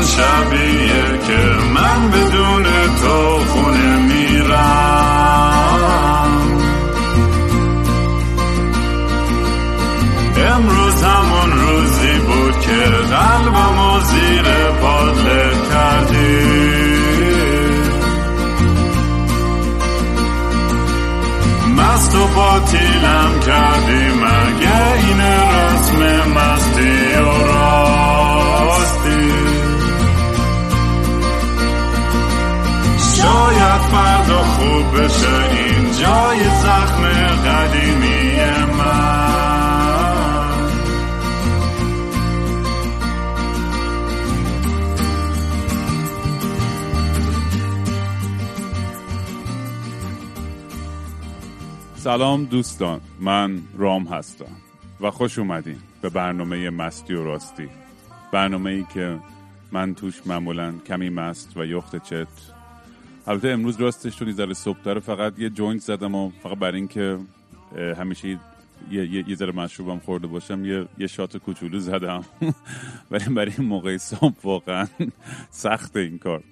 همون شبیه که من بدون سلام دوستان من رام هستم و خوش اومدین به برنامه مستی و راستی. برنامه ای که من توش معمولا کمی مست و یخت چت. البته امروز راستش تو ذره صبح فقط یه joint زدم و فقط برای اینکه همیشه یه یه, یه ذره مشروبم خورده باشم یه, یه shot کوچولو زدم. ولی برای این موقع صبح واقعا سخته این کار.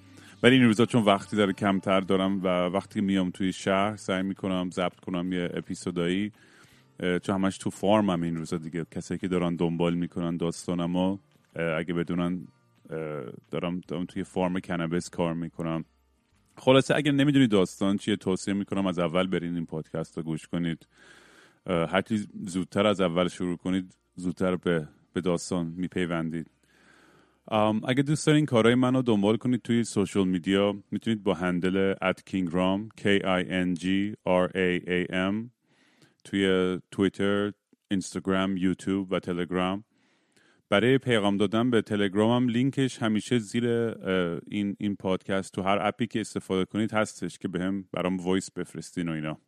ولی این روزا چون وقتی داره کمتر دارم و وقتی میام توی شهر سعی می‌کنم ضبط کنم یه اپیزودایی چون همش تو فارم هم این روزا دیگه. کسایی که دارن دنبال می‌کنن داستانم و اگه بدونن دارم, دارم توی فارم کنابس کار می‌کنم. خلاصه اگر نمی‌دونی داستان چیه توصیه می‌کنم از اول برین این پادکست رو گوش کنید. هرچی زودتر از اول شروع کنید زودتر به, به داستان میپیوندید. اگه دوست دارین کارهای من رو دنبال کنید توی سوشال میدیا می‌تونید با هندل at kingram k i n g r a a m توی تویتر، اینستاگرام، یوتیوب و تلگرام. برای پیغام دادن به تلگرامم لینکش همیشه زیر این این پادکست تو هر app ی که استفاده کنید هستش که بهم به برام voice بفرستین و اینا.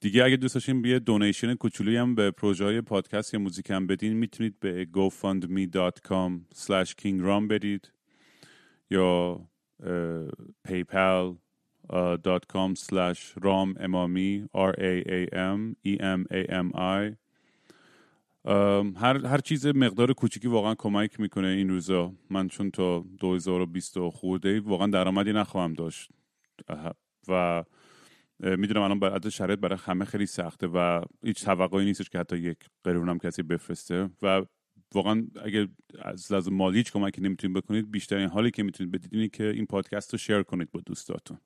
دیگه اگه دوست داشتین یه donation کوچولویی هم به پروژه های پادکست یا موزیک هم بدین می‌تونید به gofundme.com slash kingram بدید یا paypal.com slash ram امامی r a a m e m a m i. هر, هر چیز مقدار کوچیکی واقعا کمک می‌کنه این روزا. من چون تا 2020 خورده واقعا درآمدی نخواهم داشت. و می‌دونم الان بعد شرایط برای همه خیلی سخته و هیچ توقعی نیستش که حتی یک قرونم کسی بفرسته و واقعا اگر از لحاظ مالی هیچ کمکی نمی‌تونید بکنید بیشترین حالی که می‌تونید بدید اینه که این پادکست رو شیر کنید با دوستاتون.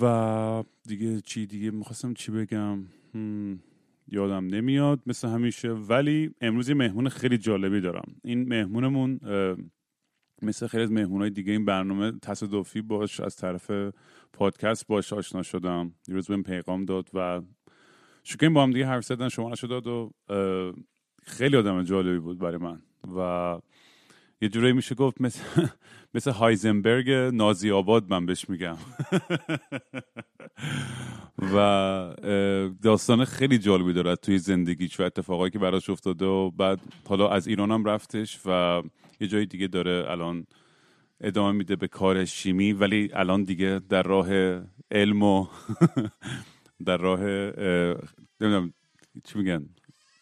و دیگه چی دیگه؟ می‌خواستم چی بگم؟ یادم نمیاد مثل همیشه. ولی امروز یه مهمون خیلی جالبی دارم. این مهمونمون مثل خیلی از مهمونهای دیگه این برنامه تصادفی باش از طرف پادکست باش آشنا شدم. یه روز بهم پیغام داد و شکرین با هم دیگه حرف زدن شما داد و خیلی آدم جالبی بود برای من. و یه جورایی میشه گفت مثل, مثل هایزنبرگ نازی آباد من بهش میگم. و داستان خیلی جالبی دارد توی زندگیش و اتفاقایی که براش افتاده و بعد حالا از ایران هم رفتش و یه جای دیگه داره الان ادامه میده به کار شیمی ولی الان دیگه در راه علم و در راه نمی‌دونم چی میگن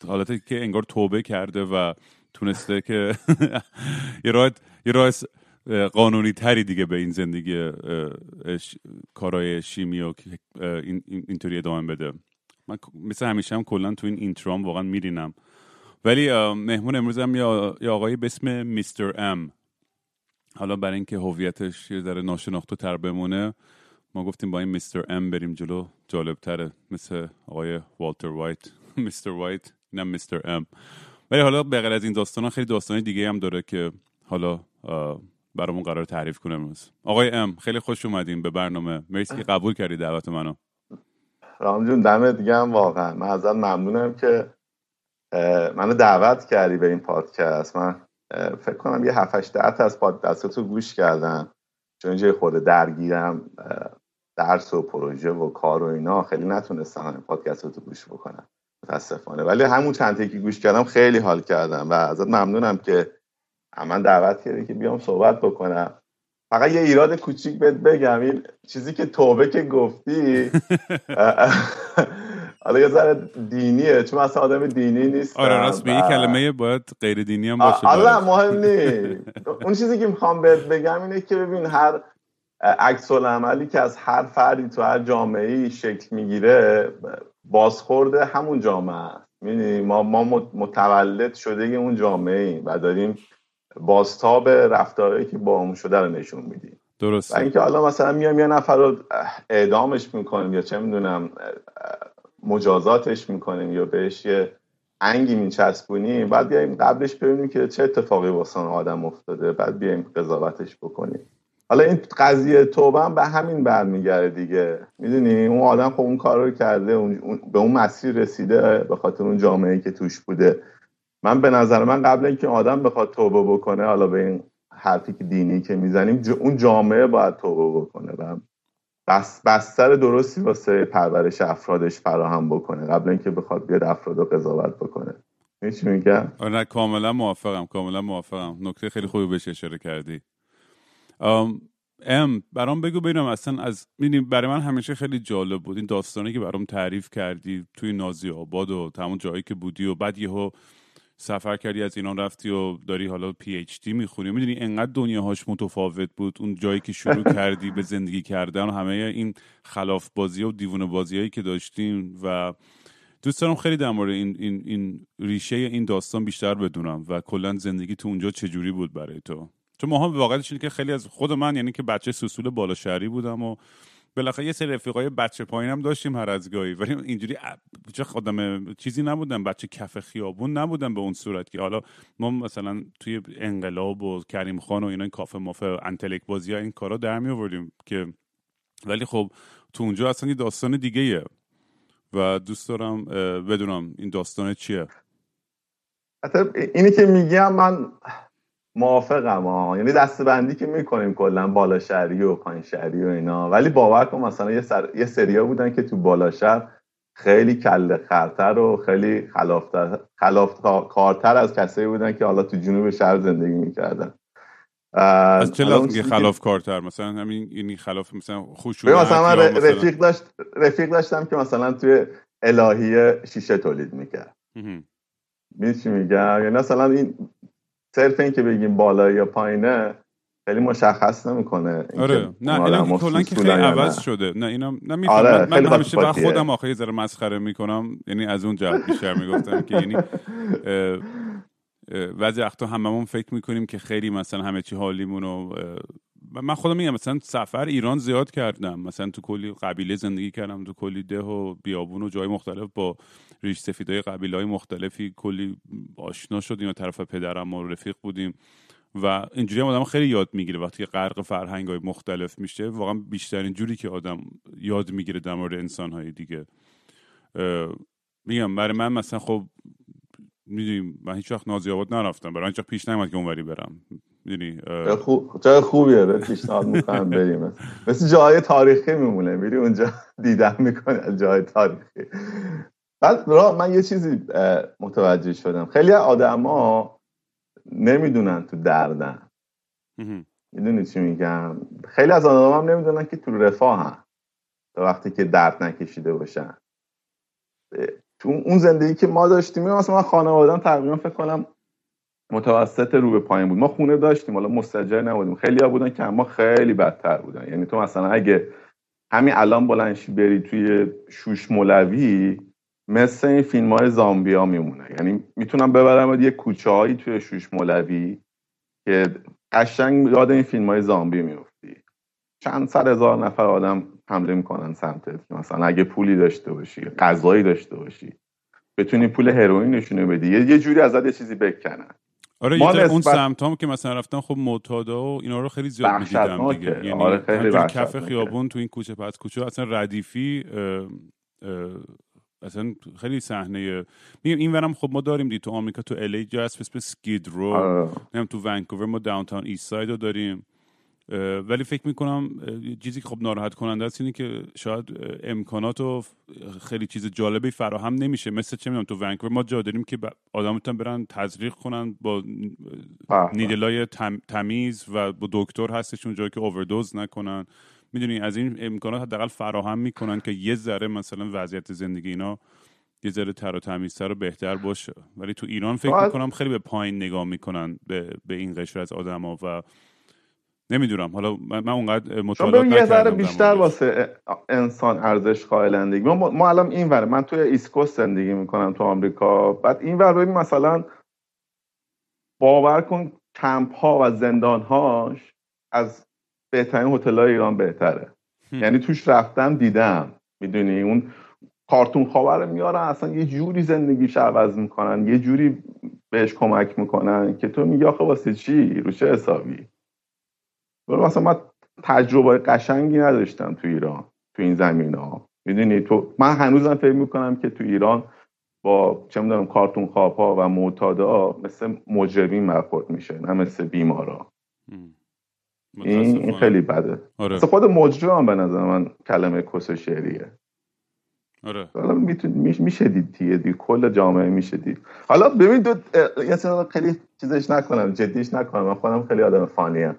حالتی که انگار توبه کرده و تونسته که یه راه یه راه قانونی تری دیگه به این زندگی کارهای شیمی و اینطوری ادامه بده. من مثل همیشه هم کلا تو این اینترام واقعا میرینم. ولی مهمون امروز هم یه آقایی به اسم میستر ام. حالا برای اینکه هویتش یه ذره ناشناخته تر بمونه ما گفتیم با این Mister M بریم جلو جالب تره مثل آقای والتر وایت. Mister White نه Mister M. ولی حالا به غیر از این داستان خیلی داستان دیگه هم داره که حالا برامون قراره تعریف کنه امروز. آقای M خیلی خوش اومدین به برنامه. مرسی که قبول کردی دعوت منو. رام جون دمت گرم واقعا. من ازت ممنونم که منو دعوت کردی به این پادکست. من فکر کنم یه 7 8 تا از پادکستاتو گوش کردم. چون اینجا خود درگیرم درس و پروژه و کار و اینا. خیلی نتونستم این پادکستاتو گوش بکنم. متاسفانه. ولی همون چند که گوش کردم خیلی حال کردم و ازت ممنونم که من دعوت کردی که بیام صحبت بکنم. فقط یه ایراد کوچیک بهت بگم. این چیزی که توبه که گفتی حالا یه ذره دینیه چون اصلا آدم دینی نیست آره راست به یه کلمه باید غیر دینی هم باشه حالا مهم نیست. اون چیزی که می‌خوام بهت بگم اینه که ببین هر عکس عملی که از هر فردی تو هر جامعه ای شکل می‌گیره بازخورده همون جامعه است. ما ما متولد شده اون جامعه ایم و داریم بازتاب رفتارهایی که با اون شده رو نشون میدیم. درست و اینکه حالا مثلا میام یه نفر رو اعدامش می‌کنیم یا چه می‌دونم مجازاتش می‌کنیم یا بهش یه انگی میچسبونیم بعد بیایم قبلش ببینیم که چه اتفاقی واسه آدم افتاده بعد بیایم قضاوتش بکنیم. حالا این قضیه توبه هم به همین برمیگرده دیگه. می‌دونی؟ اون آدم خب اون کار رو کرده اون به اون مسیر رسیده به خاطر اون جامعه که توش بوده. من به نظر من قبل اینکه آدم بخواد توبه بکنه حالا به این حرفی که دینی که می‌زنیم اون جامعه باید توبه بکنه و بس بستر درستی واسه پرورش افرادش فراهم بکنه قبل اینکه بخواد بیاد افراد رو قضاوت بکنه. چی میگم؟ نه کاملا موافقم کاملا موافقم. نکته خیلی خوبی بهش اشاره کردی. ام برام بگو ببینم اصلا از برای من همیشه خیلی جالب بود این داستانی که برام تعریف کردی توی نازی آباد و تمام جایی که بودی و بعد یهو سفر کردی از ایران رفتی و داری حالا پی اچ دی می‌خونی. می‌دونی انقدر دنیاهاش متفاوت بود. اون جایی که شروع کردی به زندگی کردن و همه این خلاف بازی و دیوونه بازیایی که داشتیم و دوست دارم خیلی در مورد این, این, این ریشه این داستان بیشتر بدونم و کلا زندگی تو اونجا چجوری بود برای تو؟ چون ما هم واقعا که خیلی از خود من یعنی که بچه سسول بالا شهری بودم و بالاخره یه سری رفیقای بچه پایینم داشتیم هر از گاهی. ولی اینجوری چه خودم چیزی نبودم بچه کف خیابون نبودم به اون صورت که. حالا ما مثلا توی انقلاب و کریم خان و اینا این کافه مافه انتلک بازی ها این کارا در می آوردیم که ولی خب تو اونجا اصلا یه داستان دیگه و دوست دارم بدونم این داستان چیه. اینی که میگم من موافقم ها یعنی دستبندی که می‌کنیم کلا بالا شهری و پایین شهری و اینا. ولی باور کن مثلا یه, سر... یه سریا بودن که تو بالا شهر خیلی کل خرتر و خیلی خلافتر خلاف کارتر از کسایی بودن که حالا تو جنوب شهر زندگی می‌کردن. از چه لحاظ خلاف کارتر؟ مثلا همین یعنی خلاف مثلا خوشو مثلا من رفیق داشت رفیق داشتم که مثلا توی الهی شیشه تولید می‌کرد. می‌دونی چی میگم؟ یعنی مثلا این صرف این که بگیم بالا یا پایینه خیلی مشخص نمی‌کنه آره. نه اینا کلا که خیلی عوض شده. نه اینا نه آره من همیشه با خودم آخه یه ذره مسخره می‌کنم. یعنی از اون جهت بیشتر می‌گفتم که یعنی بعضی وقتا هممون فکر می‌کنیم که خیلی مثلا همه چی حالیمون من خودم میگم مثلا سفر ایران زیاد کردم. مثلا تو کلی قبیله زندگی کردم تو کلی ده و بیابون و جای مختلف با ریش سفیدای قبیله های مختلفی کلی آشنا شدیم و طرف پدرم و رفیق بودیم و اینجوری هم آدم خیلی یاد می‌گیره. وقتی غرق فرهنگ های مختلف میشه واقعا بیشترین جوری که آدم یاد می‌گیره در مورد انسان های دیگه میگم برای من مثلا خب می‌دونیم من هیچ وقت نازی آباد نرفتم. برای هیچ پیش نمیاد که اونوری برم. می‌دونی خوب جای خوبیه به پیشنهاد می‌کنم بریم. مثل جای تاریخی میمونه. میری اونجا دیدن می‌کنه جای تاریخی. بعد من یه چیزی متوجه شدم. خیلی آدما نمی‌دونن تو دردن. می‌دونی چی میگم؟ خیلی از آدم هم نمی‌دونن که تو رفاه هم تا وقتی که درد نکشیده باشن. تو اون زندگی که ما داشتیم مثلا من خانوادم تقریبا فکر کنم متوسط رو به پایین بود. ما خونه داشتیم حالا مستجر نبودیم. خیلی ها بودن که ما خیلی بدتر بودن. یعنی تو مثلا اگه همین الان بلنشی بری توی شوش مولوی مثل این فیلم های زامبیا میمونه. یعنی می‌تونم ببرم یه کوچه هایی توی شوش مولوی که قشنگ یاد این فیلم های زامبی میفتی چند صد هزار نفر آدم حمله می‌کنن سمتت. مثلا اگه پولی داشته باشی غذایی داشته باشی بتونی پول هروئین نشونه بدی. یه جوری ازت یه چیزی بکنن. آره یه اون سمت هم که مثلا رفتم خب معتادا و اینا رو خیلی زیاد می‌دیدم دیگه. یعنی آره خیلی کف خیابون تو این کوچه پس کوچه اصلا ردیفی اصلا خیلی صحنه. میگم این ورم خب ما داریم دی تو آمریکا تو الی جا هست اسم سکید رو آره. تو ونکوور ما داونتاون ایست ساید رو داریم. ولی فکر می‌کنم چیزی که خب ناراحت کننده است اینه که شاید امکانات و خیلی چیز جالبی فراهم نمیشه. مثل چه می‌دونم تو ونکوور ما جا داریم که آدم برن تزریق کنن با نیدلای تمیز و با دکتر هستش اونجا که اووردوز نکنن. می‌دونی از این امکانات حداقل فراهم می‌کنن که یه ذره مثلا وضعیت زندگی اینا یه ذره تر و تمیزتر و بهتر باشه. ولی تو ایران فکر می‌کنم خیلی به پایین نگاه می‌کنن به, به این قشر از آدما و نمی‌دونم. حالا من اونقدر مطالعات یه ذره بیشتر واسه انسان ارزش قائلن دیگه. ما, ما الان این ور من توی East Coast زندگی می‌کنم تو آمریکا. بعد این ور ببین مثلا باور کن کمپ ها و زندان هاش از بهترین هتل ایران بهتره. یعنی توش رفتم دیدم می‌دونی؟ اون کارتون خبر میارن اصلا یه جوری زندگیش عوض می‌کنن یه جوری بهش کمک می‌کنن که تو میگی آخه واسه چی؟ رو چه حسابی؟ مثلا من تجربه قشنگی نداشتم تو ایران تو این زمین ها. می‌دونی تو من هنوزم فکر می‌کنم که تو ایران با چه می‌دونم کارتون خواب ها و معتادا مثل مجرمین برخورد میشه نه مثل بیمارا. این, خیلی بده. آره. خود مجرم به نظر من کلمه کس شعریه. آره. حالا میشه دید دیگه دی کل جامعه میشه دید. حالا ببین دو یه خیلی چیزش نکنم جدیش نکنم. من خودم خیلی آدم فانی ام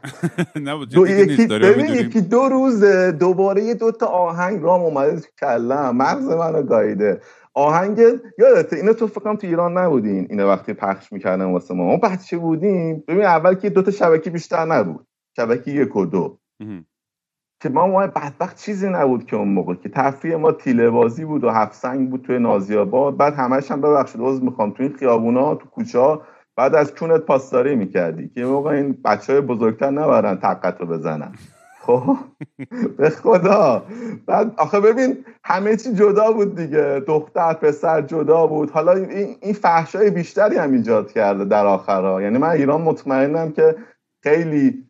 دو یکی ببین یکی دو روز دوباره یه دو تا آهنگ رام اومده تو کلم مغز منو گاییده. آهنگ یادته اینو تو فکرم تو ایران نبودین. اینو وقتی پخش می‌کردن واسه ما. ما بچه بودیم. ببین اول که دو تا شبکه بیشتر نبود. شبکه یک و دو. که ما ما بدبخت چیزی نبود که اون موقع که تفریح ما تیله بازی بود و هفت سنگ بود توی نازی آباد بعد همش هم ببخشید عذر می‌خوام. تو این خیابونا تو کوچه بعد از چونت پاسداری می‌کردی که موقع این بچه های بزرگتر نبرن طاقت رو بزنن. خب؟ به خدا. بعد آخه ببین همه چی جدا بود دیگه. دختر پسر جدا بود. حالا این این فحشای بیشتری هم ایجاد کرده در آخرها. یعنی من ایران مطمئنم که خیلی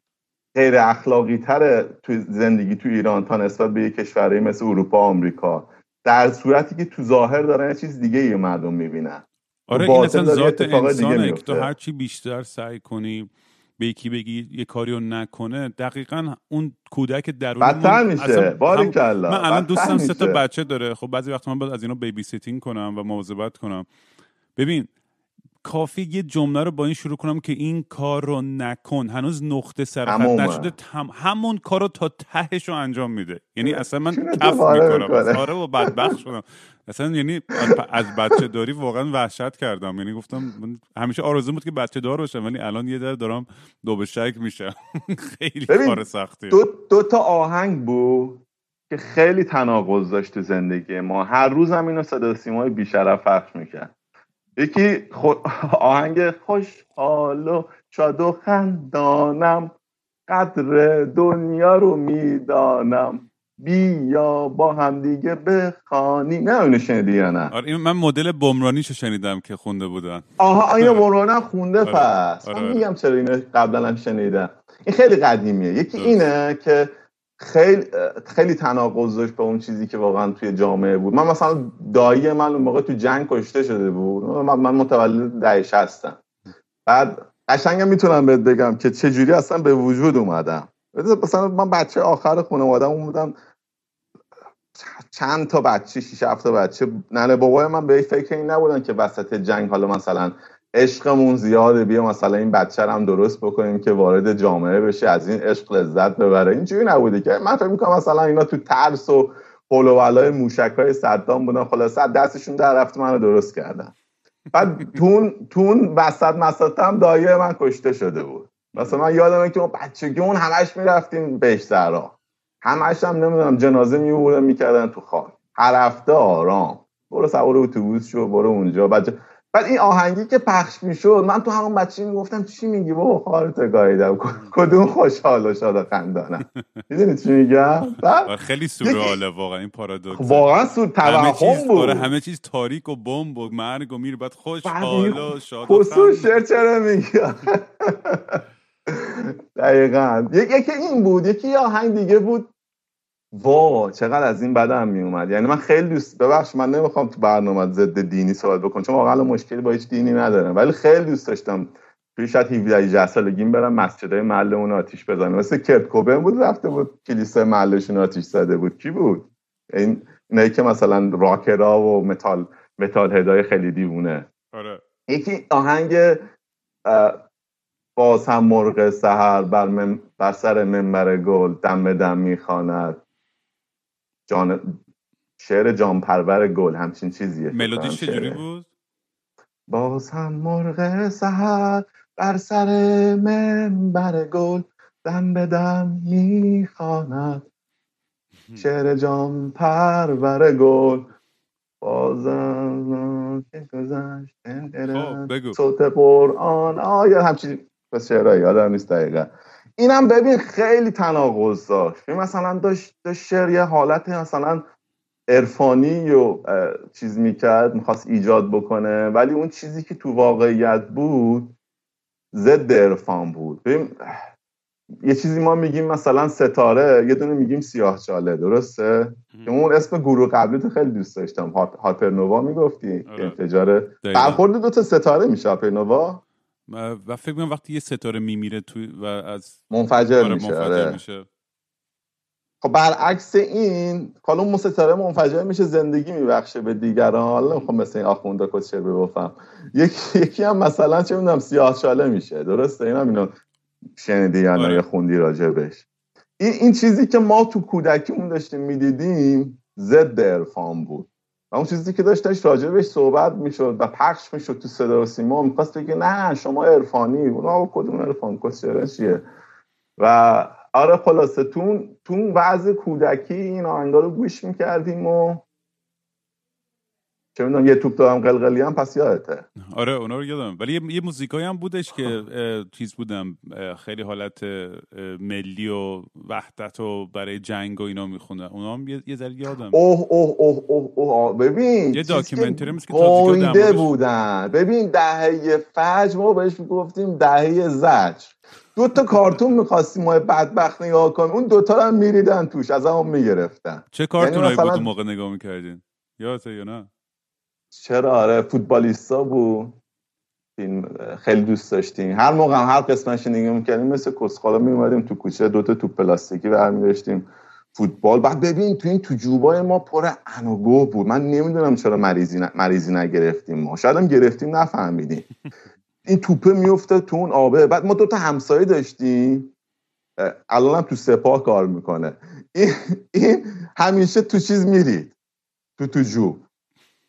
غیر اخلاقی تره تو زندگی تو ایران تا نسبت به یک کشوری مثل اروپا و آمریکا. در صورتی که تو ظاهر دارن یه چیز دیگه به مردم می‌بینن. آره این اصلا ذات انسانه که تو هرچی بیشتر سعی کنی به یکی بگی یه کاری رو نکنه دقیقا اون کودک درونی بدتر میشه. باری من الان دوستم سه تا بچه داره. خب بعضی وقتا من باید از اینا babysitting کنم و مواظبت کنم. ببین کافی یه جمله رو با این شروع کنم که این کار رو نکن. هنوز نقطه سر خط نشده همون کار رو تا تهش رو انجام میده. یعنی اصلا من کف می‌کنم. آره و بدبخت شدم. اصلا یعنی از بچه داری واقعا وحشت کردم. یعنی گفتم همیشه آرزو بود که بچه دار باشم ولی الان یه در دارم دو به شک میشه خیلی کار سختی. دو, دو تا آهنگ بود که خیلی تناقض داشت تو زندگی ما. هر روز هم اینو صدا سیمای بیشرف پخش می‌کرد. یکی آهنگ خوشحال و شاد و خندانم. قدر دنیا رو می‌دانم. بیا با هم دیگه بخوانی نه اونو شنیدی یا نه؟ آره من مدل بمرانیشو شنیدم که خونده بودن. آها اینو بمرانی خونده آره. پس. آره. من میگم چرا اینو قبلا هم شنیدم. این خیلی قدیمیه. یکی اینه که خیلی خیلی تناقض داشت به اون چیزی که واقعا توی جامعه بود. من مثلا دایی من اون موقع تو جنگ کشته شده بود. من, من متولد دهش هستم بعد قشنگم می‌تونم بهت بگم که چه جوری اصلا به وجود اومدم. مثلا من بچه آخر خانوادم اومدم چند تا بچه شیش هفت تا بچه. ننه بابای من به فکر این نبودن که وسط جنگ حالا مثلا عشقمون زیاده بیا مثلا این بچه هم درست بکنیم که وارد جامعه بشه از این عشق لذت ببره. اینجوری نبوده که من فکر می‌کنم مثلا اینا تو ترس و علای موشک های صدام بودن. خلاصه دستشون در رفت منو درست کردن. بعد تون تون وسط مساط هم دایه من کشته شده بود. مثلا من یادمه که اون بچگی اون همش می‌رفتیم بهش زرا همش هم نمی‌دونم جنازه میبردن می‌کردن تو خاک. هر هفته آرام. برو سوار اتوبوس شو برو اونجا. بچه بعد این آهنگی که پخش می‌شد من تو همون بچه می‌گفتم چی میگی بابا؟ خارت گاییدم. کدوم خوشحال و شاد و خندانم؟ می‌دونی چی میگم؟ خیلی سورئاله واقعا این پارادوکس. واقعا سور توهم بود. آره همه چیز تاریک و بمب و مرگ و میر بعد خوشحال و شاد و شعر چرا میگی؟ دقیقا. یکی این بود یکی آهنگ دیگه بود وا چقدر از این بدم می اومد یعنی من خیلی دوست ببخش من نمی‌خوام تو برنامه ضد دینی صحبت بکنم چون واقعا مشکلی با هیچ دینی ندارم. ولی خیلی دوست داشتم توی شاید 17 18 سالگیم برم مسجدهای محلمون آتیش بزنم. مثل کرت کوبن بود رفته بود کلیسای محلشون آتیش زده بود. کی بود؟ این اینایی که مثلا راکرا و متال متال هدای خیلی دیوونه. آره. یکی آهنگ باز هم مرغ سهر بر, من بر سر منبر گل دم به دم می‌خواند. جان شعر جان پرور گل همچین چیزیه ملودیش چجوری بود؟ باز هم مرغ سهر بر سر منبر گل دم به دم می‌خواند. شعر جان پرور گل. بازم که گذشت خب صوت قرآن آیا همچین شعرهایی یادم نیست دقیقا. اینم ببین خیلی تناقض داشت. مثلا داشت, داشت شعر یه حالت مثلا عرفانی و چیز می‌کرد می‌خواست ایجاد بکنه. ولی اون چیزی که تو واقعیت بود ضد عرفان بود. ببین یه چیزی ما میگیم مثلا ستاره یه دونه میگیم سیاه چاله درسته؟ که اون اسم گروه قبلی تو خیلی دوست داشتم. هاپرنووا می‌گفتی آره. انفجار برخورد دو تا ستاره میشه هاپرنووا و فکر کنم وقتی یه ستاره میمیره تو و از منفجر آره، میشه منفجر آره. میشه. خب برعکس این حالا اون ستاره منفجر میشه زندگی میبخشه به دیگران. حالا خب مثل این آخوندا کسچر بگفتم یکی یکی هم مثلا چه می‌دونم سیاه چاله میشه درسته؟ این هم اینو شنیدی یا آره. خوندی راجبش این این چیزی که ما تو کودکیمون داشتیم می‌دیدیم ضد عرفان بود. اون چیزی که داشت داشت راجبش صحبت می‌شد و پخش می‌شد تو صدا و سیما. می‌خواست بگه نه شما عرفانی. اونا کدوم عرفان؟ کسچره چیه؟ و آره خلاصه تو تو وضع کودکی این آهنگا رو گوش می‌کردیم و چه می‌دونم یه توپ دارم قلقلی هم پس یادته. آره اونا رو یادم. ولی یه, یه موزیکایی هم بودش که اه، چیز بودم خیلی حالت ملی و وحدت و برای جنگ و اینا میخوندن اونا هم یه, یه ذره یادم. اوه اوه اوه اوه اوه. ببین یه داکیومنتری که مثل که موردش- بودن. ببین دهه فجر ما بهش می‌گفتیم دهه زجر. دو تا کارتون می‌خواستیم ما بدبخت نگاه کنیم. اون دوتا رو هم میریدن توش از همون می‌گرفتن. چه کارتونایی مثلا- بود موقع نگاه می‌کردین؟ یادته یا نه؟ چرا؟ آره فوتبالیستا بود. فیلم خیلی دوست داشتیم. هر موقع هم هر قسمتش نگاه می‌کردیم مثل کسخالا میومدیم تو کوچه دوتا توپ پلاستیکی برمیداشتیم. فوتبال. بعد ببین تو این تو جوبای ما پر انوگو بود. من نمی‌دونم چرا مریضی, ن... مریضی نگرفتیم ما. شاید هم گرفتیم نفهمیدیم. این توپه میفته تو اون آبه بعد ما دوتا همسایه داشتیم. الان هم تو سپاه کار می‌کنه. این, این همیشه تو چیز میرید. تو تو جوب.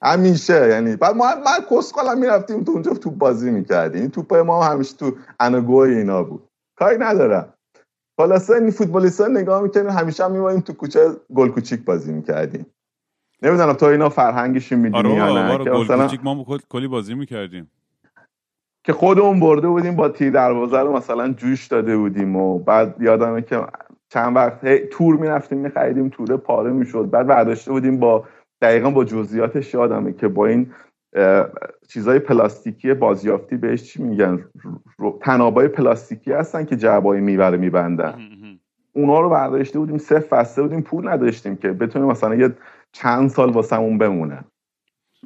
همیشه یعنی. بعد ما من کسخالم می‌رفتیم تو اونجا توپ بازی می‌کردیم. این توپای ما همیشه تو انوگوی اینا بود. کاری ندارم. خلاصه این فوتبالیستا نگاه می‌کنیم همیشه هم میمونیم تو کوچه گل کوچیک بازی می‌کردیم. نمی‌دونم تو اینا فرهنگش می‌دونی آره یا نه؟ که گل مثلا کوچیک ما کل- کلی بازی می‌کردیم. که خودمون برده بودیم با تیر دروازه رو مثلا جوش داده بودیم و بعد یادمه که چند وقت هی تور می‌رفتیم میخریدیم توره پاره می‌شد. بعد برداشته بودیم با دقیقا با جزئیاتش یادمه که با این چیزای پلاستیکی بازیافتی بهش چی میگن؟ تنابای پلاستیکی هستن که جعبای می‌بره میبندن. اونا رو برداشته بودیم صفر بسته بودیم پول نداشتیم که بتونیم مثلا یه چند سال واسمون بمونه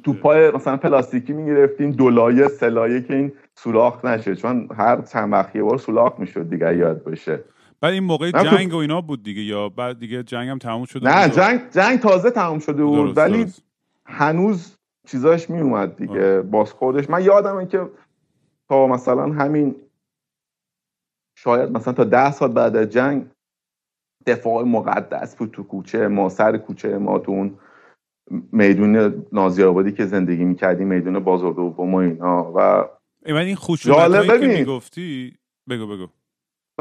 تو پای مثلا پلاستیکی می‌گرفتیم دولایه سلایه که این سوراخ نشه. چون هر چند وقت یه بار سوراخ می‌شد دیگه یاد بشه بعد این موقع تو- جنگ و اینا بود دیگه یا بعد دیگه جنگ هم تموم شده نه بود جنگ جنگ تازه تموم شده بود ولی. هنوز چیزاش میومد دیگه باز خودش من یادمه که تا مثلا همین شاید مثلا تا ده سال بعد از جنگ دفاع مقدس بود تو کوچه ما سر کوچه ما تو اون میدون نازی آبادی که زندگی می‌کردیم میدون بازار دوم و اینا و ای، ولی این هایی که. می‌گفتی بگو بگو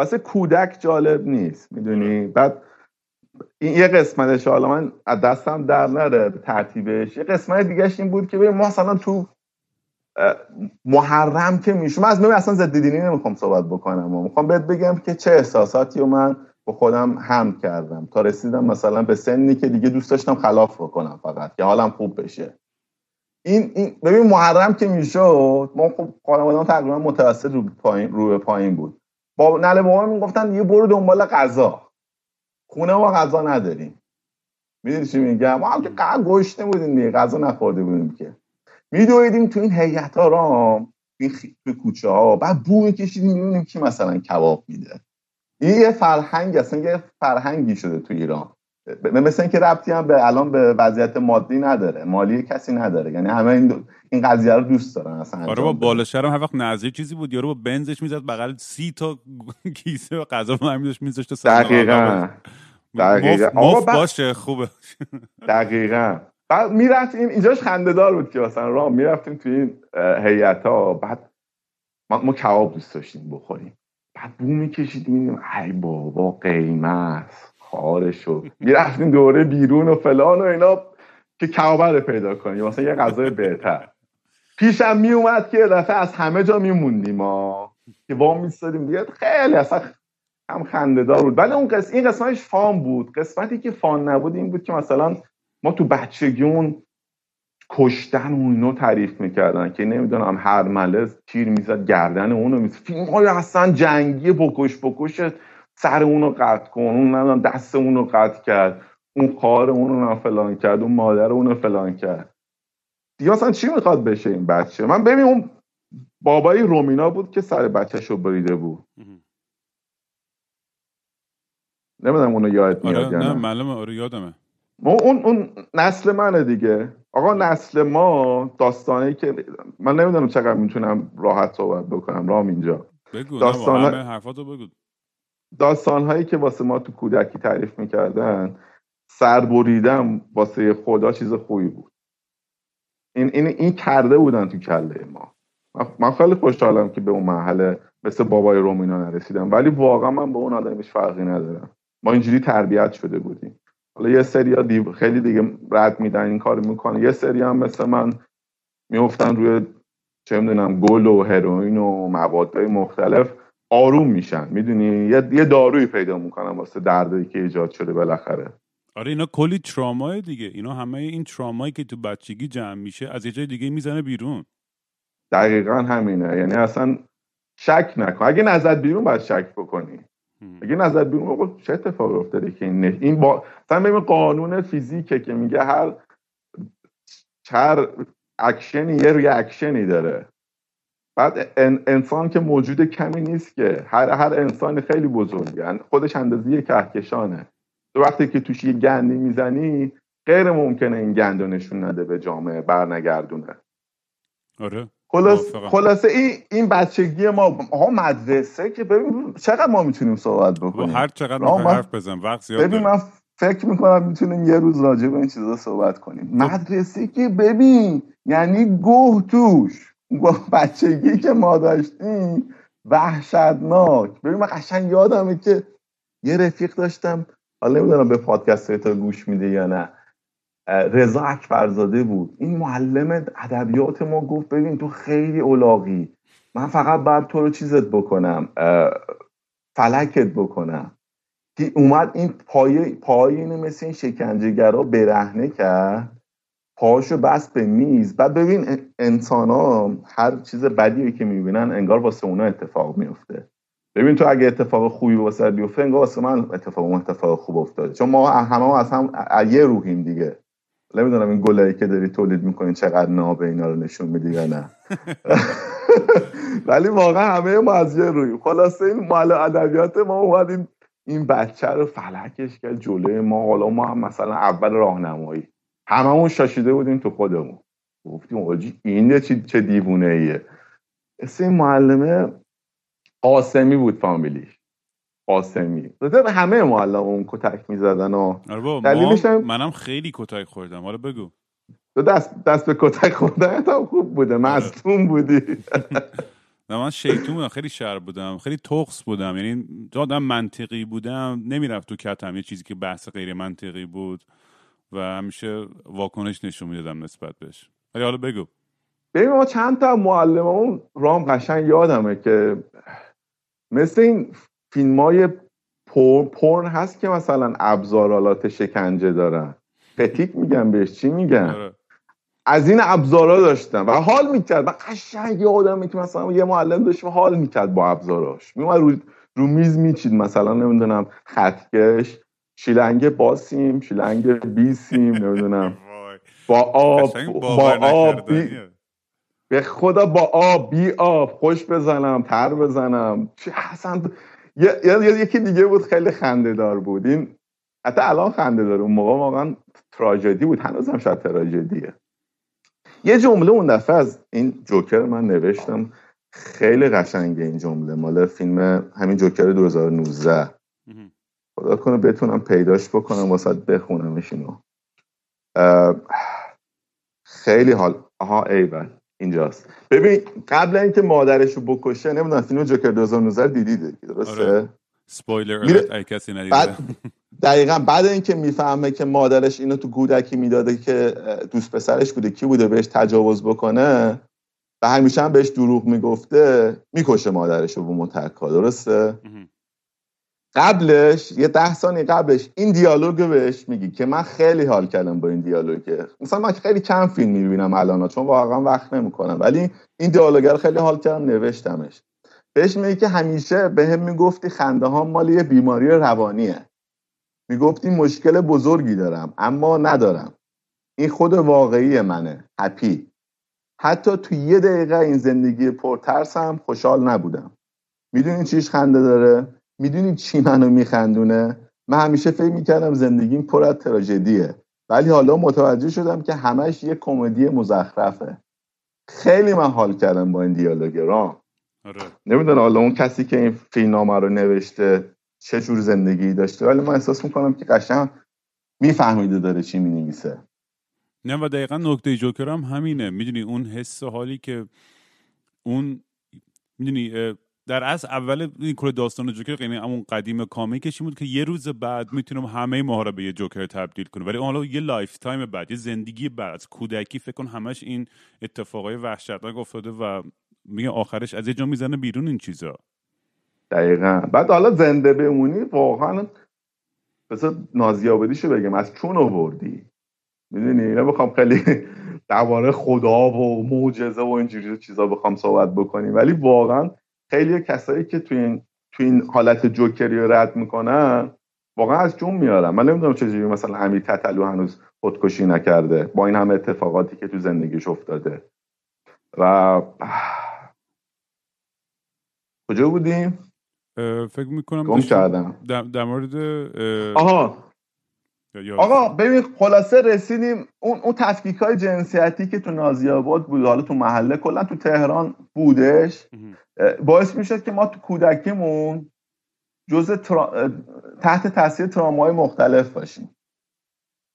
واسه کودک جالب نیست می‌دونی؟ بعد این یه قسمتش حالا من از دستم در نره ترتیبش. یه قسمت دیگهش این بود که ما مثلا تو محرم که میشه من از نوع اصلا ضد دینی نمی‌خوام صحبت بکنم. و می‌خوام بهت بگم که چه احساساتی رو من با خودم هم کردم تا رسیدم مثلا به سنی که دیگه دوست داشتم خلاف بکنم فقط که حالم خوب بشه. این, این ببین محرم که می‌شد ما خب خانواده‌ام تقریبا متوسط رو پایین رو پایین بود. با نله بابا می‌گفتن یه برو دنبال غذا. خونه ما غذا نداریم. می‌دونی چی میگم؟ ما هم که گشته بودیم دیگه غذا نخورده بودیم که. میدویدیم تو این هیئت ها رام توی کوچه ها بعد بو میکشیدیم می‌بینیم کی مثلا کباب میده. این یه فرهنگ اصلا یه فرهنگی شده تو ایران. مثل اینکه ربطی هم به الان به وضعیت مادی نداره مالی کسی نداره. یعنی همه این این قضیه رو دوست دارن اصلا آره با بالا هم هر وقت نظری چیزی بود یارو با بنزش می‌زد بغل سی تا کیسه و غذا رو همین داشت میذاشت دقیقاً. دقیقاً. مف باشه خوبه. دقیقاً. بعد می‌رفتیم اینجاش خندهدار بود که مثلا راه می‌رفتیم توی این هیئت ها بعد ما, کباب دوست داشتیم بخوریم. بعد بو میکشیدیم ای بابا قیمت. خارشو می‌رفتیم دوره بیرون و فلان و اینا که کباب رو پیدا کنیم. مثلا یه غذای بهتر. پیشم میومد که دفعه از همه جا میموندیم ما. که وام میستادیم دیگه. خیلی اصلا هم خندهدار بود. ولی اون قسم این قسمتش فان بود. قسمتی که فان نبود این بود که مثلا ما تو بچگیون کشتن و اینو تعریف می‌کردن که نمی‌دونم هر مله تیر می‌زد گردن اونو می‌زد فیلم های اصلا جنگی بکش بکش سر اونو قطع کن اون نمی‌دونم دست اونو قطع کرد اون خار اونو فلان کرد اون مادر اونو فلان کرد. دیگه اصلا چی می‌خواد بشه این بچه؟ من ببین اون بابای رومینا بود که سر بچهش رو بریده بود. نمی‌دونم اونو یاد میاد آره نه معلومه. آره یادمه. اون اون نسل منه دیگه. آقا نسل ما داستانی که من نمی‌دونم چقدر می‌تونم راحت صحبت بکنم رام اینجا. بگو داستان حرفاتو بگو. داستان هایی که واسه ما تو کودکی تعریف می‌کردن سر بریدن واسه خدا چیز خوبی بود. این این این کرده بودن تو کله ما. من خیلی خوشحالم که به اون محله مثل بابای رومینا نرسیدم. ولی واقعا من به اون آدمش فرقی ندارم. ما اینجوری تربیت شده بودیم. حالا یه سری ها خیلی دیگه رد میدن این کار می‌کنه یه سری هم مثل من میفتن روی چه می‌دونم گل و هروئین و موادهای مختلف. آروم میشن می‌دونی؟ یه, یه دارویی پیدا می‌کنن واسه دردی که ایجاد شده بالاخره. آره اینا کلی ترامای دیگه. اینا همه این ترامایی که تو بچگی جمع میشه از یه جای دیگه می‌زنه بیرون. دقیقا همینه. یعنی اصلا شک نکن. اگه نظر بیرون باید شک بکنی. اگه نظر بیرون چه اتفاقی افتاده که این این با مثلا قانون فیزیکه که میگه هر هر اکشنی یه reaction ی داره. بعد انسان که موجود کمی نیست که. هر هر انسان خیلی بزرگه خودش اندازه کهکشانه. تو وقتی که توش یه گندی می‌زنی غیر ممکنه این گند نشون نده به جامعه برنگردونه. آره خلاص خلاصه این این بچگی ما. ها مدرسه که ببین چقدر ما می‌تونیم صحبت بکنیم؟ هر چقدر حرف بزن وقت زیاد ببین من فکر می‌کنم می‌تونیم یه روز راجع به این چیزا صحبت کنیم. خب. مدرسه که ببین یعنی گوه توش. بچگی که ما داشتیم وحشتناک. ببین من قشنگ یادمه که یه رفیق داشتم. حالا نمی‌دونم به پادکست تا گوش میده یا نه. رضا اکبرزاده بود. این معلم ادبیات ما گفت ببین تو خیلی اولاغی. من فقط بعد تو رو چیزت بکنم فلکت بکنم. که اومد این پای پای مثل این شکنجهگرا برهنه کرد. پاشو بست به میز. بعد ببین انسان ها هر چیز بدی که می‌بینن انگار واسه اونا اتفاق میفته ببین تو اگه اتفاق خوبی واسه بیفته انگار واسه من اتفاق اتفاق خوب افتاده. چون ما همه از هم یه روحیم دیگه. نمی‌دونم این گلایی که داری تولید می‌کنین چقدر نابه اینا رو نشون میدی یا نه. ولی واقعا همه ما از یه روی خلاصه این مال ادبیات ما اومد این بچه رو فلکش کرد جلوی ما. حالا ما هم مثلا اول راهنمایی. هممون شاشیده بودیم تو خودمون. گفتیم آجی این چه چه دیوونه ایه اسم این معلمه قاسمی بود فامیلیش قاسمی. همه معلم اون کتک می‌زدن و آره منم خیلی کتک خوردم. حالا بگو. تو دست, دست به کتک خوردن هم خوب بوده. آره. مصدوم بودی. نه من شیطون بودم. خیلی شر بودم. خیلی تخص بودم. یعنی آدم منطقی بودم. نمی‌رفت تو کتم. یه چیزی که بحث غیر منطقی بود. و همیشه واکنش نشون می‌دادم نسبت بهش. ولی حالا بگو. ببین ما چند تا معلممون رام قشنگ یادمه که مثل این فیلم های پرن هست که مثلا ابزارالات شکنجه دارن. فتیک میگن بهش چی میگن؟ آره. از این ابزارا داشتن و حال می‌کرد. و قشنگ یه آدمی که مثلا یه معلم داشت و حال می‌کرد با ابزاراش. میومد رو, رو میز میچید مثلا نمی‌دونم خطکش شیلنگ باسیم شیلنگ بیسیم نمی‌دونم. با آب با آب به خدا با آب بی آب خوش بزنم تر بزنم. اصلا یکی دیگه بود خیلی خنده دار بود. این حتی الان خنده داره اون موقع واقعا تراژدی بود. هنوزم شاید تراژدیه یه جمله اون دفعه از این جوکر من نوشتم. خیلی قشنگه این جمله. مال فیلم همین جوکر 2019 خدا کنه بتونم پیداش بکنم واسه بخونمش اینو. خیلی حال. آها ایول. اینجاست. ببین قبل اینکه مادرش رو بکشه نمی‌دونم فیلم جوکر 2019 دیدید درسته؟ آره. سپویلر میره... کسی بعد دقیقا بعد اینکه می‌فهمه که مادرش اینو تو گودکی می‌داده که دوست پسرش بوده کی بوده بهش تجاوز بکنه و همیشه هم بهش دروغ می‌گفته می‌کشه مادرش رو به متکا درسته؟ قبلش یه ده ثانیه قبلش این دیالوگ بهش میگی که من خیلی حال کردم با این دیالوگ. مثلا من خیلی کم فیلم می‌بینم الان چون واقعا وقت نمی‌کنم. ولی این دیالوگ رو خیلی حال کردم نوشتمش. بهش میگی که همیشه به هم می‌گفتی خنده ها مال یه بیماری روانیه. می‌گفتی مشکل بزرگی دارم اما ندارم. این خود واقعی منه هپی حتی تو یه دقیقه این زندگی پرترسم خوشحال نبودم. می‌دونی چیش خنده داره؟ می‌دونی چی منو میخندونه؟ من همیشه فکر می‌کردم زندگیم پر از تراژدیه. ولی حالا متوجه شدم که همش یه کمدی مزخرفه. خیلی من حال کردم با این دیالوگ رام آره. نمی‌دونم حالا اون کسی که این فیلمنامه رو نوشته چه جور زندگی داشته؟ ولی من احساس می‌کنم که قشنگ میفهمیده داره چی می‌نویسه. نه و دقیقا نکته جوکر هم همینه. می‌دونی اون حس حالی که اون می‌دونی در از اول این کل داستان جوکر یعنی همون قدیم comic ش بود که یه روز بد می‌تونه همه ماها رو به یه جوکر تبدیل کنه ولی حالا یه lifetime بد یه زندگی بد از کودکی فکر کن همش این اتفاقای وحشتناک افتاده و میگه آخرش از یه جا می‌زنه بیرون این چیزا. دقیقا. بعد حالا زنده بمونی واقعا بذار نازیابدیشو بگم از چون آوردی؟ می‌دونی؟ نمی‌خوام خیلی درباره خدا و معجزه و اینجوری چیزا بخوام صحبت بکنیم. ولی واقعا خیلی کسایی که تو این تو این حالت جوکری رو رد می‌کنن واقعا از جون میارم من نمی‌دونم چجوری مثلا امیر تتلو هنوز خودکشی نکرده با این همه اتفاقاتی که تو زندگیش افتاده. و کجا بودیم؟ فکر می‌کنم گم کردم. در مورد آها آقا ببین خلاصه رسیدیم. اون اون تفکیک های جنسیتی که تو نازیاباد بود حالا تو محله کلا تو تهران بودش. باعث می‌شد که ما تو کودکیمون جزء تحت تاثیر ترامای مختلف باشیم.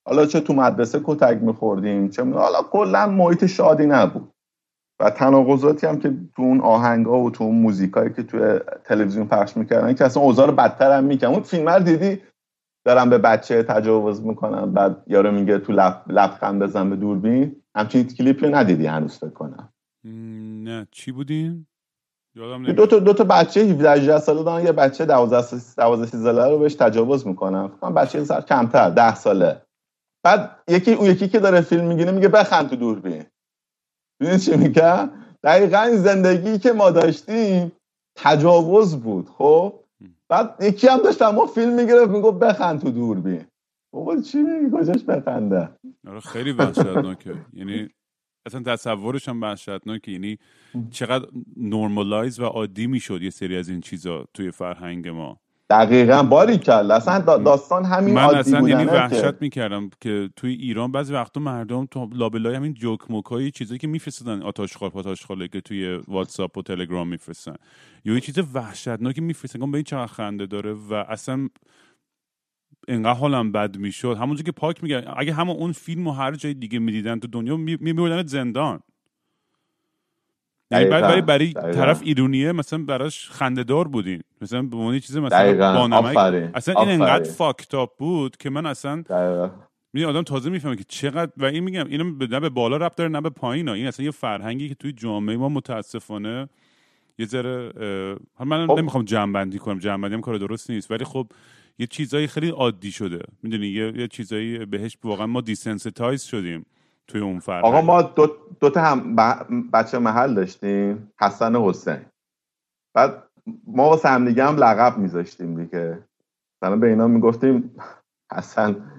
حالا چه تو مدرسه کتک میخوردیم چه حالا کلا محیط شادی نبود. و تناقضاتی هم که تو اون آهنگ ها و تو اون موزیکایی که توی تلویزیون پخش می‌کردن که اصلا اوضاع بدتر هم می‌کنن اون فیلم دیدی؟ دارم به بچه تجاوز می‌کنم. بعد یارو میگه تو لب لبخند بزن به دوربین. همچین کلیپی رو ندیدی هنوز فکر کنم. نه. چی بودین؟ یادم دو تا دو تا بچه 17 18 ساله دارن. یه بچه 12 12 13 ساله رو بهش تجاوز می‌کنن. فکر بچه سر کمتر 10 ساله. بعد یکی اون یکی که داره فیلم می‌گیره میگه بخند تو دوربین. ببین چی میگه دقیقا این زندگی که ما داشتیم تجاوز بود خب؟ بعد یکی هم داشت ما فیلم می‌گرفت می‌گفت بخند تو دوربین بابا چی میگی؟ کجاش بخنده؟ آره خیلی وحشتناکه. یعنی اصلا تصورش هم وحشتناکه. یعنی چقدر نورمالایز و عادی می‌شد یه سری از این چیزا توی فرهنگ ما. دقیقا باری کل اصلا داستان همین من عادی اصلا یعنی وحشت می‌کردم که توی ایران بعضی وقتا مردم تو لابلای همین جوک موکای چیزایی که میفرستن آتاشخال پاتاشخاله که توی واتساپ و تلگرام میفرستن. یا یه چیز وحشتناکی میفرستن به این چقدر خنده داره و اصلا اینقدر حالم بد می‌شد. همونجا که پاک میگه اگه همون اون فیلم و هر جای دیگه می‌دیدن تو دنیا میبردن زندان. یعنی برای برای طرف ایرونیه مثلا براش خندهدار بودین. مثلا به عنوان چیز مثلا بانمک اصلا این انقدر fucked up بود که من اصلا می آدم تازه می‌فهمه که چقدر و این میگم اینو نه به بالا رفت داره نه به پایین این اصلا یه فرهنگی که توی جامعه ما متاسفانه یه ذره من خب. نمی‌خوام جمع بندی کنم جمع بندی هم کار درست نیست. ولی خب یه چیزایی خیلی عادی شده. می‌دونی یه, یه چیزایی بهش واقعا ما desensitize شدیم. توی اون فرهنگ. آقا ما دو, دو تا هم بچه محل داشتیم حسن و حسین. بعد ما واسه هم دیگه هم لقب میذاشتیم دیگه. مثلا به اینا می‌گفتیم حسن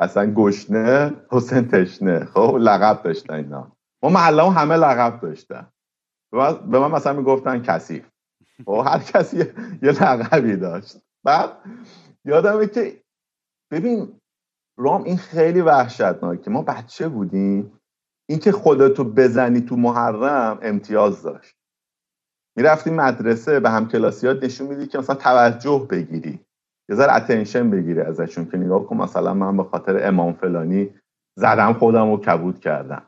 حسن گشنه حسین تشنه. خب لقب داشتن اینا. ما محله همه لقب داشتن. به من مثلا می‌گفتن کثیف. و خب، هر کسی یه لقبی داشت. بعد یادمه که ببین رام این خیلی وحشتناکه. ما بچه بودیم. اینکه خودتو بزنی تو محرم امتیاز داشت. می‌رفتی مدرسه به همکلاسیات نشون میدی که مثلا توجه بگیری. یه ذره اتنشن بگیری ازشون که نگاه کن مثلا من به خاطر امام فلانی زدم خودم رو کبود کردم.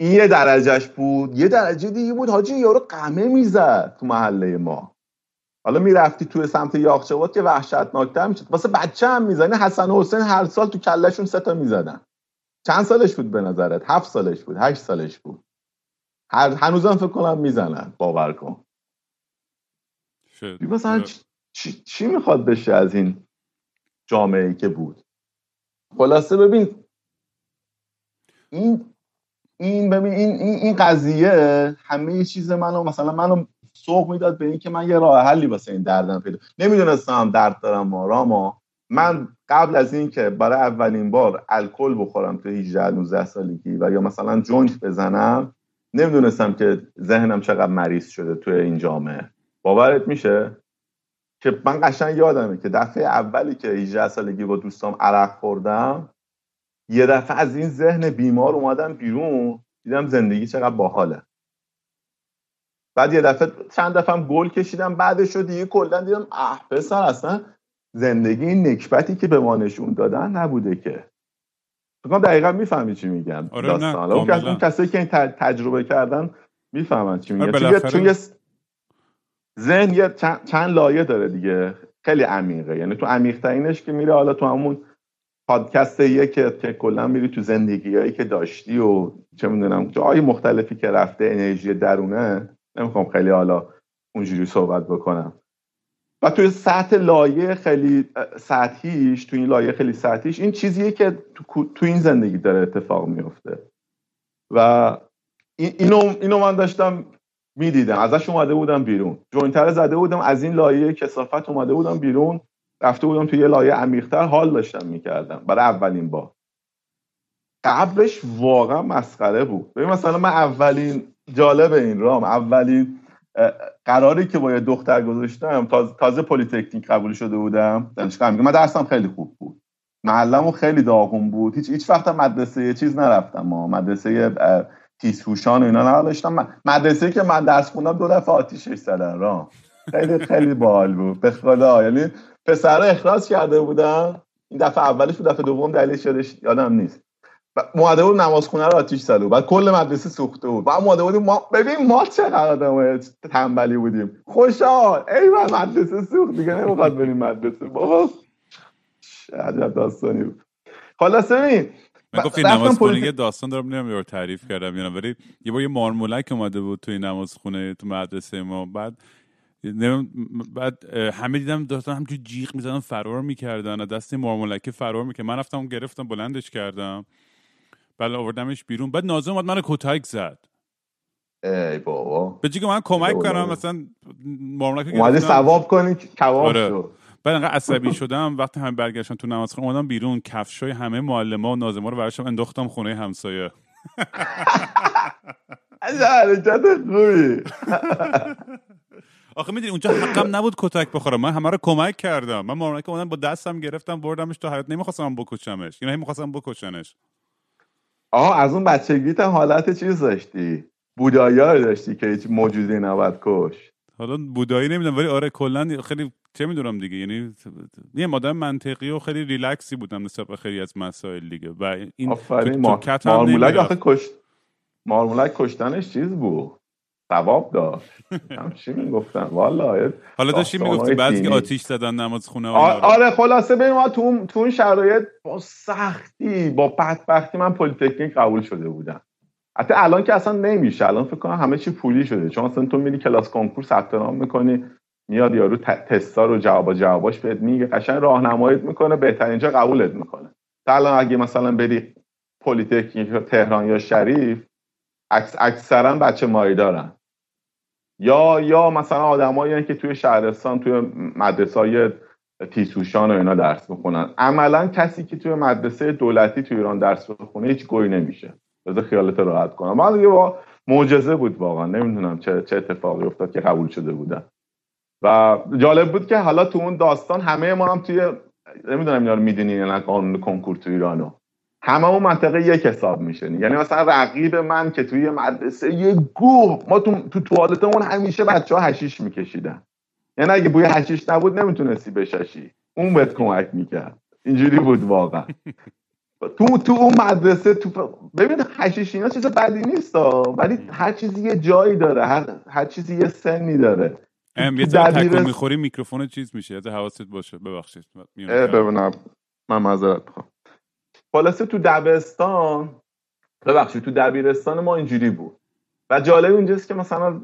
این یه درجهش بود. یه درجه دیگه بود حاجی یارو قمه می‌زد تو محله ما. حالا می‌رفتی توی سمت یاخچوات که وحشتناکتر می‌شد. واسه بچه هم می‌زنه حسن و حسین هر سال تو کلشون سه تا می‌زدن. چند سالش بود به نظرت؟ هفت سالش بود هشت سالش بود. هر هنوزم فکر کنم می‌زنن. باور کن. مثلا چی, چی می‌خواد بشه از این جامعه ای که بود؟ خلاصه ببین این این ببین این این, این قضیه همه چیز منو مثلا منو سوق می‌داد به اینکه من یه راه حلی واسه این دردم پیدا نمی‌دونستم درد دارم ما راما. من قبل از اینکه برای اولین بار الکل بخورم تو 18 19 سالگی و یا مثلا جونت بزنم نمی‌دونستم که ذهنم چقدر مریض شده توی این جامعه. باورت میشه؟ که من قشنگ یادمه که دفعه اولی که 18 سالگی با دوستام عرق خوردم یه دفعه از این ذهن بیمار اومدم بیرون دیدم زندگی چقدر باحاله. بعد یه دفعه چند دفعه هم گل کشیدم بعدش رو دیگه کلا دیدم اه پسر اصلا زندگی این نکبتی که به ما نشون دادن نبوده که. فکر دقیقا می‌فهمی چی میگم. آره داستان. اون کسایی که این تجربه کردن می‌فهمن چی میگم. آره چون یه ذهن یه چند لایه داره دیگه. خیلی عمیقه. یعنی تو عمیق که میره حالا تو همون پادکست که که کلا میری تو زندگیایی که داشتی و چه می‌دونم جای مختلفی که رفته انرژی درونه. نمی‌خوام خیلی حالا اونجوری صحبت بکنم. و توی سطح لایه خیلی سطحیش تو این لایه خیلی سطحیش این چیزیه که تو, تو این زندگی داره اتفاق میفته و اینو, اینو من داشتم می‌دیدم. ازش اومده بودم بیرون. جوینتر زده بودم از این لایه کسافت اومده بودم بیرون. رفته بودم توی یه لایه عمیقتر حال داشتم می‌کردم برای اولین بار. قبلش واقعا مسخره بود. ببین مثلا من اولین جالب این رام. اولین قراری که با یه دختر گذاشتم تازه, تازه پلیتکنیک قبول شده بودم. دانشگاه من درسم خیلی خوب بود. محلمو خیلی داغون بود. هیچ هیچ وقت مدرسه چیز نرفتم. ما مدرسه تیزهوشان و اینا نداشتم. مدرسه که من درس خوندم دو دفعه آتیشش زدن رام. خیلی خیلی باحال بود. به خدا. یعنی پسرا اخراج کرده بودن. این دفعه اولش بود دفعه دوم دلیلش یادش یادم نیست. معده بود نمازخونه رو آتیش زده بعد کل مدرسه سوخته بود. بعد معده بودیم ما ببین ما چقدر آدم تنبلی بودیم. خوشحال. ای من مدرسه سوخت. دیگه نمی‌خواد بریم مدرسه. بابا. عجب داستانی بود. خلاصه ببین من گفتی نمازخونه یه داستان دارم نمی‌دونم یه تعریف کردم یعنی ولی یه بار یه مارمولک اومده بود توی نمازخونه تو مدرسه ما. بعد بعد همه دیدم داستان همجور جیغ می‌زدن فرار می‌کردن دست مارمولک فرار می‌کرد. من رفتم گرفتم بلندش کردم. بله آوردمش بیرون. بعد نازم اومد من کتک زد. ای بابا. به که من کمک کنم مثلا مارمولک اومده ثواب کنی کباب آره. شد. بعد انقدر عصبی شدم. وقتی همه برگشتن تو نماز خونه اومدم بیرون. کفشای همه معلما و نازما رو براشم انداختم خونه همسایه. حرکت خوبی. آخه می‌دونی اونجا حقم نبود کتک بخورم. من همه رو کمک کردم. من مارمولک اومدم با دستم گرفتم بردمش تو حیات نمی‌خواستم بکشمش. اینا می‌خواستم بکشنش. آها از اون بچگیت حالت چیز داشتی؟ بودایی داشتی که هیچ موجودی نباید کش حالا بودایی نمی‌دونم ولی آره کلا خیلی چه می‌دونم دیگه یعنی یه مادم منطقی و خیلی ریلکسی بودم نسبت به خیلی از مسائل دیگه. و این آفرین ما... مارمولک آخه کشت مارمولک کشتنش چیز بود؟ ثواب داشت. همچی می‌گفتن؟ والا حالا داشتی می‌گفتی؟ بعضی که آتیش زدن نماز خونه آره خلاصه ببین ما تو تو اون شرایط با سختی با بدبختی من پلیتکنیک قبول شده بودم. حتی الان که اصلا نمیشه. الان فکر کنم همه چی پولی شده. چون اصلا تو میری کلاس کنکور ثبت نام می‌کنی میاد یارو تستا رو جواب جواباش بهت میگه. قشنگ راهنماییت می‌کنه بهترین جا قبولت می‌کنه. تا الان اگه مثلا بری پلیتکنیک تهران یا شریف اکثرا بچه مایی دارن. یا یا مثلا آدمایی که توی شهرستان توی مدرسه های تیسوشان و اینا درس بخونن عملا کسی که توی مدرسه دولتی توی ایران درس بخونه هیچ گوی نمیشه. بذار خیالت راحت کنم. من دیگه با معجزه بود واقعا. نمی‌دونم چه چه اتفاقی افتاد که قبول شده بودن و جالب بود که حالا تو اون داستان همه ما هم توی نمی‌دونم اینا رو می‌دونین نه قانون کنکور تو ایرانو همه اون منطقه یک حساب میشه یعنی مثلا رقیب من که توی مدرسه یه گوه ما تو تو توالتمون همیشه بچه ها هشیش میکشیدن. یعنی اگه بوی هشیش نبود نمی‌تونستی بششی اون بهت کمک می‌کرد. اینجوری بود واقعا. تو تو اون مدرسه تو ببین هشیش اینا چیز بدی نیست ولی هر چیزی یه جایی داره. هر, هر چیزی یه سنی داره. ام یه ذره می‌خوری میکروفون چیز میشه. حواست باشه. ببخشید. من معذرت می‌خوام. خلاصه تو دبستان ببخشید تو دبیرستان ما اینجوری بود. و جالب اینجاست که مثلا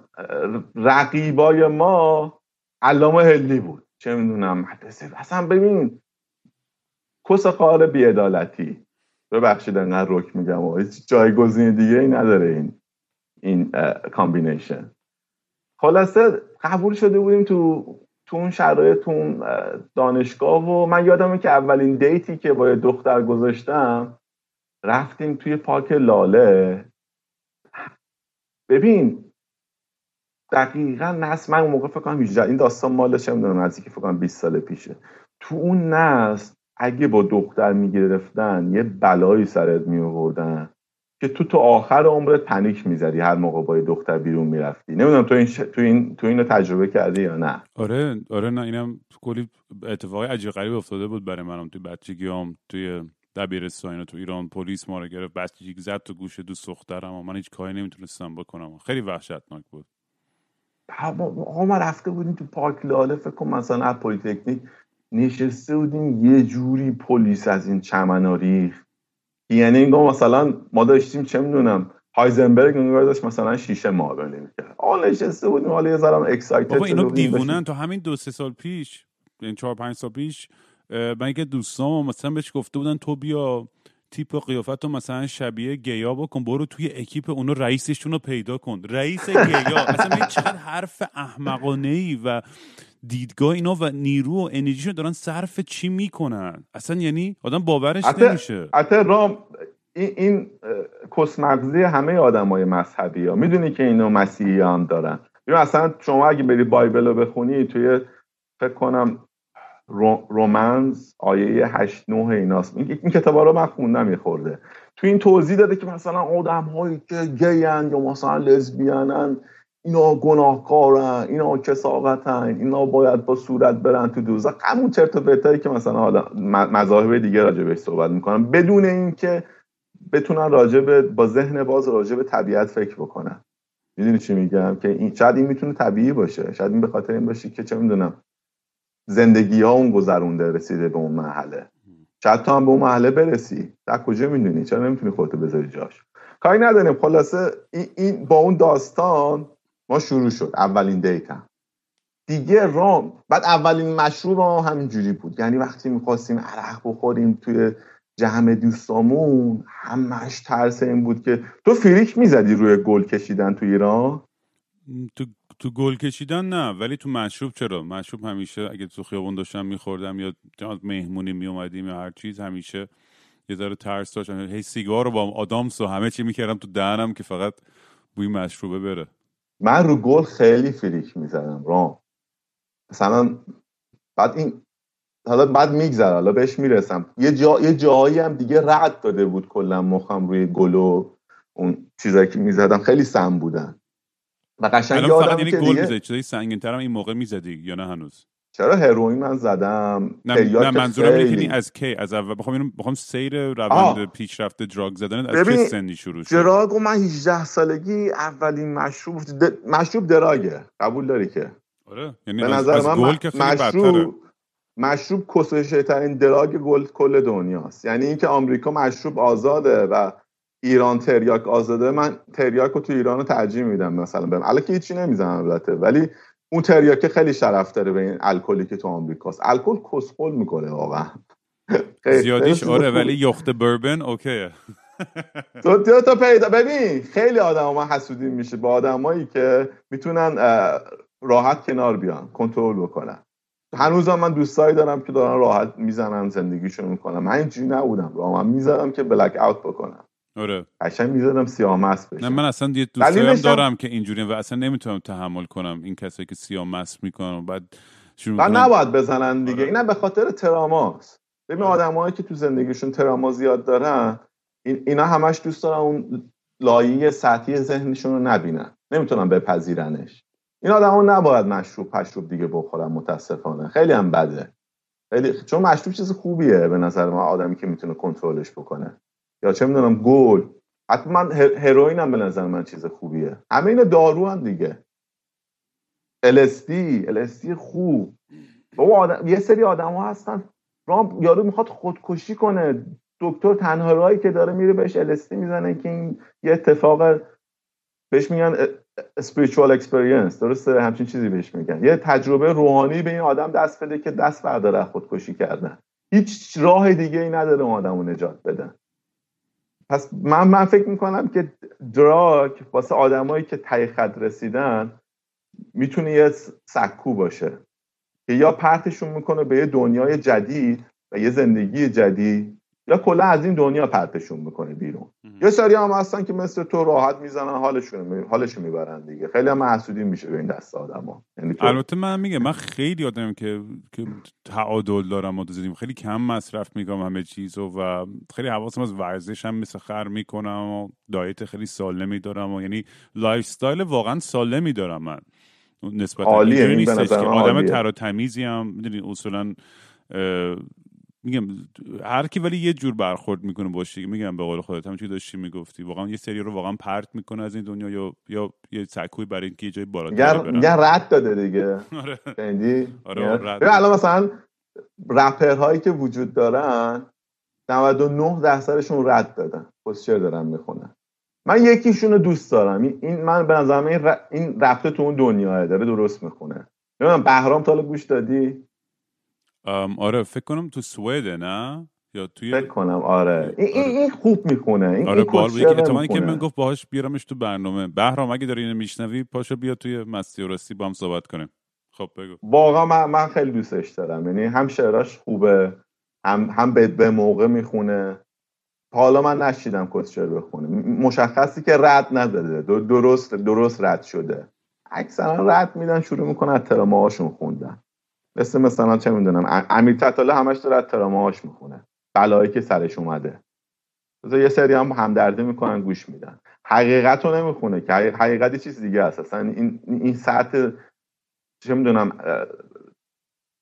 رقیبای ما علامه هلی بود. چه می‌دونم مدرسه. اصلا ببین کس خار بیعدالتی. ببخشید انقدر رک میگم و هیچ جایگزین دیگه ای نداره این این combination خلاصه قبول شده بودیم تو تو اون شرایط تو اون دانشگاه و من یادمه که اولین date ی که با دختر گذاشتم رفتیم توی پارک لاله. ببین دقیقا نسل من اون موقع فکر کنم این داستان مال چه می‌دونم نزدیک فکر کنم 20 سال پیشه. تو اون نسل اگه با دختر می‌گرفتن یه بلایی سرت میآوردن. که تو تو آخر عمرت panic می‌زدی هر موقع با دختر بیرون می‌رفتی. نمی‌دونم تو این ش... تو این تو اینو تجربه کردی یا نه؟ آره آره نه اینم کلی اتفاق عجیب غریب افتاده بود برای منم. توی بچگیام توی دبیرستان تو ایران پلیس ما رو گرفت بچگی زد تو گوشه دوست دخترم و من هیچ کاری نمی‌تونستم بکنم. خیلی وحشتناک بود. آقا ما رفته بودیم تو پارک لاله فکر کنم مثلا پلیتکنیک نشسته بودیم یه جوری پلیس از این چمنا ریخت. یعنی انگار مثلا ما داشتیم چه می‌دونم هایزنبرگ انگار داشت مثلا شیشه ما رو نمی‌کرد. آن نشسته بودیم حالا یه ذرم اکسایتد بابا اینو دیوونن تا همین دو سه سال پیش این چهار پنج سال پیش من که دوستام مثلا بهش گفته بودن تو بیا. تیپ قیافت رو مثلا شبیه گیا بکن برو توی اکیپ اونو رئیسشون رو پیدا کن. رئیس گیا. اصلا چقدر حرف احمقانه ای و دیدگاه اینا و نیرو و انرژیشون دارن صرف چی می‌کنن؟ اصلا یعنی آدم باورش نمیشه. حتی رام این, این کسمغزی همه آدم های مذهبی ها. می‌دونی که اینو مسیحی هم دارن. اصلا شما اگه بری بایبل رو بخونی توی فکر کنم رومنز آیه 8 9 ایناست. این, این کتابا رو من خوندم یه خورده. تو این توضیح داده که مثلا آدم هایی که گیان یا مثلا لزبیانن اینا گناهکارن اینا کساقتن اینا باید با صورت برن تو دوزخ. همون چرت و پرتایی که مثلا مذاهب دیگه راجع بهش صحبت می‌کنن. بدون اینکه بتونن راجع با ذهن باز راجع به طبیعت فکر بکنن. می‌دونی چی میگم؟ که این شاید این می‌تونه طبیعی باشه. شاید این به خاطر این باشه که چه می‌دونم. زندگی ها اون گذرونده رسیده به اون محله شاید تو هم به اون محله برسی. در کجا می‌دونی؟ چرا نمی‌تونی خودتو بذاری جاش؟ کاری نداریم. خلاصه این با اون داستان ما شروع شد. اولین دیتم دیگه رام. بعد اولین مشروب ما همینجوری بود. یعنی وقتی می‌خواستیم عرق بخوریم توی جمع دوستامون همش ترس این بود که تو فریک می‌زدی روی گل کشیدن تو ایران؟ تو تو گل کشیدن نه ولی تو مشروب چرا؟ مشروب همیشه اگه تو خیابون داشتم میخوردم یا مهمونی میومدیم یا هر چیز همیشه یه ذره ترس داشتم. هی سیگار رو با آدامس و همه چی می‌کردم تو دهنم که فقط بوی مشروبه بره. من رو گل خیلی فریک می‌زدم رام. مثلا بعد این حالا بعد میگذره حالا بهش می‌رسم. یه, جا... یه جاهایی هم دیگه رد داده بود کلا مخم روی گل و اون چیزایی که می‌زدم خیلی سم بودن. و قشنگ یادم یعنی گل می‌زدی چیزای سنگین ترم این موقع می‌زدی یا نه هنوز؟ چرا هروئین من زدم؟ نه, نه منظورم اینه از کی؟ از اول. بخوام اینو بخوام سیر روند پیشرفت دراگ زدن از چه سنی شروع شد؟ دراگ من 18 سالگی اولین مشروب مشروب دراگه. قبول داری که؟ آره یعنی به نظر من گل که خیلی مشروب مشروب کسوشه ترین دراگ گل کل دنیاست. یعنی اینکه آمریکا مشروب آزاده و ایران تریاک آزاده من تریاک رو تو ایران رو ترجیح میدم مثلا بهم که هیچی نمی‌زنم البته ولی اون تریاکه خیلی شرف داره به این الکلی که تو آمریکاست. الکل کسخل می‌کنه واقعا. زیادیش آره ولی یخت بربن اوکیه. تو تا پیدا ببین خیلی آدم من حسودی میشه. با آدمایی که می‌تونن راحت کنار بیان کنترل بکنن. هنوزم من دوستایی دارم که دارن راحت می‌زنن زندگیشون می‌کنن. من اینجوری نبودم. را من می‌زنم که بلک اوت بکنم. آره. قشنگ می‌زدم سیاه مست نه من اصلا یه دوستایم هم- دارم که اینجوری و اصلا نمی‌تونم تحمل کنم این کسایی که سیاه مست می‌کنن و بعد شروع و نباید بزنن دیگه. آره. اینا به خاطر تراماست. ببین آره. آدمایی که تو زندگیشون تراما زیاد دارن این اینا همش دوست دارن اون لایه سطحی ذهنشون رو نبینن. نمی‌تونن بپذیرنش. این آدما نباید مشروب پشروب دیگه بخورن متاسفانه. خیلی هم بده. خیلی چون مشروب چیز خوبیه به نظر من آدمی که می‌تونه کنترلش بکنه. یا چه می‌دونم گل. حتما هروئین هم به نظر من چیز خوبیه. همه اینا دارو هم دیگه. LSD LSD خوب. بابا آدم... یه سری آدم ها هستن. رام یارو می‌خواد خودکشی کنه. دکتر تنها راهی که داره میره بهش LSD می‌زنه که این یه اتفاق بهش میگن spiritual experience. درسته؟ همچین چیزی بهش میگن. یه تجربه روحانی به این آدم دست بده که دست برداره خودکشی کردن. هیچ راه دیگه ای نداره اون آدم رو نجات بدن پس من من فکر می‌کنم که دراگ واسه آدمایی که ته خط رسیدن می‌تونه یه سکو باشه که یا پرتشون می‌کنه به یه دنیای جدید و یه زندگی جدید یا کلا از این دنیا پرتشون می‌کنه بیرون. یه سری هم هستن که مثل تو راحت می‌زنن حالشون می... حالشون می‌برن دیگه. خیلی هم محسودی میشه به این دست آدما. یعنی تو البته من میگم من خیلی آدمم که که تعادل دارم و خیلی کم مصرف می‌کنم همه چیزو و خیلی حواسم از ورزشم مثل خر می‌کنم و diet خیلی سالمی دارم و یعنی lifestyle واقعا سالمی دارم من. نسبتا عالیه، نیستش که آدم. تر و تمیزی هم می‌دونی اصولا میگم هر کی ولی یه جور برخورد می‌کنه باشه میگم به قول خودت همون داشتی می‌گفتی. واقعا یه سری رو واقعا پرت می‌کنه از این دنیا یا یا یه سکوی برای اینکه یه جای برن. میگن رد داده دیگه. آره. آره، الان مثلا رپرهایی که وجود دارن 99 درصدشون رد دادن. پوستچر دارن می‌خونن؟ من یکیشون رو دوست دارم. این- من به نظرم این, ر... این رفته تو اون دنیاه داره درست می‌خونه. نمی‌دونم بهرام تا حالا گوش دادی؟ آره فکر کنم تو سوئده نه؟ یا توی فکر کنم آره. این, این, این خوب می‌خونه. این, آره بال یکی اتفاقا که. من گفت باهاش بیارمش تو برنامه. بهرام اگه داری اینو میشنوی پاشو بیا توی مستی و راستی با هم صحبت کنیم. خب بگو. واقعا من, من خیلی دوستش دارم. یعنی هم شعراش خوبه هم هم به, به موقع می‌خونه. حالا من نشیدم کسچر بخونه. م- مشخصی که رد نداده. در- درست درست رد شده. اکثرا رد میدن شروع می‌کنن از تراماهاشون خوندن. مثل مثلا چه می‌دونم امیر تطاله همش داره از تراماهاش می‌خونه. بلایی که سرش اومده. بذار یه سری هم همدردی می‌کنن گوش میدن. حقیقت رو نمی‌خونه که. حقیق- حقیقت یه چیز دیگه است. اصلا این این سطح چه می‌دونم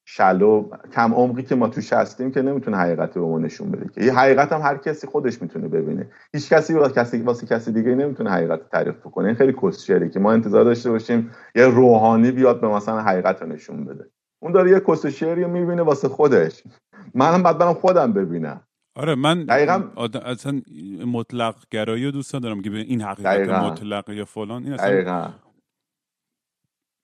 شلو کم عمقی که ما توش هستیم که نمی‌تونه حقیقت رو نشون بده که. یه حقیقت هم هر کسی خودش می‌تونه ببینه. هیچ کسی واسه کسی واسه کسی دیگه نمی‌تونه حقیقت تعریف بکنه. این خیلی کسچری که ما انتظار داشته باشیم یه روحانی بیاد به مثلا حقیقت رو نشون بده. اون داره یه کسچری رو می‌بینه واسه خودش. منم بعد برم خودم ببینم. آره من دقیقاً. آد- اصلا مطلق گرایی رو دوست ندارم که به این حقیقت دقیقاً. مطلق یا فلان. این اصلا دقیقا.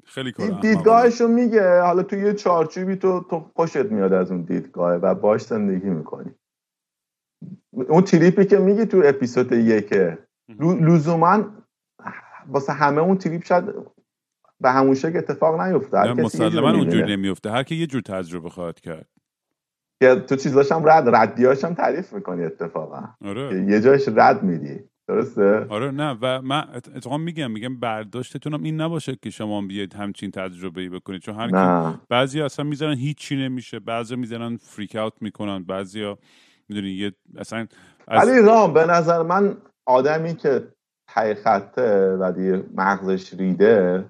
خیلی این. دیدگاهش رو میگه. حالا تو یه چارچوبی تو تو خوشت میاد از اون دیدگاه و باش زندگی می‌کنی. اون تریپی که میگی تو اپیزود یکه. لزوما واسه همه اون تریپ شاید به همون شکل اتفاق نیفته. هر کسی مسلما اونجوری. نمیفته هر کی یه جور تجربه خواهد کرد. که تو چیزاش هم رد ردیاش هم تعریف می‌کنی اتفاقا. که آره یه جایش رد میدی. درسته؟ آره نه و من ات- اتفاقا میگم میگم برداشتتونم این نباشه که شما بیاید همچین تجربه ای بکنید. چون هر کی نه. بعضی اصلا می‌ذارن هیچی نمیشه. بعضی می‌ذارن فریک اوت می‌کنن. بعضی می‌دونی یه اصلا از ولی رام به نظر من آدمی که تای خطه و دیگه مغزش ریده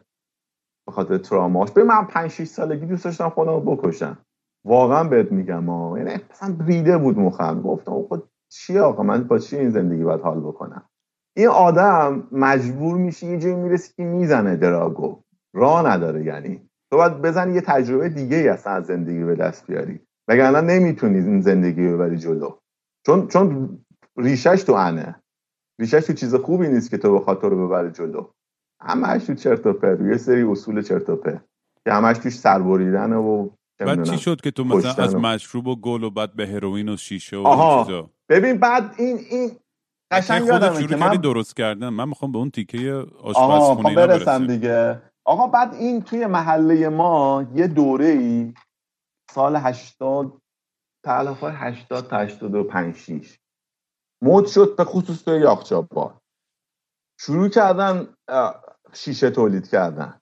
به خاطر تراماش به من 5 6 سالگی دوست داشتم خودم رو بکشم. واقعا بهت میگم ها یعنی مثلا ریده بود مخم. گفتم خود چی آقا؟ من با چی این زندگی باید حال بکنم؟ این آدم مجبور میشه یه جایی می‌رسه که می‌زنه دراگو. راه نداره یعنی. تو باید بزنی یه تجربه دیگه ای اصلا از زندگی به دست بیاری. وگرنه نمی‌تونی این زندگی رو ببری جلو. چون چون ریشش تو انه. ریشش تو چیز خوبی نیست که تو بخواد تو رو ببره جلو. همش تو چرت و پرت. یه سری اصول چرت و پرت. که همش توش سربریدن و بعد. چی شد که تو مثلا از مشروب و گل و بعد به هروئین و شیشه و آها. این چیزا؟ ببین بعد این این قشنگ یادمه شروع که من درست کردن. من می‌خوام به اون تیکه آشپزخونه برسم برسیم. دیگه. آقا بعد این توی محله ما یه دوره ای سال 80 تلافای 80 تا 85 6 مد شد به خصوص توی یاخچاپا شروع کردن شیشه تولید کردن.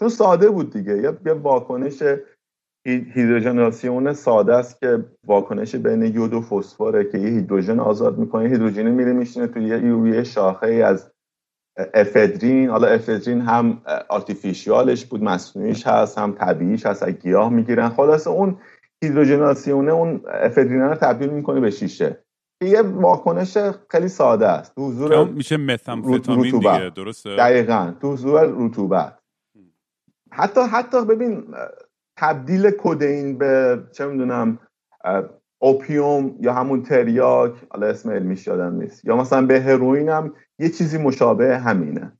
چون ساده بود دیگه. یه واکنش هیدروژناسیون ساده است که واکنش بین یود و فسفره که یه هیدروژن آزاد می‌کنه. هیدروژن میره میشینه توی یه یه شاخه ای از افدرین. حالا افدرین هم آرتیفیشیالش بود مصنوعیش هست هم طبیعیش هست. از گیاه می‌گیرن. خلاصه اون هیدروژناسیونه اون افدرین رو تبدیل می‌کنه به شیشه. یه واکنش خیلی ساده است. تو حضور میشه متامفتامین دیگه درسته؟ دقیقا. تو حضور رطوبت. حتی حتی ببین تبدیل کدین به چه می‌دونم اوپیوم یا همون تریاک حالا اسم علمیش یادم نیست. یا مثلا به هروئین هم یه چیزی مشابه همینه.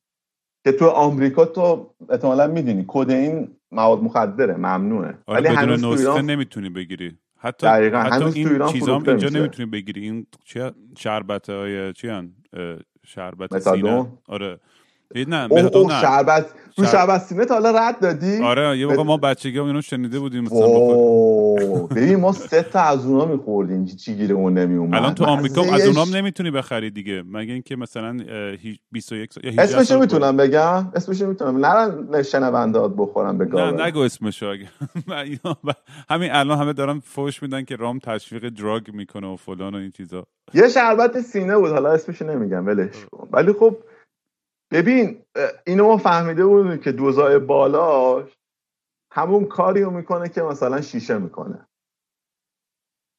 که تو آمریکا تو احتمالا می‌دونی کدین مواد مخدره ممنوعه. آره ولی هنوز تو ایران نمی‌تونی بگیری. حتی دقیقا. حتی هنوز این تو ایران چیزا هم اینجا. نمی‌تونی بگیری این چه شربت های چی هن؟ شربت متادون؟ سینه آره نه. نه شربت شر- شربت سینه تا حالا رد دادی؟ آره یه موقع ما بچگی اینو شنیده بودیم مثلا ببین ما سه تا از اونا میخوردیم چی گیره اون نمیومد الان تو آمریکا از اونام نمی‌تونی بخری دیگه. مگه اینکه مثلا اه، هی- 21 سال یا 18 اسمشو سال می‌تونم بگم؟ اسمشو می‌تونم. نرن شنوندات بخورم به نه گاوه نگو اسمشو اگه. همین الان همه دارن فوش میدن که رام تشویق دراگ می‌کنه و فلان و این چیزا. یه شربت سینه بود حالا اسمشو نمیگم ولش ولی خب ببین اینو ما فهمیده بودیم که دوزای بالاش همون کاری رو می‌کنه که مثلا شیشه می‌کنه.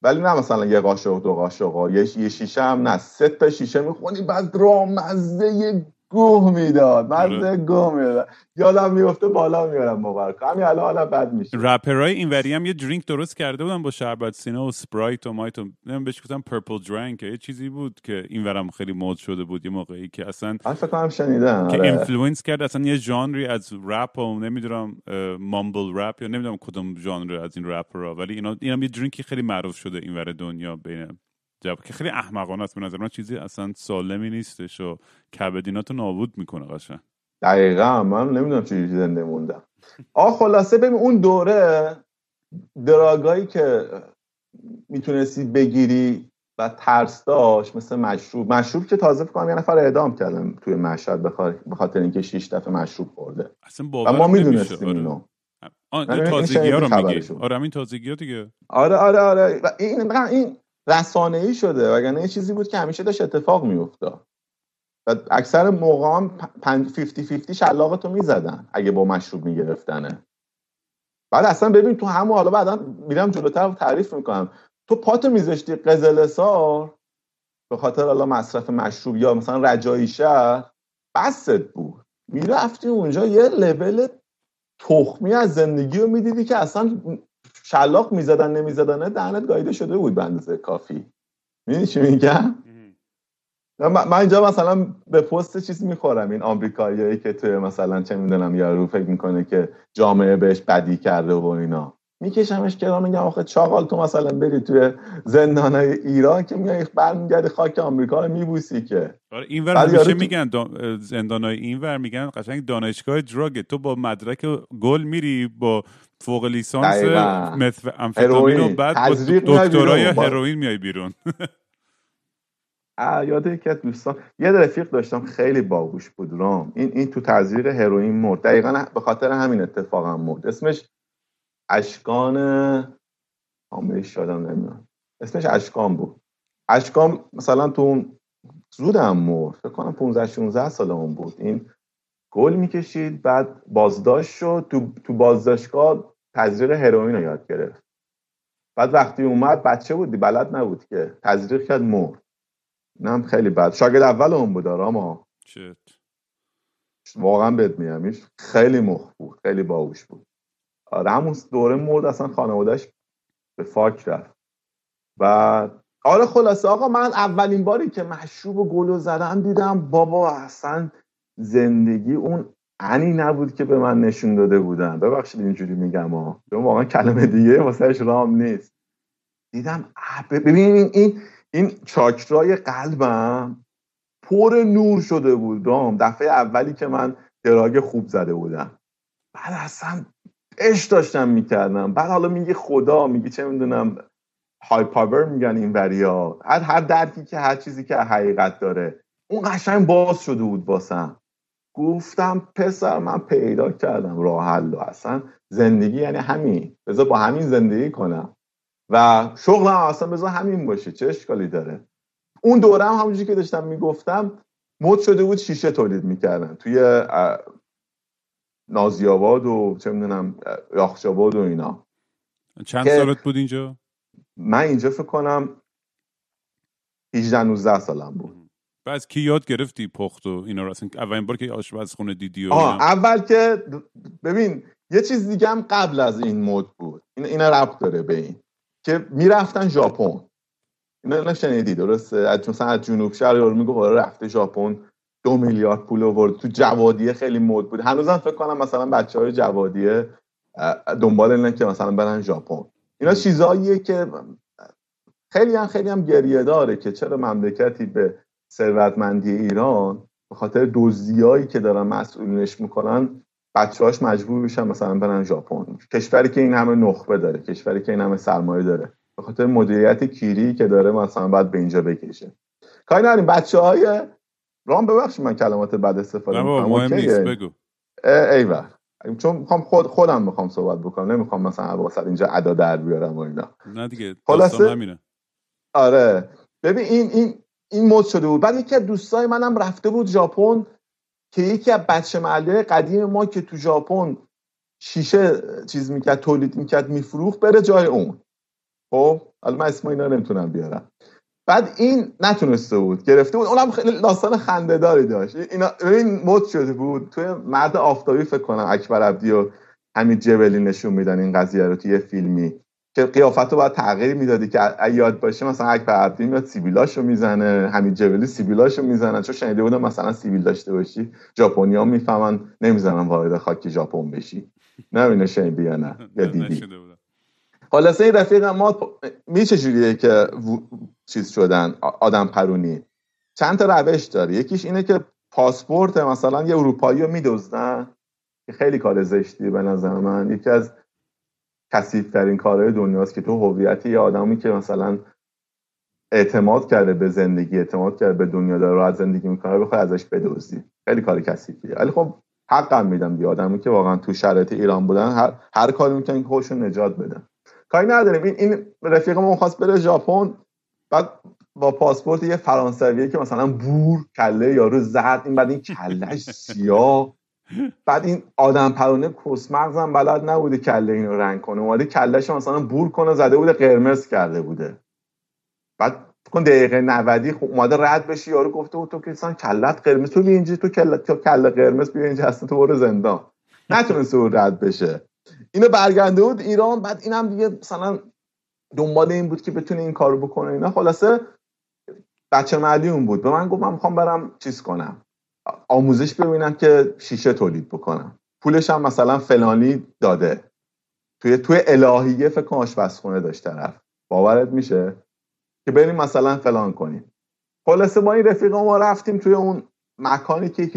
ولی نه مثلا یه قاشق دو قاشق یه شیشه هم نه. سه تا شیشه می‌خونی بعد را مزه یه گوه می‌داد مزه آره. گوه می‌داد یادم میفته بالا میارم مبارک. همین الان حالا بد میشه. رپرای اینوری هم یه درینک درست کرده بودن با شربت سینه و سپرایت و مایت و نمی‌دونم بهش گفتم پرپل درینک یه چیزی بود که اینورم خیلی مود شده بود یه موقعی که اصلا من فکر کنم شنیدم که آره. influence کرد اصلا یه ژانری از رپ و نمی‌دونم mumble rap یا نمی‌دونم کدوم ژانر از این رپرها. ولی اینا اینم یه drink ی خیلی معروف شده اینور دنیا بین جب که خیلی احمقانه است به نظر من. چیزی اصلا سالمی نیستش و کبدیناتو نابود می‌کنه قشنگ. دقیقا. من نمی‌دونم چه زنده موندم. آ خلاصه ببین اون دوره drug ایی که می‌تونستی بگیری و ترس داشت مثل مشروب. مشروب که تازه فکر کنم یه نفر اعدام کردن توی مشهد بخاطر به خاطر اینکه شیش دفعه مشروب خورده. اصلا و ما. می‌دونستیم آره. اینو. آن این تازگی ها رو میگی. آره همین تازگی ها دیگه. آره آره آره. این این رسانه ای شده وگرنه یه چیزی بود که همیشه داشت اتفاق میافتاد و اکثر موقع هم 50 50 شلاقتو می‌زدن اگه با مشروب میگرفتنه. بعد اصلا ببین تو همون حالا بعدا میرم جلوتر تعریف می‌کنم. تو پاتو میذاشتی قزل سار به خاطر حالا مصرف مشروب یا مثلا رجایی شهر بست بود. می‌رفتی اونجا یه لول تخمی از زندگی رو می‌دیدی که اصلا شلاق می‌زدن نمیزدنه دهنت گایده شده بود به اندازه کافی. می‌دونی چی میگم؟ من من اینجا مثلا به پست چیز می‌خورم این آمریکاییایی که توی مثلا چه می‌دونم یارو فکر می‌کنه که جامعه بهش بدی کرده و اینا. میکشمش کنار میگم آخه چاقال تو مثلا بری توی زندان ایران که میای برمیگردی خاک آمریکا رو میبوسی که. آره اینور همیشه تو- میگن دا... زندانای اینور میگن قشنگ دانشگاه دراگ تو با مدرک گل میری با فوق لیسانس. مثل امفتامین و. بعد با دکترای هروئین میای بیرون. یاد یکی از دوستان. یه رفیق داشتم خیلی باهوش بود رام. این این تو تزریق هروئین مرد. دقیقا به خاطر همین اتفاق هم مرد. اسمش اشکان آمریش یادم نمیاد. اسمش اشکان بود. اشکان مثلا تو اون زودم مرد. فکر کنم 15 16 سال اون بود. این گل می‌کشید بعد بازداشت شد. تو تو بازداشتگاه تزریق هروئین رو یاد گرفت. بعد وقتی اومد بچه بودی بلد نبود که تزریق کرد مرد. اینم خیلی بد. شاگرد اول اون بود اما چت. واقعا بهت میگم خیلی مخ بود خیلی باهوش بود. آره همون دوره مرد اصلا خانوادهش به فاک رفت. و آره خلاصه آقا من اولین باری که مشروب و گلو زدم دیدم بابا اصلا زندگی اون انی نبود که به من نشون داده بودن. ببخشید اینجوری میگم ها. چون واقعا کلمه دیگه واسهش رام نیست. دیدم اه، ببین این این, چاکرای قلبم پر نور شده بود. رام دفعه اولی که من دراگ خوب زده بودم. بعد اصلا اش داشتم می‌کردم. بعد حالا میگه خدا میگه چه می‌دونم های پاور میگن این وریا. هر هر درکی که هر چیزی که حقیقت داره. اون قشنگ باز شده بود واسم. گفتم پسر من پیدا کردم راه حل و اصلا زندگی یعنی همین. بذار با همین زندگی کنم. و شغلم اصلا بذار همین باشه. چه اشکالی داره؟ اون دوره هم همونجوری که داشتم می‌گفتم مد شده بود شیشه تولید می‌کردن. توی نازیاباد و چه می‌دونم یاخچاباد و اینا. چند سالت بود اینجا؟ من اینجا فکر کنم 18 19 سالم بود. بعد کی یاد گرفتی پخت و اینا رو؟ اولین بار که خونه دیدی و اول که ببین یه چیز دیگه هم قبل از این مد بود. این اینا ربط داره به این. که می‌رفتن ژاپن. اینا نشنیدی درسته؟ از مثلا از جنوب شرق یارو میگه آره رفته ژاپن. دو میلیارد پول آورد. تو جوادیه خیلی مد بود. هنوزم فکر کنم مثلا بچه های جوادیه دنبال اینه که مثلا برن ژاپن. اینا چیزاییه که خیلی هم خیلی هم گریه داره که چرا مملکتی به ثروتمندی ایران به خاطر دزدیایی که دارن مسئولینش می‌کنن بچه‌هاش مجبور میشن مثلا برن ژاپن. کشوری که این همه نخبه داره کشوری که این همه سرمایه داره. به خاطر مدیریت کیری که داره مثلا باید به اینجا بکشه. کاری نداریم. بچه های رام ببخشید من کلمات بد استفاده می‌کنم. بگو. ایوه چون می‌خوام خود خودم می‌خوام صحبت بکنم. نمی‌خوام مثلا واسه اینجا ادا در بیارم و اینا. نه دیگه خلاصه؟ همینه. آره. ببین این این این مود شده بود. بعد یکی از دوستای منم رفته بود ژاپن که یکی از بچه محله قدیم ما که تو ژاپن شیشه چیز می‌کرد تولید می‌کرد میفروخت بره جای اون. خب حالا من اسم اینا نمی‌تونم بیارم. بعد این نتونسته بود گرفته بود. اونم خیلی داستان خنده داری داشت. اینا این مد شده بود. توی مرد آفتابی فکر کنم اکبر عبدی و همین جبلی نشون میدن این قضیه رو توی فیلمی. که قیافت رو باید تغییر می‌دادی که یاد باشه مثلا اکبر عبدی میاد سیبیلاشو می‌زنه همین جبلی سیبیلاشو می‌زنه. چون شنیده بودم مثلا سیبیل داشته باشی ژاپنیا می‌فهمن نمی‌زنن وارد خاک ژاپن بشی. نه اینو شنیدی یا نه؟ یا دیدی؟ خلاصه این رفیق ما میشه جوریه که چیز شدن؟ آدم پرونی. چند تا روش داره. یکیش اینه که پاسپورت مثلا یه اروپایی رو میدزدن. که خیلی کار زشتی به نظر من. یکی از کسیف ترین کارهای دنیاست که تو هویت یه آدمی که مثلا اعتماد کرده به زندگی اعتماد کرده به دنیا داره راحت زندگی می‌کنه بخوای ازش بدزدی. خیلی کار کثیفیه. ولی خب حقم میدم دیگه آدمی که واقعا تو شرایط ایران بودن هر, هر کاری می‌کنن که خودشون نجات بدن. کاری نداریم. این این ما خواست بره ژاپن بعد با پاسپورت یه فرانسویه که مثلا بور کله یارو زرد این بعد این کلهش سیاه. بعد این آدم پرونه کسمغزم بلد نبوده کله اینو رنگ کنه. اومده کلهش مثلا بور کنه زده بوده قرمز کرده بوده. بعد کن دقیقه 90 خب اومده رد بشی یارو گفته بود تو که کلت قرمز تو اینجا تو کله تو کله قرمز بیا اینجا تو برو زندان. نتونسته بود رد بشه. اینو برگنده بود ایران بعد اینم دیگه مثلا دنبال این بود که بتونه این کارو بکنه اینا. خلاصه بچه معلی اون بود. به من گفت من می‌خوام برم چیز کنم. آموزش ببینم که شیشه تولید بکنم. پولش هم مثلا فلانی داده. توی توی الهیه فکر کن آشپزخونه داشت طرف باورت میشه؟ که بریم مثلا فلان کنیم. خلاصه با این رفیق ما رفتیم توی اون مکانی که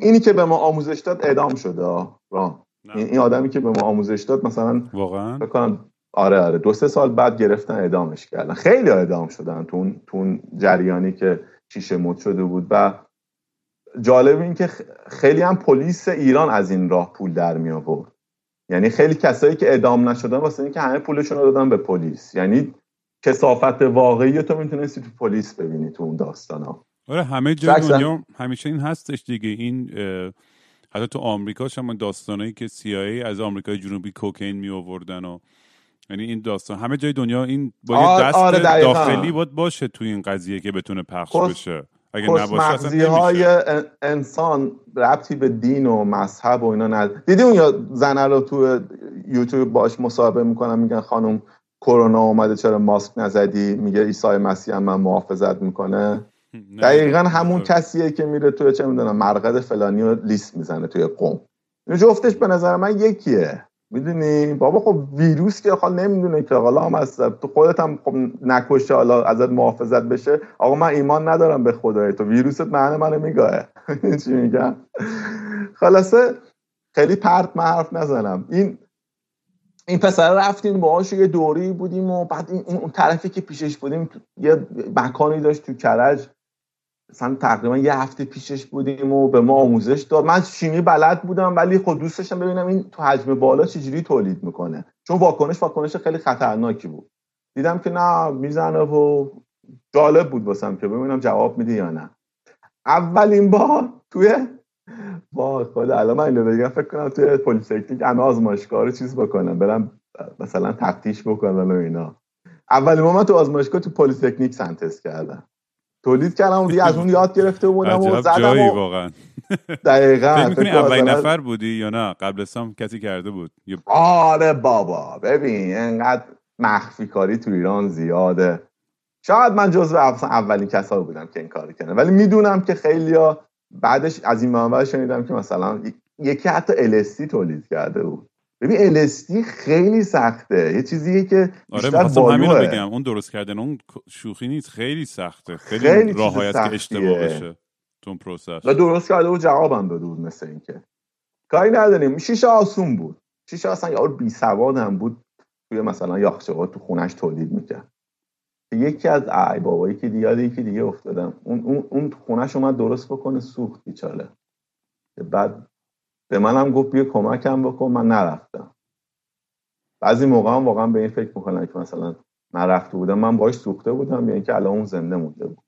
اینی که به ما آموزش داد اعدام شده. رام. این آدمی که به ما آموزش داد مثلا واقعا؟ بکنم آره آره. دو سه سال بعد گرفتن اعدامش کردن. خیلی اعدام شدن تو اون, تو جریانی که شیشه مد شده بود و جالب این که خیلی هم پلیس ایران از این راه پول در می آورد. یعنی خیلی کسایی که اعدام نشدن واسه اینکه همه پولشون رو دادن به پلیس. یعنی کسافت واقعی تو می‌تونستی تو پلیس ببینی تو اون داستان ها آره همه جای دنیا همیشه این هستش دیگه. این حتی تو آمریکا هم داستانایی که CIA از آمریکای جنوبی کوکین می آوردن و یعنی این داستان. همه جای دنیا این با یه دست آره داخلی باید باشه تو این قضیه که بتونه پخش بشه. اگه نباشه های انسان ربطی به دین و مذهب و اینا ند دیدی اون یا زنه رو تو یوتیوب باش مصاحبه می‌کنن میگن خانم کرونا اومده چرا ماسک نزدی؟ میگه عیسی مسیح هم من محافظت می‌کنه. دقیقا همون کسیه که میره توی چه می‌دونم مرقد فلانی رو لیست می‌زنه توی قوم. جفتش به نظر من یکیه. می‌دونی؟ بابا خب ویروس که حال نمی‌دونه که. حالا هم از تو خودت هم خب نکشه حالا ازت محافظت بشه. آقا من ایمان ندارم به خدای تو. ویروست معنی منو میگاه چی میگم؟ خلاصه خیلی پرت من حرف نزنم. این این پسر رفتیم باهاش یه دوری بودیم و بعد این اون طرفی که پیشش بودیم یه مکانی داشت تو کرج. مثلا تقریبا یه هفته پیشش بودیم و به ما آموزش داد. من شیمی بلد بودم ولی خود دوست داشتم ببینم این تو حجم بالا چجوری تولید می‌کنه. چون واکنش واکنش خیلی خطرناکی بود. دیدم که نه می‌زنه و جالب بود واسم که ببینم جواب میده یا نه. اولین بار توی با خدا الان من اینو بگم فکر کنم توی پلیتکنیک همه آزمایشگاه رو چیز بکنم برم مثلا تفتیش بکنم و اینا. اولین بار من تو آزمایشگاه تو پلیتکنیک سنتز کردم. تولید کردم و از اون یاد گرفته بودم و زدم جایی واقعا. دقیقا. فکر می‌کنی اولین نفر بودی یا نه؟ قبل هم کسی کرده بود؟ آره بابا ببین انقدر مخفی کاری تو ایران زیاده. شاید من جزو اولین کسا بودم که این کاری کنه ولی می‌دونم که خیلیا بعدش از این منبع شنیدم که مثلا یکی حتی LSD تولید کرده بود. ببین LSD خیلی سخته. یه چیزیه که آره همین رو بگم. اون درست کردن اون شوخی نیست. خیلی سخته. خیلی, خیلی راه که اشتباه بشه تو process و درست کرده و جوابم داده بود مثل اینکه. کاری نداریم. شیشه آسون بود. شیشه اصلا یارو بی سواد هم بود. توی مثلا باغچه تو خونش تولید می‌کرد. یکی از ای بابایی که دیگه یکی دیگه افتادم. اون اون اون خونش اومد درست بکنه سوخت بیچاره. بعد به منم گفت بیا کمکم بکن من نرفتم. بعضی موقع هم واقعا به این فکر می‌کنم که مثلا نرفته بودم من باش سوخته بودم یا اینکه الان اون زنده مونده بود.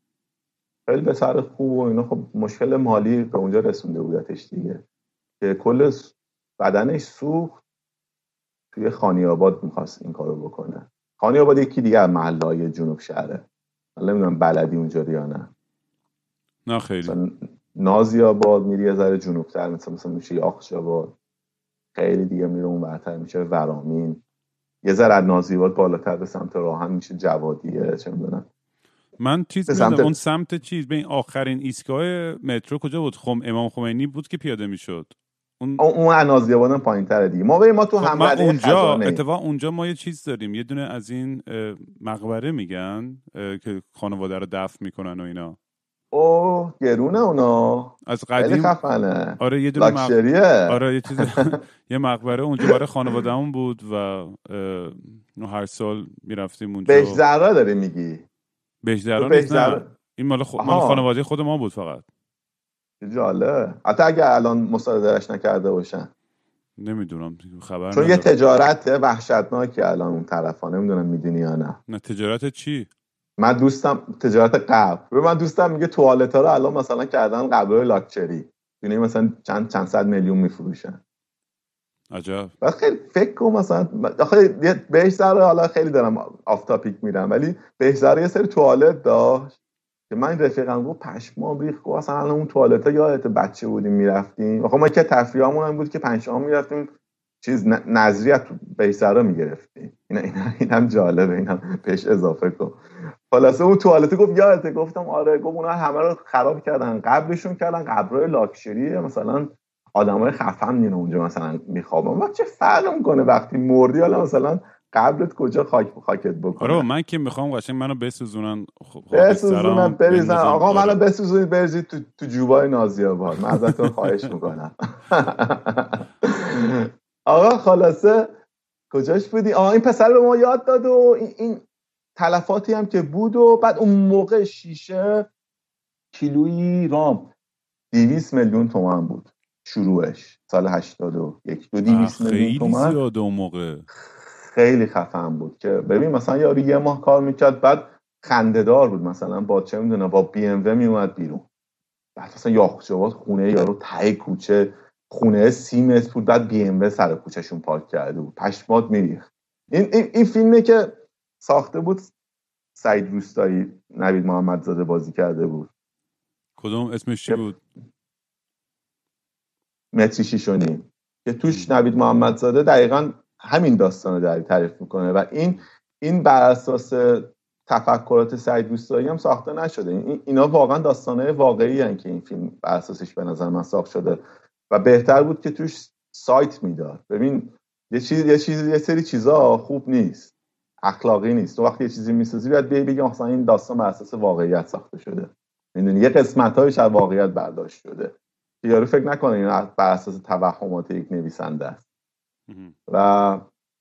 خیلی به سر خوب و اینا خب مشکل مالی به اونجا رسونده بودتش دیگه. که کل بدنش سوخت توی خانی آباد می‌خواست این کارو بکنه. خانی آباد یکی دیگه از محله جنوب شهره. من نمی‌دونم بلدی اونجا یا نه. نه خیلی. نازی آباد میری یه ذره جنوبتر مثلا مثلا میشه یاخش آباد خیلی دیگه میره اون برتر میشه ورامین. یه ذره از نازی آباد بالاتر به سمت راهن میشه جوادیه چه می‌دونم. من چیز سمت... اون سمت چیز به این آخرین ایستگاه مترو کجا بود؟ خم امام خمینی بود که پیاده می‌شد. اون اون عنازی آبادم پایین تره دیگه. ما به ما تو خب هم اونجا اتفاق اونجا ما یه چیز داریم. یه دونه از این مقبره میگن که خانواده رو دفن می‌کنن و اینا. او گرونه اونا. از قدیم؟ خفنه. آره یه دونه مق... آره یه چیز یه مقبره اونجا برای خانوادهمون بود و هر سال می‌رفتیم اونجا. بهش ذره داری میگی؟ نیست نه. این مال, خ... مال خانواده خود ما بود فقط. جاله حتی اگه الان مصادرش نکرده باشن. نمی‌دونم خبر چون یه تجارت وحشتناکی الان اون طرفا. نمی‌دونم می‌دونی یا نه. نه تجارت چی؟ من دوستم تجارت قبر من دوستم میگه توالت ها رو الان مثلا کردن قبر لاکچری. یعنی مثلا چند چند صد میلیون میفروشن. عجب. و خیلی فکر کنم مثلا آخه بهش حالا خیلی دارم آف تاپیک میرم ولی بهش یه سری توالت داشت که من رفیقم گفت پشمام ریخ گفت اصلا الان اون توالت ها یادت بچه بودیم می‌رفتیم. آخه ما که تفریحمون هم بود که پنجشنبه می‌رفتیم چیز نظریت بیسرا می‌گرفتیم اینا اینا اینم جالبه اینم پیش اضافه کن. خلاصه اون توالت گفت یادت گفتم آره گفت اونا همه رو خراب کردن قبلشون کردن قبرای لاکشری مثلا آدمای خفن میونه اونجا مثلا میخوابن. و چه فرق می‌کنه وقتی مردی؟ حالا مثلا قبلت کجا خاک خاکت بکنه؟ آره من که می‌خوام قشنگ منو بسوزونن خب بسوزونن بریزن. آقا. منو بسوزونید بریزید تو, تو جوبای نازی آباد من ازتون خواهش می‌کنم. آقا خلاصه کجاش بودی؟ آقا این پسر به ما یاد داد و این تلفاتی هم که بود و بعد اون موقع شیشه کیلویی رام. 200 میلیون تومن بود شروعش سال 81 دو 200 میلیون تومن خیلی زیاد اون موقع. خیلی خفن بود که ببین مثلا یارو یه ماه کار می‌کرد بعد خندهدار بود مثلا با چه می‌دونه با بی ام و میومد بیرون. بعد مثلا یاخوچوات خونه یارو ته کوچه خونه سی متر بود بعد بی ام سر کوچهشون پارک کرده بود. پشمات میریخت. این, این, این فیلمه که ساخته بود سعید روستایی نوید محمدزاده بازی کرده بود. کدوم اسمش چی بود؟ متری شیشونی که توش نوید محمدزاده دقیقا همین داستان رو تعریف می‌کنه. و این این بر اساس تفکرات سعید دوستایی هم ساخته نشده. این اینا واقعا داستانه واقعی هن که این فیلم بر اساسش به نظر من ساخت شده. و بهتر بود که توش سایت می‌داد. ببین یه چیز یه چیز یه سری چیزا خوب نیست. اخلاقی نیست. تو وقتی یه چیزی می‌سازی باید بیای بگی مثلا این داستان بر اساس واقعیت ساخته شده. می‌دونی؟ یه قسمت هایش از واقعیت برداشت شده. یارو فکر نکنه این بر اساس توهمات یک نویسنده است. و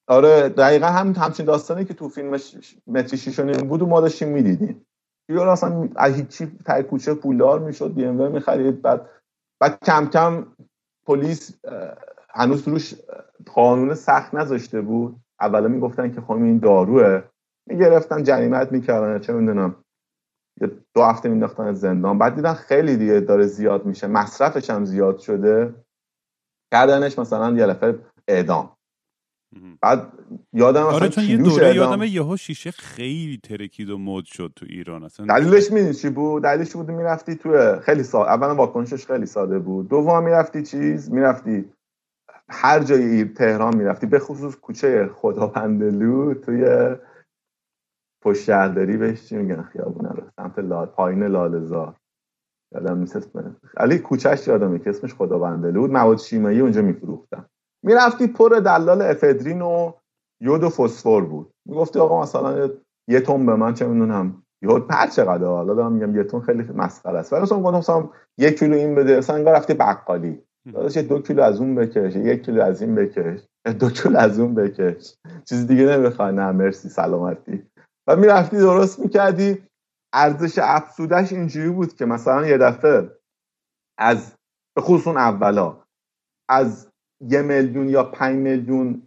آره دقیقا هم همچین داستانی که تو فیلمش متری شیشونی بود و ما داشتیم می‌دیدیم. یه اصلا از هیچی تای کوچه پولدار می‌شد بی ام می‌خرید بعد بعد کم کم پلیس هنوز روش قانون سخت نذاشته بود. اولا می‌گفتن که خب این داروه. می‌گرفتن جریمت می‌کردن چه می‌دونم دو هفته مینداختن زندان. بعد دیدن خیلی دیگه داره زیاد میشه. مصرفش هم زیاد شده. کردنش مثلا یه اعدام. بعد یادم آره چون یه دوره یادم یهو شیشه خیلی ترکید و مد شد تو ایران. اصلا دلیلش می‌دونی چی بود؟ دلیلش بود می‌رفتی تو خیلی ساده اولا واکنشش خیلی ساده بود. دوم می‌رفتی چیز؟ می‌رفتی هر جای تهران می‌رفتی به خصوص کوچه خداپندلو توی پشت شهرداری بهش چی میگن؟ خیابون رو سمت لال پایین لالزار یادم نیست علی کوچهش یادمه که اسمش خداپندلو بود. مواد شیمیایی اونجا میفروختن. می‌رفتی پر دلال افدرین و یود و فسفر بود. می‌گفتی آقا مثلا یه تن به من چه می‌دونم یود پر چقدر. حالا دارم میگم یه تن خیلی مسخره است. ولی مثلا گفتم مثلا یک کیلو این بده مثلا انگار رفتی بقالی. داداش دو کیلو از اون بکش یک کیلو از این بکش دو کیلو از اون بکش. چیز دیگه نمی‌خوای نه مرسی سلامتی. و می‌رفتی درست می‌کردی. ارزش افزودش اینجوری بود که مثلا یه دفعه از به خصوص اون اولا از یه میلیون یا پنج میلیون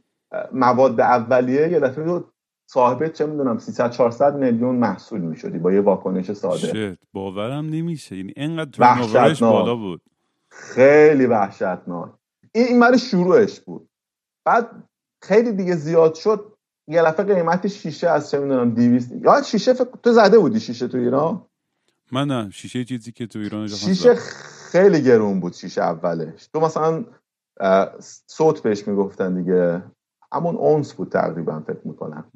مواد اولیه یه دفعه صاحب چه می‌دونم 300 400 میلیون محصول می‌شدی با یه واکنش ساده. باورم نمیشه. یعنی اینقدر تو بالا بود. خیلی وحشتناک. این این برای شروعش بود. بعد خیلی دیگه زیاد شد. یه دفعه قیمت شیشه از چه می‌دونم 200 یا شیشه فکر... تو زده بودی شیشه تو ایران؟ من نه شیشه چیزی که تو ایران شیشه خیلی گرون بود شیشه اولش. تو مثلا صوت بهش می‌گفتن دیگه. همون اونس بود تقریبا فکر می‌کنم.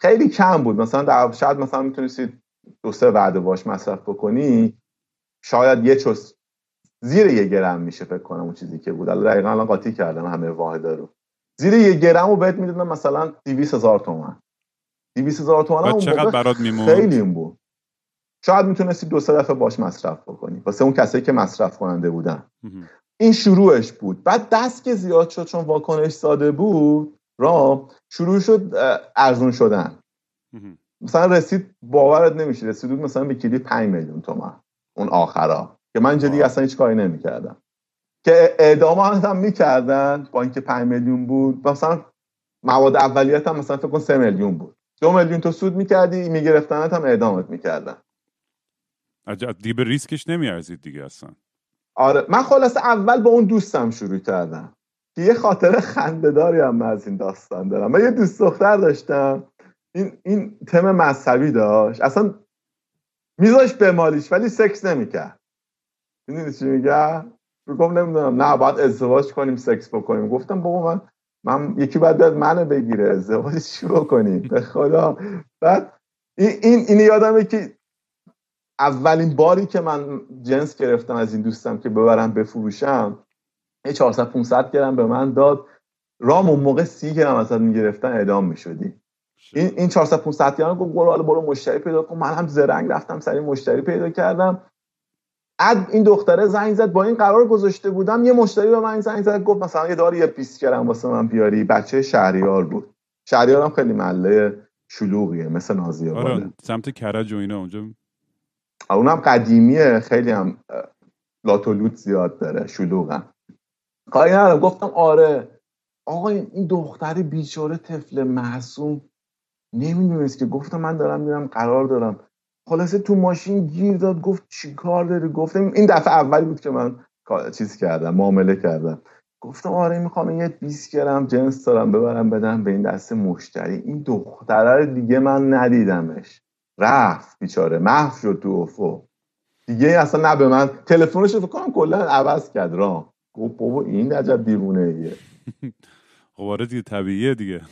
خیلی کم بود. مثلا در شاید مثلا می‌تونستید دو سه وعده باش مصرف بکنی شاید یه چوس زیر یه گرم میشه فکر کنم اون چیزی که بود. الان دقیقا الان قاطی کردم همه واحد رو. زیر یه گرم رو بهت می‌دادن مثلا 200 هزار تومن. 200 هزار تومن اون چقدر برات میمون خیلی این بود. شاید می‌تونستی دو سه دفعه باش مصرف بکنی. واسه اون کسایی که مصرف کننده بودن. این شروعش بود. بعد دست که زیاد شد چون واکنش ساده بود رام شروع شد ارزون شدن. مثلا رسید باورت نمیشه رسید مثلا به کلی 5 میلیون تومن اون آخرا. که من جدی اصلا هیچ کاری نمی‌کردم. که اعدام هم می‌کردن با اینکه 5 میلیون بود. مثلا مواد اولیت هم مثلا فکر کن 3 میلیون بود. دو میلیون تو سود می‌کردی میگرفتنت هم اعدامت می‌کردن. عجب دیگه به ریسکش نمیارزید دیگه اصلا. آره من خلاصه اول با اون دوستم شروع کردم. که یه خاطر خندهداری هم از این داستان دارم. من یه دوست دختر داشتم. این این تم مذهبی داشت. اصلا میذاش مالیش ولی سکس نمی‌کرد. می‌دونی چی میگم؟ گفتم نمی‌دونم. نه باید ازدواج کنیم سکس بکنیم. گفتم بابا من من یکی باید بیاد منو بگیره. ازدواج چی بکنیم؟ به خدا. بعد این این, این یادمه که اولین باری که من جنس گرفتم از این دوستم که ببرم بفروشم یه 400 500 گرم به من داد. رام اون موقع سی گرم ازت می‌گرفتن اعدام می‌شدی. این این 400 500 گرم گفت برو حالا برو مشتری پیدا کن. من هم زرنگ رفتم سری مشتری پیدا کردم. اد این دختره زنگ زد با این قرار گذاشته بودم یه مشتری به من زنگ زد گفت مثلا یه داری یه پیس کردم واسه من بیاری. بچه شهریار بود. شهریار هم خیلی محله شلوغیه مثل نازی آره سمت کرج و اینا اونجا اونم قدیمیه. خیلی هم لاتولوت زیاد داره شلوغم کاری ندارم. گفتم آره. آقا این دختر بیچاره طفل معصوم نمی‌دونست که. گفتم من دارم میرم قرار دارم. خلاصه تو ماشین گیر داد گفت چی کار داری؟ گفتم این دفعه اولی بود که من چیز کردم معامله کردم. گفتم آره می‌خوام یه 20 گرم جنس دارم ببرم بدم به این دست مشتری. این دختره دیگه من ندیدمش. رفت بیچاره محو شد تو افو دیگه اصلا نه به من تلفنش فکر کنم کلا عوض کرد. را گفت بابا این عجب دیوونه ایه. خب آره دیگه طبیعیه دیگه.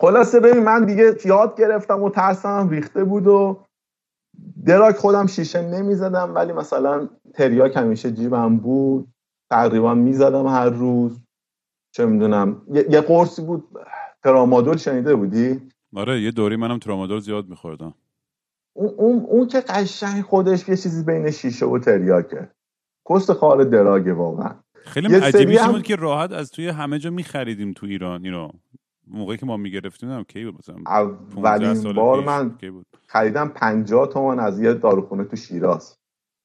خلاصه ببین من دیگه یاد گرفتم و ترسم ریخته بود و دراک خودم شیشه نمی‌زدم ولی مثلا تریاک همیشه جیبم بود. تقریبا می‌زدم هر روز. چه می‌دونم یه قرصی بود. ترامادول شنیده بودی؟ آره یه دوری منم ترامادول زیاد میخوردم. اون, اون, اون که قشنگ خودش یه چیزی بین شیشه و تریاکه. کست خار دراگه واقعا. خیلی عجیبی هم... بود که راحت از توی همه جا میخریدیم تو ایران اینو. موقعی که ما می‌گرفتیم هم کی بود؟ مثلا 15 اولین بار من خریدم 50 تومن از یه داروخونه تو شیراز.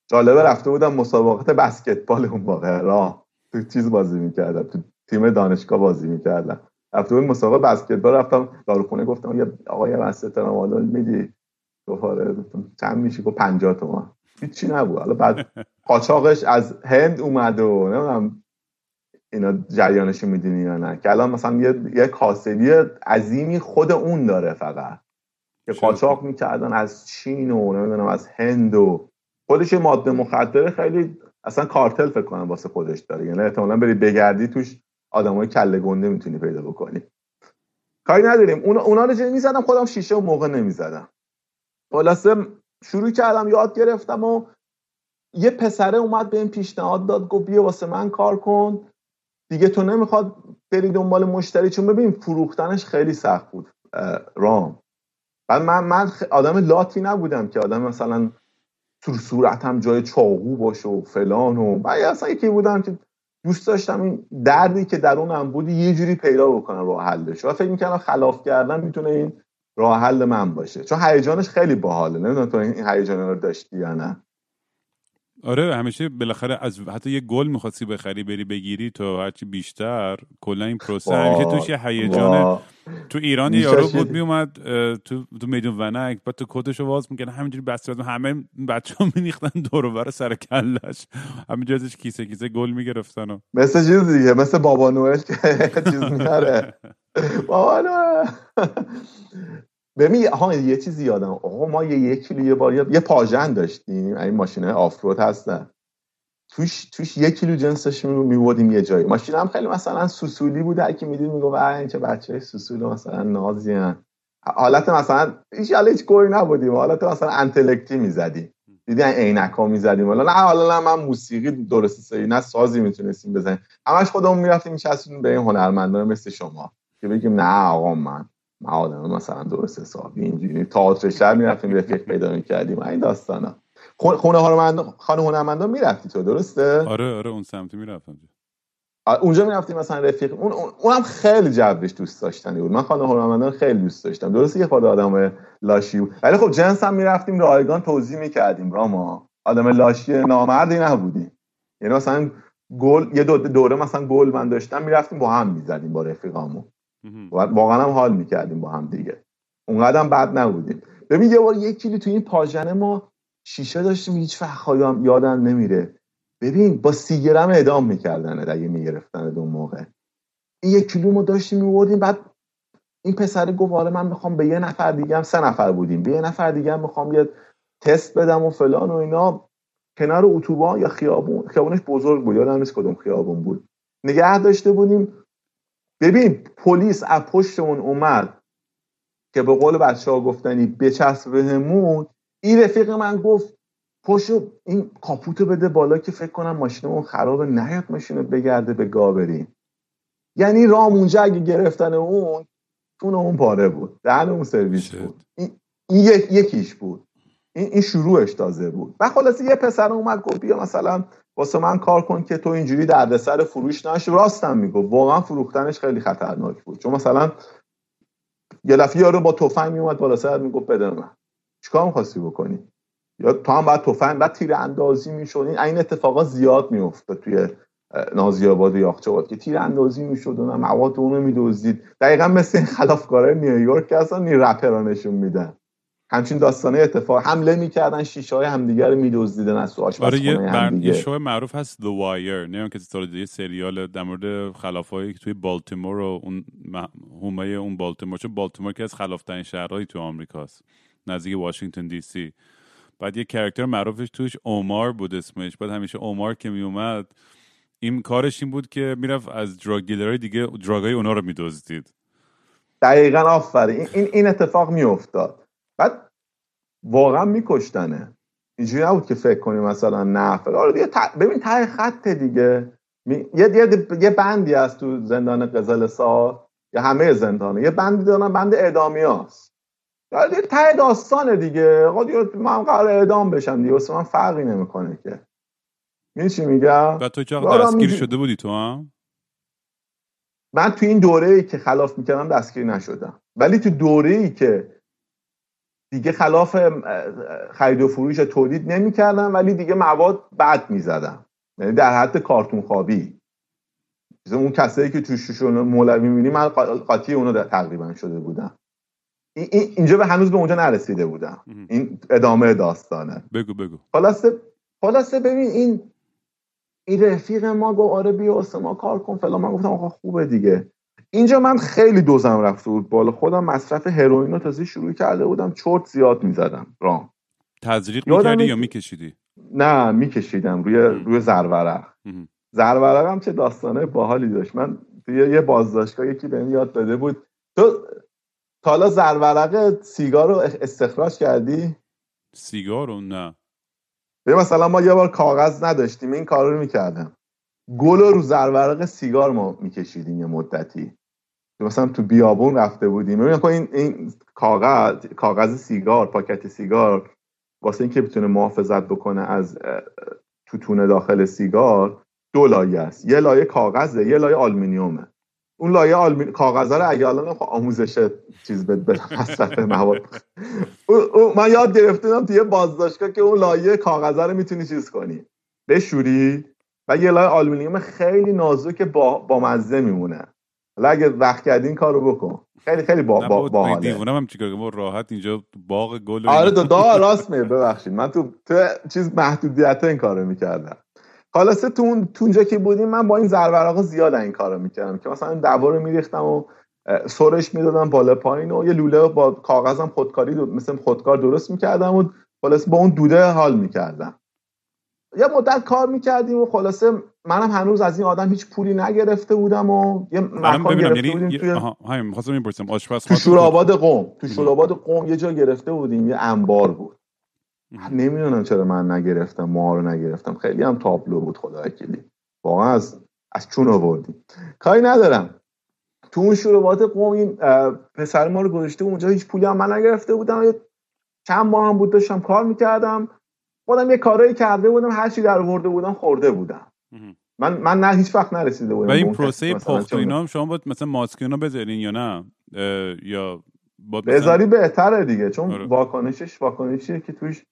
جالبه رفته بودم مسابقات بسکتبال اون موقع راه. تو چیز بازی می‌کردم تو تیم دانشگاه بازی می‌کردم. رفته بود مسابقه بسکتبال رفتم داروخونه گفتم یه آقا یه وسط ترامادول میدی؟ گفت آره گفتم چند میشه گفت 50 تومن هیچی نبود. حالا بعد قاچاقش از هند اومد و نمی‌دونم اینا جریانش می‌دونی یا نه. که الان مثلا یه, یه کاسبی عظیمی خود اون داره فقط. که قاچاق می‌کردن از چین و نمی‌دونم از هند و خودش یه ماده مخدر خیلی اصلا کارتل فکر کنم واسه خودش داره. یعنی احتمالاً بری بگردی توش آدمای کله گنده می‌تونی پیدا بکنی. کاری نداریم. اون اونا رو چه می‌زدم خودم شیشه و موقع نمی‌زدم. خلاصه شروع کردم یاد گرفتم و یه پسره اومد به این پیشنهاد داد گفت بیا واسه من کار کن. دیگه تو نمی‌خواد بری دنبال مشتری چون ببین فروختنش خیلی سخت بود رام. بعد من من آدم لاتی نبودم که آدم مثلا تو صورتم جای چاقو باشه و فلان و من اصلا یکی بودم که دوست داشتم این دردی که درونم بود یه جوری پیدا بکنم راه حلش. و فکر می‌کردم خلاف کردن می‌تونه این راه حل من باشه. چون هیجانش خیلی باحاله. نمی‌دونم تو این هیجان رو داشتی یا نه. آره همیشه بالاخره از حتی یه گل می‌خواستی بخری بری بگیری تو هرچی بیشتر کلا این پروسه همیشه توش یه هیجان. تو ایران یارو. بود میومد تو تو میدون ونک بعد تو کدشو واز می‌کنه همینجوری بسته. همه بچه ها میریختن دور و بر سر کلش همینجوری ازش کیسه کیسه گل می‌گرفتن و مثل چیز دیگه مثل بابا نوئل که چیز میاره بابا ببین ها یه چیزی یادم. آقا ما یه یک کیلو یه بار یه پاژن داشتیم. این ماشین آفرود هستن. توش توش یک کیلو جنسش رو میبردیم یه جایی. ماشین هم خیلی مثلا سوسولی بود. هر کی می‌دید اه این چه بچه سوسول مثلا نازی هن. حالت مثلا هیچ هیچ گوی نبودیم. حالت مثلا انتلکتی می‌زدیم. دیدی عینک ها می‌زدیم. حالا نه حالا من موسیقی درست سری نه سازی می‌تونستیم بزنیم. همش خودمون می‌رفتیم میشستیم به این هنرمندان مثل شما. که بگیم نه آقا من من آدم مثلا درست حسابی اینجوری تئاتر شهر می‌رفتیم رفیق پیدا می‌کردیم. این داستانا. خونه خونه هنرمندان خانه هنرمندان می‌رفتی تو درسته؟ آره آره اون سمتی می‌رفتم اونجا می‌رفتیم مثلا رفیق؟ اون اونم خیلی جوش دوست داشتنی بود. من خانه هنرمندان خیلی دوست داشتم. درسته یه خورده آدم لاشی بود. ولی خب جنس هم می‌رفتیم رایگان توضیح می‌کردیم. راما آدم لاشی نامردی نبودیم یعنی مثلا گل یه دو دوره مثلا گل من داشتم می‌رفتیم با هم می‌زدیم با رفیقامون. و واقعا هم حال می‌کردیم با هم دیگه. اونقدر هم بد نبودیم. ببین یه بار یک کیلو تو این پاژنه ما شیشه داشتیم هیچ خواهیم یادم نمیره. ببین با سی گرم اعدام می‌کردن اگه می‌گرفتن اون موقع. این یک کیلو ما داشتیم میبردیم بعد این پسر گفت حالا من می‌خوام به یه نفر دیگه هم سه نفر بودیم. به یه نفر دیگه هم می‌خوام یه تست بدم و فلان و اینا. کنار اتوبان یا خیابون خیابونش بزرگ بود یادم نیست کدوم خیابون بود. نگه داشته بودیم. ببین پلیس از پشتمون اومد که به قول بچه ها گفتنی بچسب بهمون این رفیق من گفت پشو این کاپوتو بده بالا که فکر کنم ماشینمون خرابه نیاد ماشین رو بگرده به گا بریم یعنی رام اونجا اگه گرفتن اون تون اون پاره بود دهن اون سرویس. بود. این, این یک- یکیش بود. این, این شروعش تازه بود. و خلاصه یه پسر اومد گفت بیا مثلا واسه من کار کن که تو اینجوری دردسر فروش نشی. راستم می‌گفت واقعا فروختنش خیلی خطرناک بود. چون مثلا یه دفعه یارو با تفنگ میومد بالا سرت می‌گفت بده من. چیکار می‌خواستی بکنی؟ یا تو هم بعد تفنگ بعد تیر اندازی می‌شد. این این اتفاقا زیاد میافتاد توی نازی آباد و یاخچه آباد که تیر اندازی می‌شد و مواد اونو میدزدید. دقیقا مثل این خلافکارای نیویورک که اصلا این رپرا نشون میدن. همچین داستانه اتفاق حمله می‌کردن شیشه های همدیگه رو میدزدیدن از تو آره یه, بر... یه شو معروف هست The Wire. نمی‌دونم که سال یه سریال در مورد خلافایی که توی بالتیمور و اون حومه اون بالتیمور چون بالتیمور که از خلافترین شهرهایی تو آمریکاست نزدیک واشنگتن دی سی. بعد یه کرکتر معروفش توش اومار بود اسمش. بعد همیشه اومار که میومد این کارش این بود که می‌رفت از دراگ دیگه دراگای اونا رو میدزدید. دقیقا آفرین. این, این اتفاق میافتاد. بعد واقعا میکشتنه. اینجوری نبود که فکر کنی مثلا نه. آره دیگه ت- ببین ته خط دیگه. می- یه, یه, یه بندی هست تو زندان قزل سال یا همه زندانه. یه بندی دارن بند اعدامی هست دیگه ته داستانه دیگه. آقا دیگه من قرار اعدام بشم دیگه. واسه من فرقی نمی‌کنه که. این چی میگم؟ بعد تو که آره، دستگیر. شده بودی تو هم؟ من تو این دوره ای که خلاف می‌کردم دستگیر نشدم. ولی تو دوره ای که دیگه خلاف خرید و فروش تولید نمی‌کردم ولی دیگه مواد بد می‌زدم یعنی در حد کارتون خوابی اون کسایی که توششون مولوی می‌بینی من قاطی اونو تقریبا شده بودم اینجا به هنوز به اونجا نرسیده بودم این ادامه داستانه. بگو بگو. خلاصه خلاصه ببین این این رفیق ما گفت آره بیا ما کار کن فلان. من گفتم آقا خوبه دیگه. اینجا من خیلی دوزم رفته بود بالا. خودم مصرف هروئین رو تازه شروع کرده بودم چرت زیاد می‌زدم. رام. تزریق می‌کردی یا میکشیدی؟ نه میکشیدم. روی روی زرورق. زرورق هم چه داستانه باحالی داشت. من توی یه بازداشتگاه یکی بهم یاد داده بود. تو حالا زرورق سیگار رو استخراج کردی؟ سیگار رو؟ نه. مثلا ما یه بار کاغذ نداشتیم این کار رو می‌کردم. گل رو زرورق سیگار ما میکشیدیم یه مدتی. مثلا تو بیابون رفته بودیم. این این کاغذ کاغذ سیگار پاکت سیگار واسه اینکه بتونه محافظت بکنه از توتون داخل سیگار دو لایه است. یه لایه کاغذه یه لایه آلومینیومه. اون لایه آلمین کاغذ رو اگه الان آموزش چیز بد مصرف مواد. من یاد گرفتم توی بازداشتگاه که اون لایه کاغذ رو می‌تونی چیز کنی. بشوری؟ و یه لایه آلومینیوم خیلی نازک با با مزه میمونه. حالا اگه وقت کردی این کارو بکن. خیلی خیلی با با باحاله. دیوونم هم چیکار کنم؟ راحت اینجا باغ گل آره دو دا راست می ببخشید. من تو تو چیز محدودیت این کارو می‌کردم. خلاصه تو اون تو اونجا که بودیم من با این زرورقا زیاد این کارو می‌کردم که مثلا دوا رو میریختم و سرش می‌دادم بالا پایین و یه لوله با کاغذم خودکاری مثل خودکار درست می‌کردم و خلاص با اون دوده حال می‌کردم. یه مدت کار می‌کردیم و خلاصه منم هنوز از این آدم هیچ پولی نگرفته بودم و یه مکان گرفته یعنی بودیم توی همین می‌پرسم آشپز تو شوراباد قوم تو شوراباد قوم یه جا گرفته بودیم یه انبار بود. نمی‌دونم چرا من نگرفتم ما رو نگرفتم. خیلی هم تابلو بود خدا وکیلی. واقعا از از چون آوردیم. کاری ندارم. تو اون شورابات قوم این پسر ما رو گذاشته اونجا هیچ پولی هم من نگرفته بودم. چند ماه هم بود داشتم کار می‌کردم. خودم یه کارایی کرده بودم هر چی در آورده بودم خورده بودم. من من نه هیچ وقت نرسیده بودم و این پروسه پخت و اینا شما باید مثلا ماسک اینا بذارین یا نه؟ یا بذاری بهتره دیگه چون آره. واکنشش واکنشیه که توش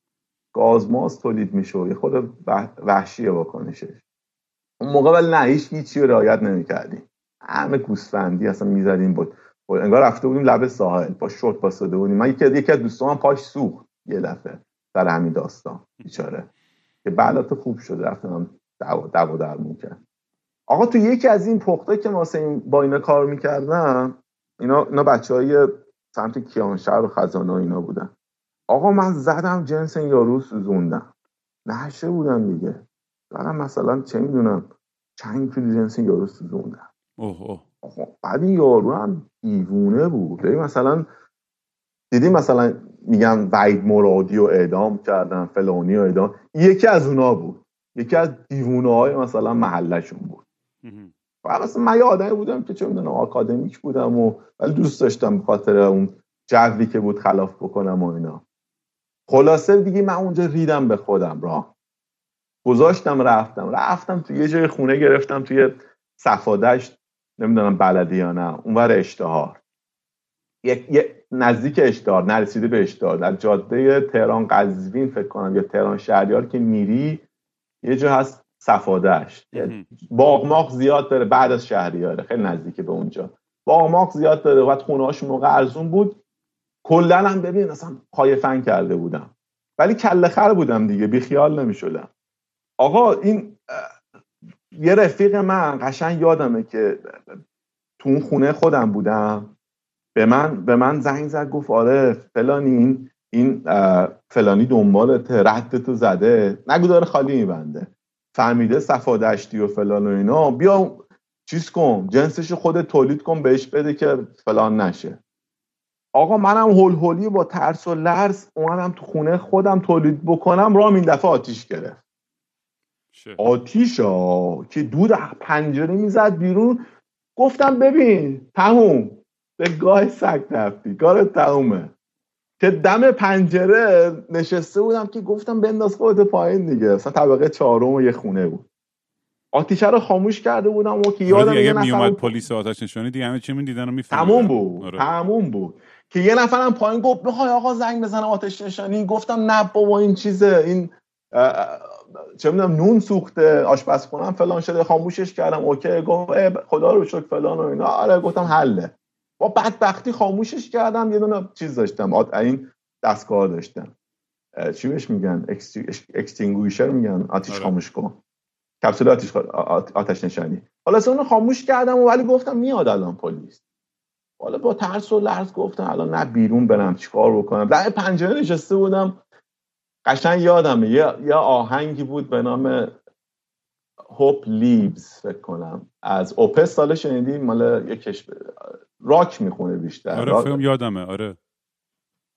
گاز ماز تولید میشه یه خود وحشیه واکنشش. اون موقع ولی نه هیچ هیچی رو رعایت نمی‌کردیم. همه گوسفندی اصلا می‌زدیم بود انگار رفته بودیم لب ساحل با شورت باسده بودیم. من یکی یکی از دوستان پاش سوخت یه دفعه. در همین داستان بیچاره. که بعد خوب شد رفتم دعوا دعوا درمون کرد آقا تو یکی از این پخته که واسه این با اینا کار می‌کردم اینا اینا بچه های سمت کیانشهر و خزانه و اینا بودن. آقا من زدم جنس این یارو سوزوندم. نشه بودم دیگه. زدم مثلا چه می‌دونم چند کیلو جنس این یارو سوزوندم. اوه اوه. آقا بعد این یارو هم دیوونه بود. مثلا دیدی مثلا میگم وعید مرادی و اعدام کردن فلانی و اعدام. یکی از اونا بود. یکی از دیوونه های مثلا محلشون بود. و مثلا من یه آدمی بودم که چه می‌دونم آکادمیک بودم و ولی دوست داشتم خاطر اون جوی که بود خلاف بکنم و اینا. خلاصه دیگه من اونجا ریدم به خودم راه. گذاشتم رفتم. رفتم تو یه جای خونه گرفتم توی صفادشت. نمی‌دونم بلدی یا نه. اونور اشتهار. یک نزدیک اشتار نرسیده به اشتار در جاده تهران قزوین فکر کنم یا تهران شهریار که میری یه جا هست صفادهش باغماق زیاد داره بعد از شهریاره. خیلی نزدیک به اونجا. باغماق زیاد داره و خونه هاش موقع ارزون بود. کلا هم ببین اصلا فن کرده بودم. ولی کله خر بودم دیگه بیخیال نمی‌شدم. آقا این یه رفیق من قشنگ یادمه که تو اون خونه خودم بودم. به من به من زنگ زد گفت آره فلانی این این فلانی دنبالت رد تو زده. نگو داره خالی میبنده. فهمیده صفادشتی و فلان و اینا. بیا چیز کن جنسش خود تولید کن بهش بده که فلان نشه. آقا منم هول هولی با ترس و لرز اومدم تو خونه خودم تولید بکنم رام این دفعه آتیش گرفت. آتیش ها که دود پنجره می‌زد بیرون. گفتم ببین تموم. به گاه سگ رفتی کار تمومه. که دم پنجره نشسته بودم که گفتم بنداز خودت پایین دیگه. اصلا طبقه چهارم و یه خونه بود. آتیشه رو خاموش کرده بودم و که آره یادم یه نفر میومد پلیس آتش نشانی دیگه همه چی می‌دیدن و میفهمیدن. تموم بود. آره. تموم بود. که یه نفرم پایین گفت بخوای آقا زنگ بزنم آتش نشانی؟ گفتم نه بابا این چیزه. این چه می‌دونم نون سوخته. آشپزخونم فلان شده. خاموشش کردم. okay. گفت خدا رو شکر فلان و اینا. آره گفتم حله. با بدبختی خاموشش کردم یه دونه چیز داشتم. این دستگاه داشتم. چی بهش میگن؟ extinguisher میگن؟ آتیش آره. خاموش کن. کپسول آتیش آتش نشانی. حالا اونو خاموش کردم ولی گفتم میاد الان پلیس. حالا با ترس و لرز گفتم الان نه بیرون برم چیکار بکنم؟ در پنجره نشسته بودم. قشنگ یادمه یه, یه آهنگی بود به نام هوپ لیوز فکر کنم. از اوپس سال شنیدی؟ مال یه کشور راک می‌خونه بیشتر. آره راک- فیلم یادمه. آره.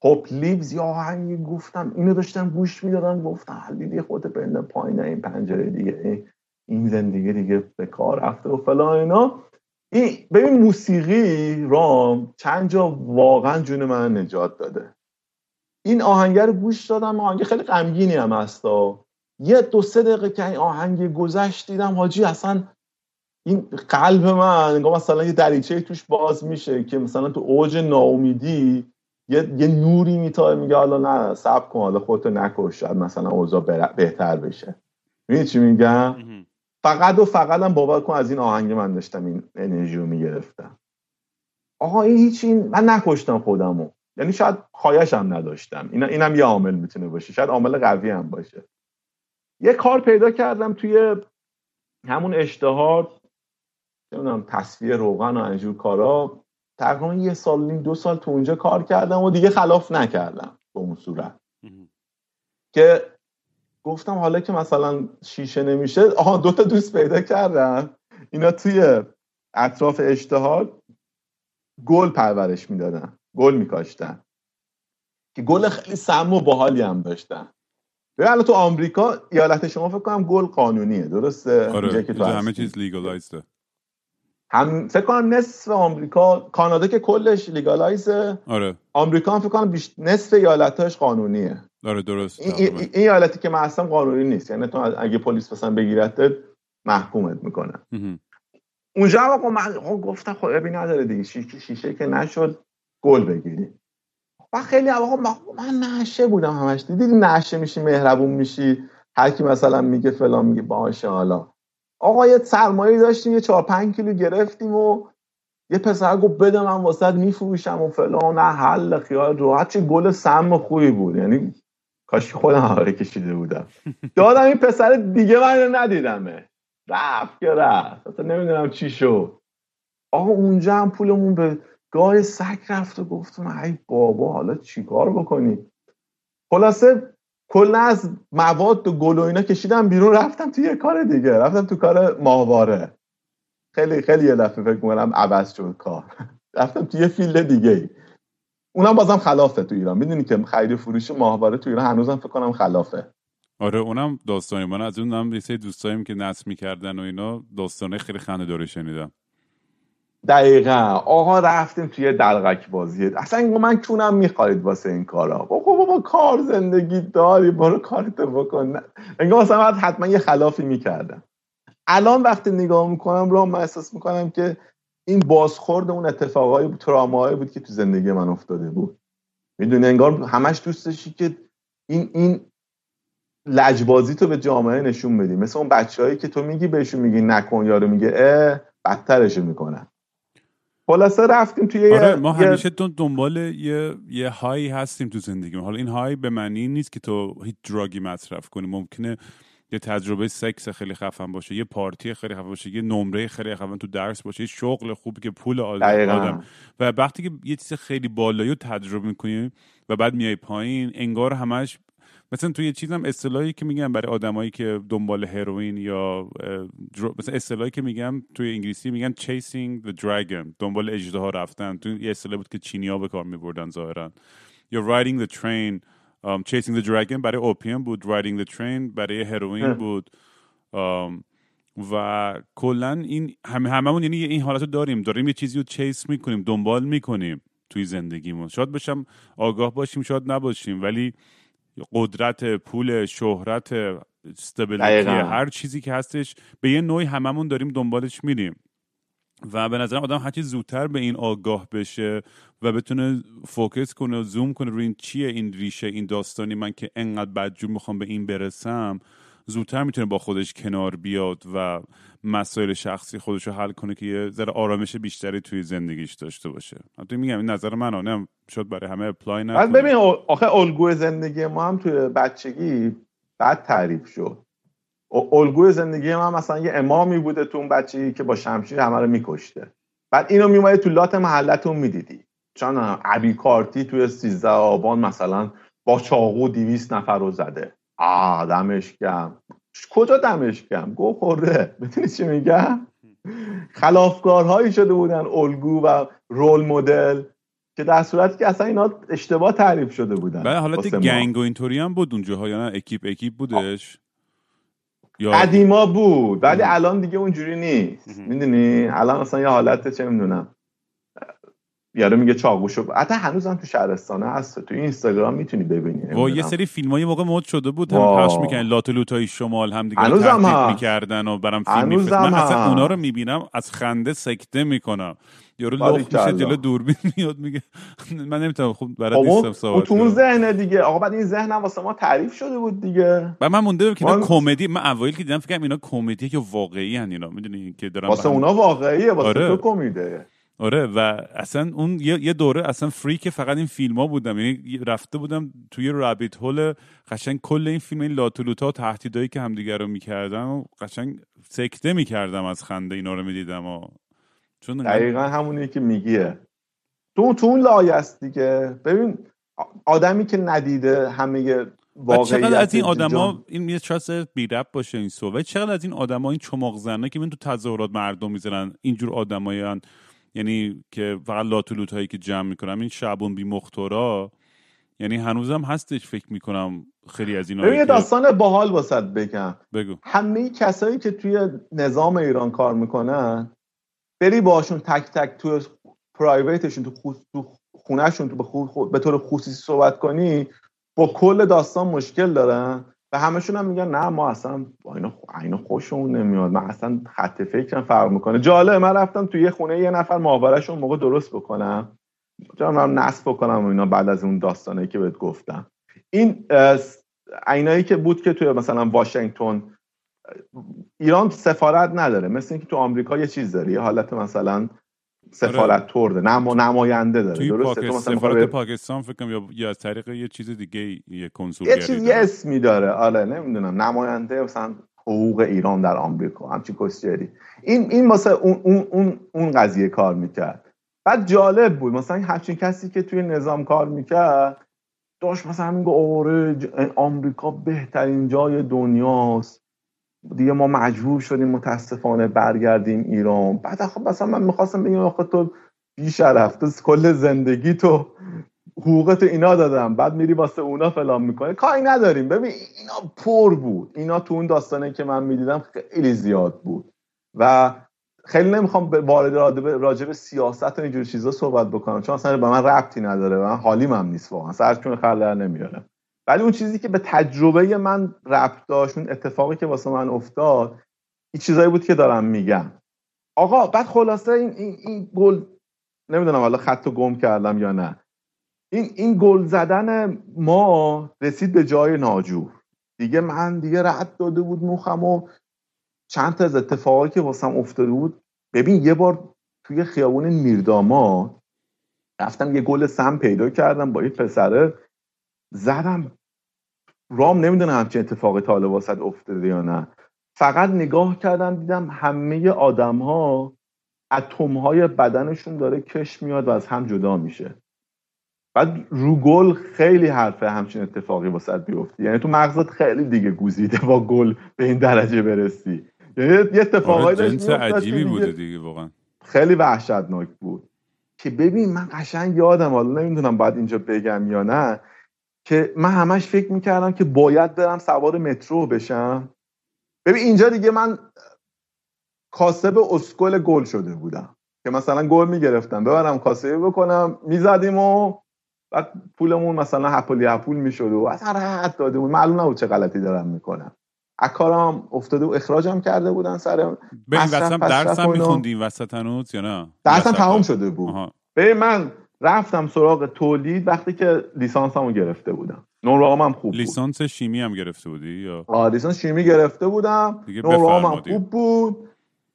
هوپ لیوز یا آهنگی گفتم. اینو داشتم گوش می‌دادم گفتم دیدی خودت بنده پایین این پنجره دیگه این- این زندگی دیگه به کار رفته و فلان اینا. این ببین موسیقی رام چند جا واقعا جون من نجات داده. این آهنگ رو گوش دادم آهنگ خیلی غمگینی هم هستا یه دو سه دقیقه که این آهنگ گذشت دیدم حاجی اصلا این قلب من انگار مثلا یه دریچه توش باز میشه که مثلا تو اوج ناامیدی یه, یه نوری میتاه میگه حالا نه صبر کن حالا خودتو نکش شاید مثلا اوضاع بهتر بشه. می‌دونی چی میگم؟ فقط و فقط هم باور کن از این آهنگ من داشتم این انرژی رو می‌گرفتم. آقا این هیچ این من نکشتم خودمو. یعنی شاید خواهش هم نداشتم. این اینم یه عامل می‌تونه باشه. شاید عامل قوی هم باشه. یه کار پیدا کردم توی همون اشتهار نمی‌دونم تصفیه روغن و اینجور کارا. تقریبا یه سال نیم دو سال تو اونجا کار کردم و دیگه خلاف نکردم به اون صورت. که گفتم حالا که مثلا شیشه نمیشه آها دو تا دوست پیدا کردم اینا توی اطراف اشتهار گل پرورش می‌دادن گل میکاشتن. که گل خیلی سم و باحالی هم داشتن. الان تو آمریکا ایالت شما فکر کنم گل قانونیه درسته؟ آره که تو همه. چیز لیگالایزده هم فکر کنم نصف آمریکا کانادا که کلش لیگالایزه. آره. آمریکا هم فکر کنم بیش... نصف ایالتاش قانونیه. آره درست این. این, این ایالتی که من هستم قانونی نیست. یعنی تو اگه پلیس مثلا بگیرتت محکومت می‌کنن مهم. اونجا هم آقا من گفتم خب ابی نداره دیگه. شیشه, شیشه که نشد گل بگیری. و خیلی آقا من, من نشه بودم همش. دیدی نشه میشی مهربون میشی. هر کی مثلا میگه فلان میگه باشه حالا. آقا یه سرمایه داشتیم یه چهار پنج کیلو گرفتیم و یه پسر گفت بده من واسه میفروشم و فلان. نه حل خیال راحت چه گل سم خوبی بود. یعنی کاش خودم آره کشیده بودم. دادم این پسر دیگه من ندیدمه. رفت که رفت. اصلا نمی‌دونم چی شد. آقا اونجا هم پولمون به گاه سگ رفت و گفتم ای بابا حالا چیکار بکنی خلاصه کلا از مواد و گل و اینا کشیدم بیرون رفتم توی یه کار دیگه رفتم تو کار ماهواره. خیلی خیلی یه دفعه فکر می‌کنم عوض شد کار. رفتم توی یه فیلد دیگه اونم بازم خلافه تو ایران. می‌دونی که خرید فروش ماهواره تو ایران هنوزم فکر کنم خلافه. آره اونم داستانی من از اون هم یه سری دوستاییم که نصب می‌کردن و اینا داستانه خیلی خنده داره شنیدم. دقیقا. آقا رفتیم توی دلغک بازی. اصلا من کونم می‌خواید واسه این کارا. بابا بابا کار زندگی داری. برو کارتو بکن. انگار مثلا باید حتما یه خلافی می‌کردم. الان وقتی نگاه می‌کنم رو من احساس می‌کنم که این بازخورد اون اتفاقای تراماهایی بود که تو زندگی من افتاده بود. می‌دونی انگار همش دوست داشتی که این این لجبازی تو به جامعه نشون بدی. مثل اون بچههایی که تو میگی بهشون میگی نکن یارو میگه اه بدترشو می‌کنن. خلاصه رفتیم توی آره ما یه- همیشه دنبال یه یه هایی هستیم تو زندگی حالا این های به معنی نیست که تو هیچ دراگی مصرف کنی. ممکنه یه تجربه سکس خیلی خفن باشه یه پارتی خیلی خفن باشه یه نمره خیلی خفن تو درس باشه یه شغل خوبی که پول. آدم. و وقتی که یه چیز خیلی بالایی رو تجربه می‌کنی و بعد میای پایین انگار همش مثلا تو یه چیزم اصطلاحی که میگم برای آدمایی که دنبال هروئین یا درو- مثلا اصطلاحی که میگم توی انگلیسی میگن chasing the dragon دنبال اژدها رفتن. تو یه اصطلاحی بود که چینیا به کار میبردن ظاهرا. یا riding the train um, chasing the dragon برای اوپیم بود riding the train برای هروئین. بود. um, و کلا این همه هممون یعنی این حالت رو داریم. داریم یه چیزی رو چیس می‌کنیم دنبال می‌کنیم توی زندگیمون. شاید باشم آگاه باشیم شاید نباشیم ولی قدرت پول شهرت استبیلیتی هر چیزی که هستش به یه نوعی هممون داریم دنبالش میریم. و به نظر آدم هرچی زودتر به این آگاه بشه و بتونه فوکس کنه و زوم کنه روی این چیه این ریشه این داستانی من که انقدر بدجور می‌خوام به این برسم زودتر می‌تونه با خودش کنار بیاد و مسائل شخصی خودش رو حل کنه که یه ذره آرامش بیشتری توی زندگیش داشته باشه. حتی میگم این نظر من نه شد برای همه اپلای نکنه. ببین آخه الگوی زندگی ما هم توی بچگی بد تعریف شد. الگوی زندگی ما مثلا یه امامی بوده تو اون بچگی که با شمشیر همه رو میکشته. بعد اینو میومدی تو لات محلتون می‌دیدی. چون عبی کارتی توی 13 آبان مثلا با چاقو 200 نفر رو زده. آ دمش گم کجا دمش گم گو خورده. بتونی چی میگم؟ خلافکارهایی شده بودن الگو و رول مدل که در صورتی که اصلا اینا اشتباه تعریف شده بودن بله حالت گنگ و اینطوری هم بود اونجاها یا نه؟ اکیپ اکیپ بودش؟ یا قدیما بود ولی الان دیگه اونجوری نیست. می‌دونی؟ الان اصلا یه حالت چه می‌دونم. یارو میگه چاقوشو حتی هنوزم تو شهرستانه هست. تو اینستاگرام می‌تونی ببینی. و یه سری فیلم های موقع مد شده بود هم پخش می‌کنن لات لوتای شمال هم دیگه می‌کردن و برام فیلم میفرستن. من اصلا اونا رو می‌بینم از خنده سکته می‌کنم. یارو لخ میشه جلو دوربین میاد میگه من نمی‌تونم خوب برای دیستم صحبت تو اون ذهن دیگه. آقا بعد این ذهن واسه ما تعریف شده بود دیگه. و من مونده که اینا کمدی من اوایل که دیدم فکر اینا کمدی که واقعی ان اینا. می‌دونی که دارن واسه اونا واقعیه واسه آره. تو کمدیه آره و اصلا اون یه, دوره اصلا فریک فقط این فیلم ها بودم. یعنی رفته بودم توی رابیت هول قشنگ کل این فیلم این لاتولوتا و تهدیدایی که همدیگه رو می‌کردن و قشنگ سکته می‌کردم از خنده اینا رو می‌دیدم. و چون دقیقا همونی که میگیه. تو تو اون لایه است دیگه. ببین آدمی که ندیده همه واقعیت چقدر از این آدما این یه چاس بی رب باشه این صحبت. چقدر از این آدما این چماق زنه که من تو تظاهرات مردم می‌زنن اینجور آدمایان. یعنی که فقط لاتولوت هایی که جمع می‌کنم این شعبون بی مختورا یعنی هنوزم هستش فکر می‌کنم خیلی از اینا یه داستان باحال واسط بگم. بگو. همه کسایی که توی نظام ایران کار می‌کنن بری باشون تک تک تو پرایویتشون تو, تو خونهشون تو به طور خصوصی صحبت کنی با کل داستان مشکل دارن. و همشون هم میگن نه ما اصلا اینا اینا خوشمون نمیاد. من اصلا خط فکرم فرق می‌کنه. جالب من رفتم توی یه خونه یه نفر ماورش اون موقع درست بکنم. من نصب بکنم اینا بعد از اون داستانه که بهت گفتم. این عینایی که بود که توی مثلا واشنگتن ایران سفارت نداره. مثل اینکه تو آمریکا یه چیز داره یه حالت مثلا سفارت تورده نما نماینده داره. درسته؟ تو مثلا سفارت پاکستان فکر کنم یا یا از طریق یه چیز دیگه یه کنسول یه چیز یه اسمی داره. آره نمی‌دونم. نماینده مثلا حقوق ایران در آمریکا همچین کسچری این این واسه اون اون اون اون قضیه کار می‌کرد. بعد جالب بود. مثلا همچین کسی که توی نظام کار می‌کرد داشت مثلا میگه آره آمریکا بهترین جای دنیاست. دیگه ما مجبور شدیم متاسفانه برگردیم ایران. بعد خب مثلا من می‌خواستم بگم آخه تو بی شرف تو کل زندگی تو حقوقت اینا دادم. بعد میری واسه اونا فلان می‌کنه کاری نداریم. ببین اینا پر بود. اینا تو اون داستانه که من می‌دیدم خیلی زیاد بود. و خیلی نمی‌خوام وارد راجع به سیاست و اینجور چیزا صحبت بکنم چون اصلا به من ربطی نداره من حالیم هم نیست واقعا. سرچون خلر نمیارم. ولی اون چیزی که به تجربه من ربط داشت اون اتفاقی که واسه من افتاد این چیزایی بود که دارم میگم. آقا بعد خلاصه این این, این گل نمی‌دونم حالا خط گم کردم یا نه. این این گل زدن ما رسید به جای ناجور. دیگه من دیگه رد داده بود موخم و چند تا از اتفاقایی که واسم افتاده بود. ببین یه بار توی خیابون میرداما رفتم یه گل سم پیدا کردم با یه پسره. زدم. رام نمی‌دونه همچین اتفاقی طالب واسد افتاده یا نه. فقط نگاه کردم دیدم همه آدم ها اتم های بدنشون داره کش میاد و از هم جدا میشه. بعد رو گل خیلی حرفه همچین اتفاقی واسد بیفتی. یعنی تو مغزت خیلی دیگه گوزیده با گل به این درجه برسی. یعنی یه اتفاقایی آره جنس عجیبی بوده دیگه واقعا. خیلی وحشتناک بود. که ببین من قشنگ یادم حالا نمی‌دونم باید اینجا بگم یا نه. که من همش فکر می‌کردم که باید برم سوار مترو بشم. ببین اینجا دیگه من کاسب اسکل گل شده بودم که مثلا گل می‌گرفتم. ببرم کاسبی بکنم می‌زدیم و بعد پولمون مثلا هپولی هپول می‌شد و اصلا راحت داده بود. معلوم نبود چه غلطی دارم می‌کنم. اکارم افتاده و اخراجم کرده بودن سر به این وسط درس هم میخوندی وسط هنوز یا نه؟ درسم تمام شده بود. به من رفتم سراغ تولید وقتی که لیسانسمو گرفته بودم. نمره‌ام هم خوب لیسانس شیمی هم گرفته بودی یا؟ آه لیسانس شیمی گرفته بودم. نمره‌ام هم خوب بود.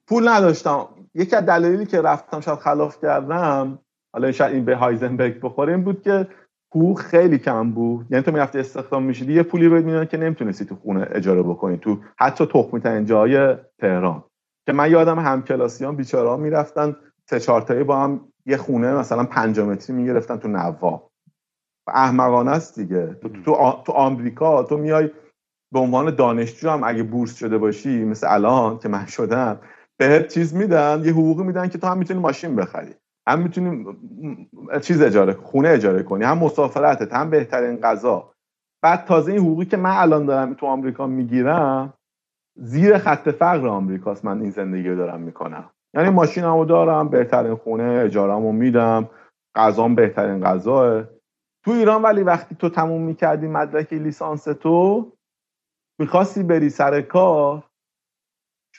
پول نداشتم. یکی از دلایلی که رفتم شاید خلاف کردم حالا شاید این به هایزنبرگ بخوره این بود که حقوق خیلی کم بود. یعنی تو می‌رفتی استخدام می‌شدی یه پولی بهت میدن که نمی‌تونستی تو خونه اجاره بکنی. تو حتی تخمی ترین جای تهران. که من یادم همکلاسیان بیچاره ها می‌رفتن سه چهار تایی با هم یه خونه مثلا 5 متری می‌گرفتن تو نوا. احمقانه است دیگه. تو تو, تو آمریکا تو میای به عنوان دانشجو هم اگه بورس شده باشی مثل الان که من شدم بهت چیز میدن یه حقوقی میدن که تو هم می‌تونی ماشین بخری. هم می‌تونی چیز اجاره خونه اجاره کنی هم مسافرتت هم بهترین غذا. بعد تازه این حقوقی که من الان دارم تو آمریکا می‌گیرم زیر خط فقر آمریکاست من این زندگی رو دارم می‌کنم. یعنی ماشینمو دارم بهترین خونه اجارهمو میدم. غذام بهترین غذاه. تو ایران ولی وقتی تو تموم می‌کردی مدرک لیسانس تو می‌خواستی بری سر کار.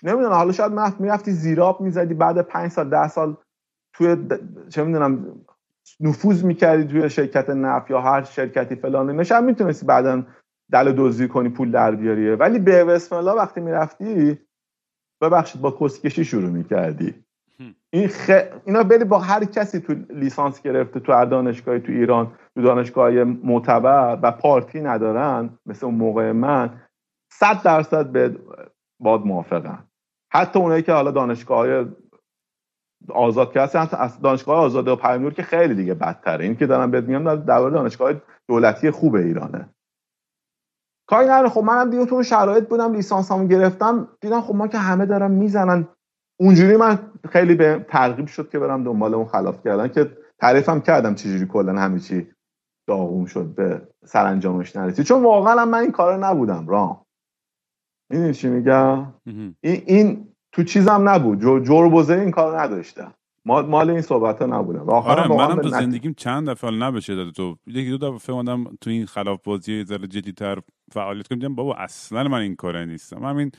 نمی‌دونم حالا شاید می‌رفتی زیراب می‌زدی بعد پنج سال ده سال توی چه می‌دونم نفوذ می‌کردی توی شرکت نفت یا هر شرکتی فلان نشم می‌تونستی بعدا دل دوزی کنی پول در بیاریه ولی به اسم الله وقتی می‌رفتی ببخشید با کسکشی شروع می‌کردی. این خ... اینا بری با هر کسی تو لیسانس گرفته تو هر دانشگاهی تو ایران تو دانشگاه معتبر و پارتی ندارن مثل اون موقع من صد درصد به باد موافقن. حتی اونایی که حالا دانشگاه آزاد که هست از دانشگاه آزاد و پیامنور که خیلی دیگه بدتره. این که دارم بهت میگم در دانشگاه دولتی خوب ایرانه. کاری نداره. خب منم دیگه تو شرایط بودم لیسانسامو گرفتم. دیدم خب ما که همه دارن می‌زنن. اونجوری من خیلی به ترغیب شد که برم دنبال اون خلاف کردن که تعریفم کردم چجوری کلا همه چی داغون شد به سرانجامش نرسید. چون واقعا من این کارا نبودم رام. می‌دونی چی میگم؟ این, این تو چیزم نبود. جور بوزه این کار نداشتم. مال این صحبت ها نبودم آره منم تو زندگیم چند دفعه نبشه داده تو. یکی دو دفعه اومدم تو این خلاف بازی ذره تر فعالیت کنم بابا اصلا من این کاره نیستم. همین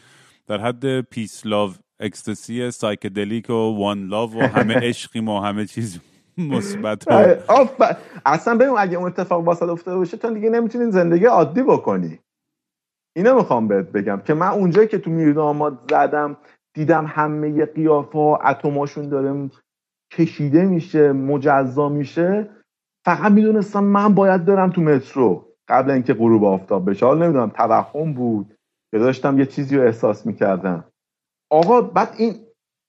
در حد peace love ecstasy psychedelic و one love و همه عشقیم و همه چیز مثبت آره، اصلا ببین اگه اون اتفاق واسه افتاده باشه تو دیگه نمی‌تونین زندگی عادی بکنی. اینو می‌خوام بهت بگم که من اونجایی که تو میرداماد زدم دیدم همه قیافه ها اتماشون داره کشیده میشه مجزا میشه. فقط می‌دونستم من باید برم تو مترو قبل اینکه غروب آفتاب بشه. حالا نمی‌دونم توهم بود که داشتم یه چیزی رو احساس می‌کردم. آقا بعد این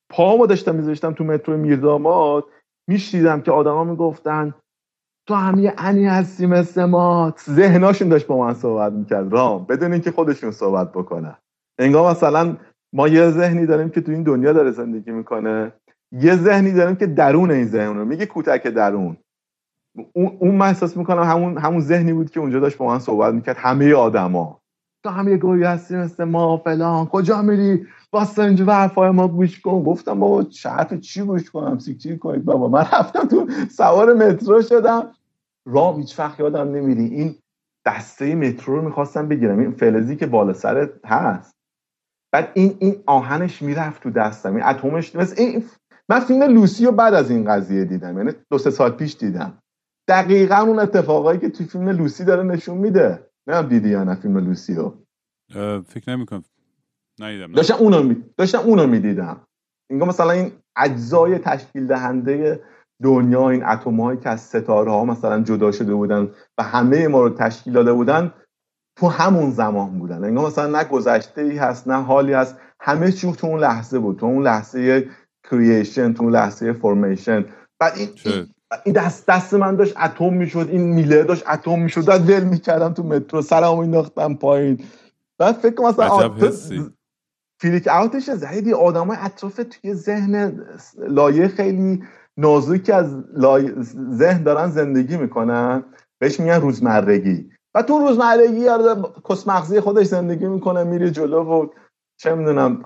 پامو داشتم میذاشتم تو مترو میرداماد میشیدم که آدما می‌گفتن تو هم یه انی هستی مثل ما. ذهناشون داشت با من صحبت می‌کرد. رام بدون اینکه خودشون صحبت بکنن. انگار مثلا ما یه ذهنی داریم که تو این دنیا داره زندگی می‌کنه. یه ذهنی داریم که درون این ذهن رو میگه کوتک درون. اون من احساس می‌کنم همون همون ذهنی بود که اونجا داشت با من صحبت می‌کرد. همه آدما. تو هم یه گوی هستی مثل ما فلان. کجا میری؟ واسه اینجا به حرفای ما گوش کن. گفتم بابا حرف چی گوش کنم؟ سیکچی کنید بابا؟ من رفتم تو سوار مترو شدم. رام هیچ وقت یادم نمیری. این دسته مترو رو می‌خواستم بگیرم. این فلزی که بالا سرت هست. بعد این این آهنش می‌رفت تو دستم. این اتمش مثل این من فیلم لوسی رو بعد از این قضیه دیدم. یعنی دو سه سال پیش دیدم. دقیقا اون اتفاقایی که تو فیلم لوسی داره نشون میده. نه دیدی یا نه فیلم لوسی رو؟ فکر نمی‌کنم. ندیدم داشتم اونو می... داشتم اونو می‌دیدم. اینگاه مثلا این اجزای تشکیل دهنده دنیا این اتمهایی که از ستاره ها مثلا جدا شده بودن و همه ما رو تشکیل داده بودن تو همون زمان بودن. انگار مثلا نه گذشته ای هست نه حالی هست. همه چی تو اون لحظه بود. تو اون لحظه کریشن تو لحظه فرمیشن بعد این, این دست دست من داشت اتم می‌شد این میله داشت اتم می‌شد. بعد ول می‌کردم تو مترو سرمو انداختم پایین. بعد فکر مثلا فیلیک اوتش زدی آدمای اطراف توی ذهن لایه خیلی نازکی از لای... ذهن دارن زندگی می‌کنن. بهش میگن روزمرگی. و تو روزمرگی کس مغزی خودش زندگی می‌کنه میری جلو و چه می‌دونم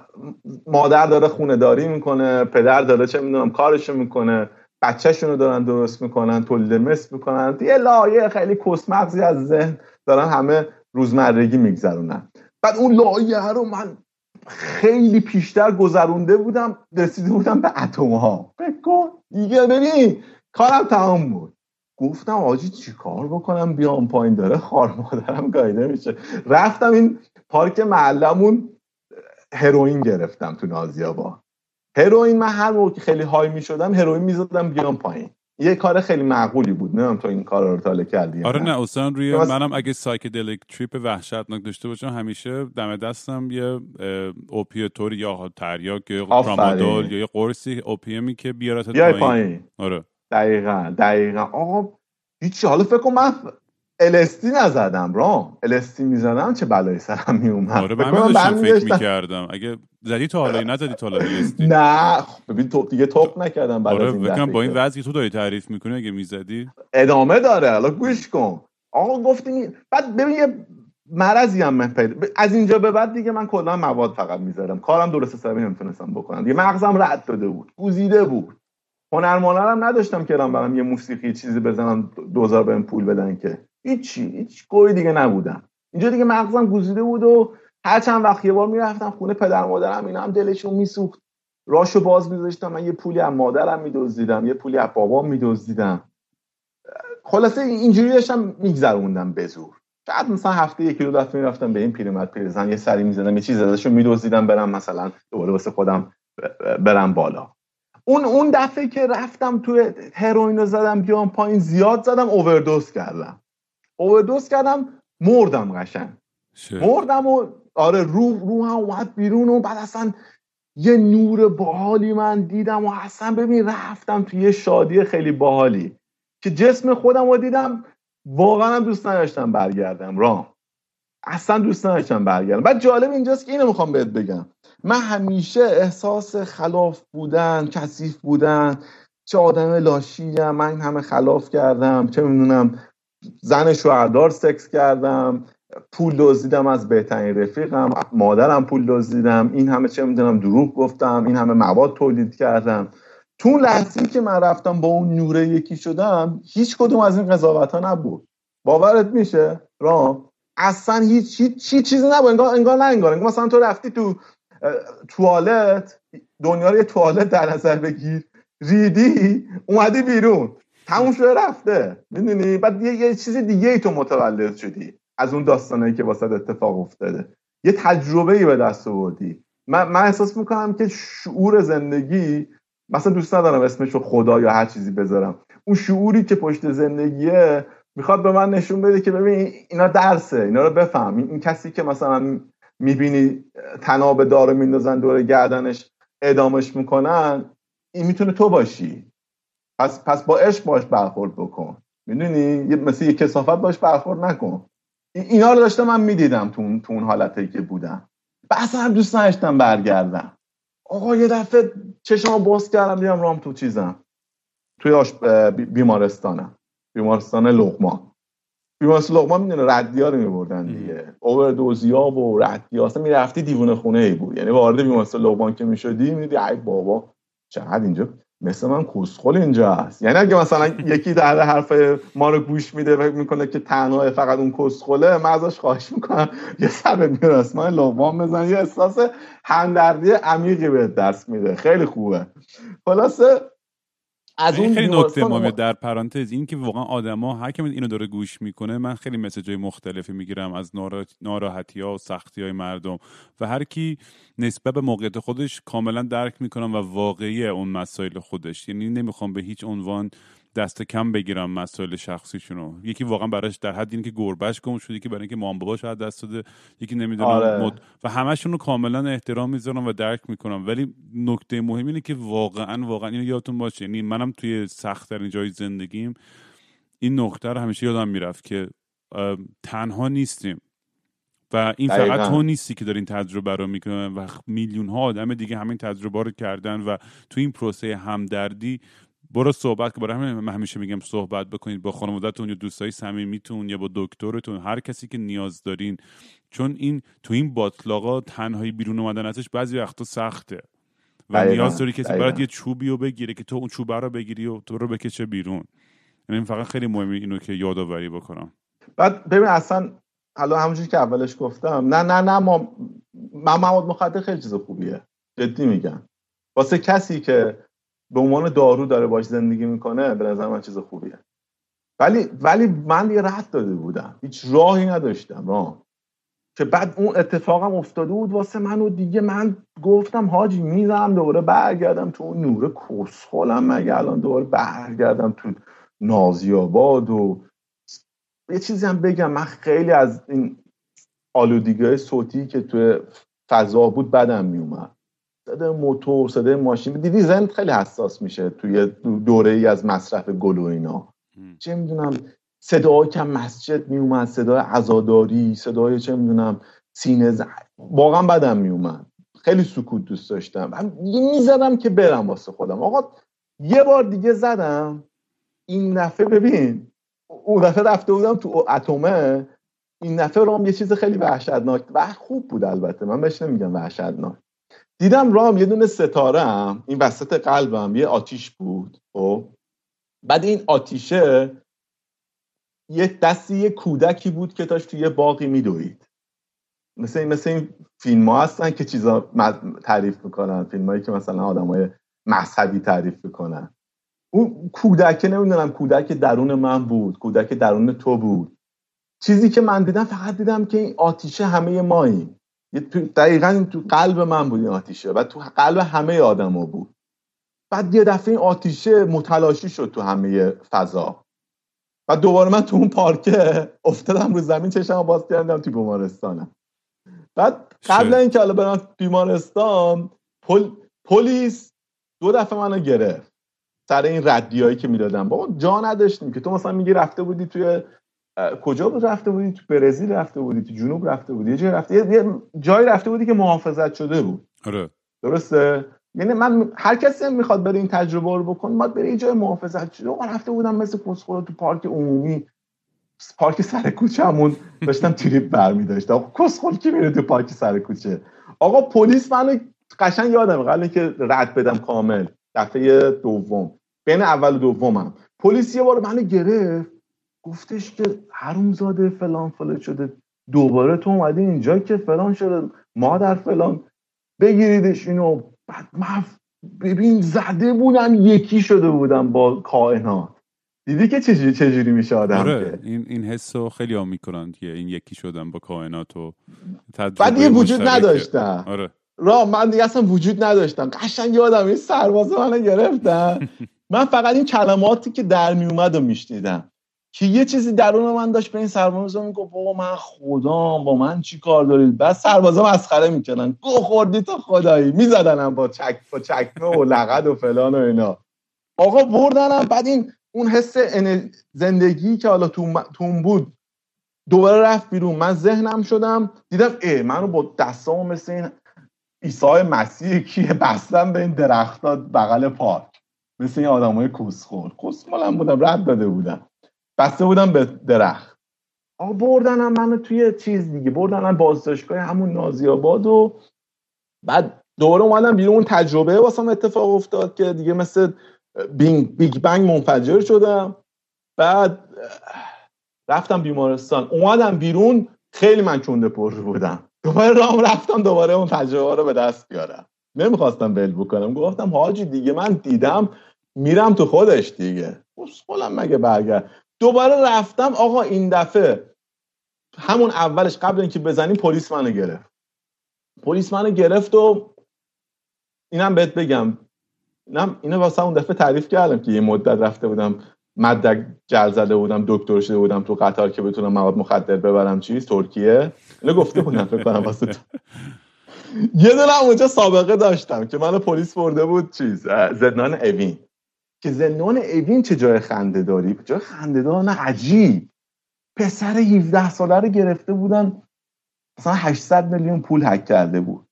مادر داره خونه داری می‌کنه پدر داره چه می‌دونم کارشو می‌کنه بچهشونو دارن درست می‌کنن تولید مثل می‌کنن. یه لایه خیلی کس مغزی از ذهن دارن همه روزمرگی میگذرونن. بعد اون لایه رو من خیلی پیشتر گذرونده بودم رسیده بودم به اتم ها بکن دیگه ببین کارم تمام بود. گفتم آجی چی کار بکنم؟ بیام پایین. داره خار مادرم گایده میشه. رفتم این پارک محلمون هروئین گرفتم تو نازی‌آباد هروئین من هر موقع که خیلی high می‌شدم هروئین می‌زدم بیام پایین. یه کار خیلی معقولی بود. نمی‌دونم تو این کار رو تا حالا کردی آره نه. اصلا روی منم اگه psychedelic trip وحشتناک داشته باشم همیشه دم دستم یه opiate ور یا تریاک یا ترامادول یا یه قرصی opium ی که بیارت پایین. پایین. آره. دقیقا دقیقا. آقا هیچی. حالا فکر کنم من الستی نزدم رام. الستی می‌زدم چه بلایی سرم میومد آره من فکر می‌کردم. اگه زدی تا حالا نزدی تا حالا الستی نه خب ببین تو دیگه توپ نکردم بعد آره از با این وضعی تو داری تعریف می‌کنی اگه می‌زدی؟ ادامه داره. حالا گوش کن. آقا گفتیم بعد ببین یه مرضی هم من پیدا از اینجا به بعد دیگه من کلا مواد فقط می‌زدم کارم درست حسابی نمی‌تونستم بکنم. دیگه مغزم رد داده بود. گوزیده بود. هنرمانرم نداشتم که برام یه موسیقی چیزی بزنم دوزار بهم پول بدن که. هیچی هیچ گوی دیگه نبودم اینجا دیگه مغزم گوزیده بود و هر چند وقت یه بار می‌رفتم خونه پدر مادرم اینا هم دلشون میسوخت. راشو باز میذاشتم من یه پولی از مادرم میدزدیدم یه پولی از بابام میدزدیدم. خلاصه اینجوری داشتم میگذروندم به زور. بعد مثلا هفته یکی دو دفعه می‌رفتم به این پیرمرد پیرزن یه سری می‌زدم یه چیز ازشون میدزدیدم برم مثلا دوباره واسه خودم برم بالا. اون اون دفعه که رفتم توی هروئین رو زدم بیام پایین زیاد زدم اووردوز کردم. اووردوز کردم مردم قشنگ. مردم و آره رو رو هم اومد بیرون و بعد اصلا یه نور باحالی من دیدم و اصلا ببین رفتم توی یه شادی خیلی باحالی که جسم خودم رو دیدم واقعا دوست نداشتم برگردم. رام. اصلا دوست نداشتم برگردم. بعد جالب اینجاست که اینو می‌خوام بهت بگم. من همیشه احساس خلاف بودن کثیف بودن چه آدم لاشیم من همه خلاف کردم چه می‌دونم زن شوهردار سکس کردم پول دزدیدم از بهترین رفیقم مادرم پول دزدیدم این همه چه می‌دونم دروغ گفتم این همه مواد تولید کردم. تو لحظه که من رفتم با اون نوره یکی شدم هیچ کدوم از این قضاوت ها نبود. باورت میشه؟ رام اصلا هیچ هیچ چیزی نبود. انگار انگار نه انگار, انگار مثلا تو رفتی تو توالت دنیا رو یه توالت در نظر بگیر ریدی اومدی بیرون. تموم شده رفته. می‌دونی؟ بعد یه, یه چیز دیگه ای تو متولد شدی از اون داستانایی که واسه اتفاق افتاده. یه تجربه ای به دست آوردی. من, من احساس می‌کنم که شعور زندگی مثلا دوست ندارم اسمشو خدا یا هر چیزی بذارم. اون شعوری که پشت زندگیه می‌خواد به من نشون بده که ببین اینا درسه اینا رو بفهم. این کسی که مثلا می‌بینی تناب داره میندازن دور گردنش ادامش می‌کنن این می‌تونه تو باشی. پس پس با عشق باش برخورد بکن. می‌دونی؟ مثل یه کسافت باش برخورد نکن. اینا رو داشته من می‌دیدم تو اون تو اون حالتی که بودم بس هم دوست نداشتم برگردم آقا یه دفعه چشم باز کردم دیدم رام تو چیزم. توی آش... بیمارستانم. بیمارستان لغمان بیمارستان لغمان می‌دونه ردیا رو میبردن دیگه. اووردوزیا و ردیا اصلا می‌رفتی دیوونه خونه ای بود. یعنی وارد بیمارستان لغمان که می‌شدی میدی ای بابا چقدر اینجا مثل من کسخل اینجا هست یعنی اگه مثلا یکی در حرف ما رو گوش میده و می‌کنه که تنها فقط اون کسخله من ازش خواهش می‌کنم یه سر میرسمان لغمان بزن یه احساس همدردی عمیقی به دست میده. خیلی خوبه. خلاصه از اون خیلی نکته ما در پرانتز این که واقعا آدما هر کی اینو داره گوش می‌کنه من خیلی مسیج های مختلفی می‌گیرم از ناراحتی ها و سختی های مردم و هر کی نسبت به موقعیت خودش کاملا درک می‌کنم و واقعی اون مسائل خودش. یعنی نمی‌خوام به هیچ عنوان دست کم بگیرم مسائل شخصیشونو. یکی واقعا براش در حد اینه که گربش گم شده یکی برای اینکه مام باباش از دست داده یکی نمی‌دونم آره. مد... و همشون رو کاملا احترام می‌ذارم و درک می‌کنم. ولی نکته مهم اینه که واقعا واقعا اینو یادتون باشه. یعنی منم توی سختترین جای زندگیم این نکته رو همیشه یادم می‌رفت که تنها نیستیم. و این فقط تو نیستی که دارین تجربه رو می‌کنه و میلیون ها آدم دیگه همین تجربه رو کردن و تو این پروسه همدردی برو صحبت که برای همین من همیشه میگم صحبت بکنید با خانوادهتون یا دوستای صمیمیتون یا با دکترتون هر کسی که نیاز دارین. چون این تو این باطلاقا تنهایی بیرون اومدن ازش بعضی وقتا سخته. و نیاز داری کسی برات یه چوبی رو بگیره که تو اون چوبه رو بگیری و تو رو بکشه بیرون. یعنی فقط خیلی مهمه اینو که یادآوری بکنم. بعد ببین اصلا حالا همونجوری که اولش گفتم نه نه نه ما من مواد مخدر خیلی چیز خوبیه. جدی میگم. واسه کسی که به عنوان دارو داره باش زندگی می‌کنه به نظر من چیز خوبیه. ولی ولی من یه رد داده بودم. هیچ راهی نداشتم راه که بعد اون اتفاقم افتاده بود واسه من و دیگه من گفتم حاجی می‌زنم دوباره برگردم تو اون نور کسخولم مگه الان دوباره برگردم تو نازیاباد و یه چیزی هم بگم. من خیلی از این آلودگی صوتی که تو فضا بود بدم میومد صدای موتور صدای ماشین. دیدی زن خیلی حساس میشه توی دوره ای از مصرف گل و اینا. چه می‌دونم صدای کم مسجد میومد صدای عزاداری صدای چه می‌دونم سینه زن واقعا بدم میومد خیلی سکوت دوست داشتم. می‌زدم که برم واسه خودم. آقا یه بار دیگه زدم. این دفعه ببین اون دفعه رفته بودم تو اتمه. این دفعه رام یه چیز خیلی وحشتناک و خوب بود البته. من بهش نمیگم وحشتناک. دیدم رام یه دونه ستاره هم این وسط قلبم یه آتیش بود خب. بعد این آتیشه یه دستی یه کودکی بود که داشت توی باقی میدوید. مثل این مثل این فیلم ها هستن که چیزا تعریف می‌کنن. فیلم هایی که مثلا آدم های مذهبی تعریف می‌کنن. اون کودک نمی‌دونم کودک درون من بود کودک درون تو بود. چیزی که من دیدم فقط دیدم که این آتیشه همه ماییم دقیقا این تو قلب من بود این آتیشه و تو قلب همه آدما بود. بعد یه دفعه این آتیشه متلاشی شد تو همه فضا. و دوباره من تو اون پارکه افتادم رو زمین چشم باز کردم تو بیمارستانم. بعد قبل اینکه حالا برم بیمارستان پل... پلیس دو دفعه منو گرفت. سر این ردیایی که می‌دادم. بابا جا نداشتیم که تو مثلا میگی رفته بودی توی کجا بود رفته بودی؟ تو برزیل رفته بودی؟ تو جنوب رفته بودی؟ یه جای رفته یه جایی رفته بودی که محافظت شده بود. آره. درسته؟ یعنی من هر کسی هم می‌خواد بره این تجربه رو بکن باید بره یه جای محافظت شده. من رفته بودم مثل کسخورا تو پارک عمومی. پارک سر کوچه‌مون داشتم تریپ برمی داشتم کسخل کی میره تو پارک سر کوچه؟ آقا پلیس منو قشنگ یادم قبل که رد بدم کامل. دفعه دوم. بین اول و دومم. پلیس یه بار منو گرفت. گفتش که زاده فلان فلان شده. دوباره تو اومدی اینجا که فلان شده. مادر فلان. بگیریدش اینو. بعد من ببین زده بودم یکی شده بودم با کائنات. دیدی که چجوری چجوری میشه آدم آره این این حسو خیلی هم می‌کنن که این یکی شدن با کائنات و بعد یه وجود نداشتم آره. را من دیگه اصلا وجود نداشتم. قشنگ یادم این سربازه منو گرفتن. من فقط این کلماتی که در می اومد و میشنیدم. که یه چیزی درون من داشت به این سربازا می‌گفت بابا من خدام با من چی کار دارید؟ بعد سربازا مسخره می‌کنن گو خوردی تو خدایی. میزدنم با چک با چکمه و لغد و فلان و اینا. آقا بردنم بعد این اون حس زندگی که حالا تو بود دوباره رفت بیرون. من ذهنم شدم دیدم ای منو با دستامو مثل این عیسی مسیح کیه بستم به این درختات بغل پارک. مثل این آدمای کوسخور کوسمالم بودم رد داده بودم. بسته بودم به درخت. آقا بردنم منو توی چیز دیگه بردنم بازداشتگاه همون نازی آباد و بعد دوباره اومدم بیرون. اون تجربه واسم اتفاق افتاد که دیگه مثل بینگ بیگ بنگ منفجر شدم. بعد رفتم بیمارستان. اومدم بیرون خیلی من چونده پر بودم. دوباره رام رفتم دوباره اون تجربه رو به دست بیارم. نمی‌خواستم بل بکنم. گفتم حاجی دیگه من دیدم میرم تو خودش دیگه. خودم مگه برگرد؟ دوباره رفتم آقا این دفعه همون اولش قبل اینکه بزنیم پلیس منو گرفت. پلیس منو گرفت و اینم بهت بگم. اینم اینو واسه اون دفعه تعریف کردم که یه مدت رفته بودم مدک جل زده بودم دکتر شده بودم تو قطار که بتونم مواد مخدر ببرم. چیز؟ ترکیه؟ اینو گفته بودم فکر کنم واسه تو. یه دونه اونجا سابقه داشتم که منو پلیس برده بود. چیز؟ زندان اوین. که زندان اوین چه جای خنده داری؟ جای خنده دار نه عجیب. پسر 17 ساله رو گرفته بودن. مثلا 800 میلیون پول حک کرده بود.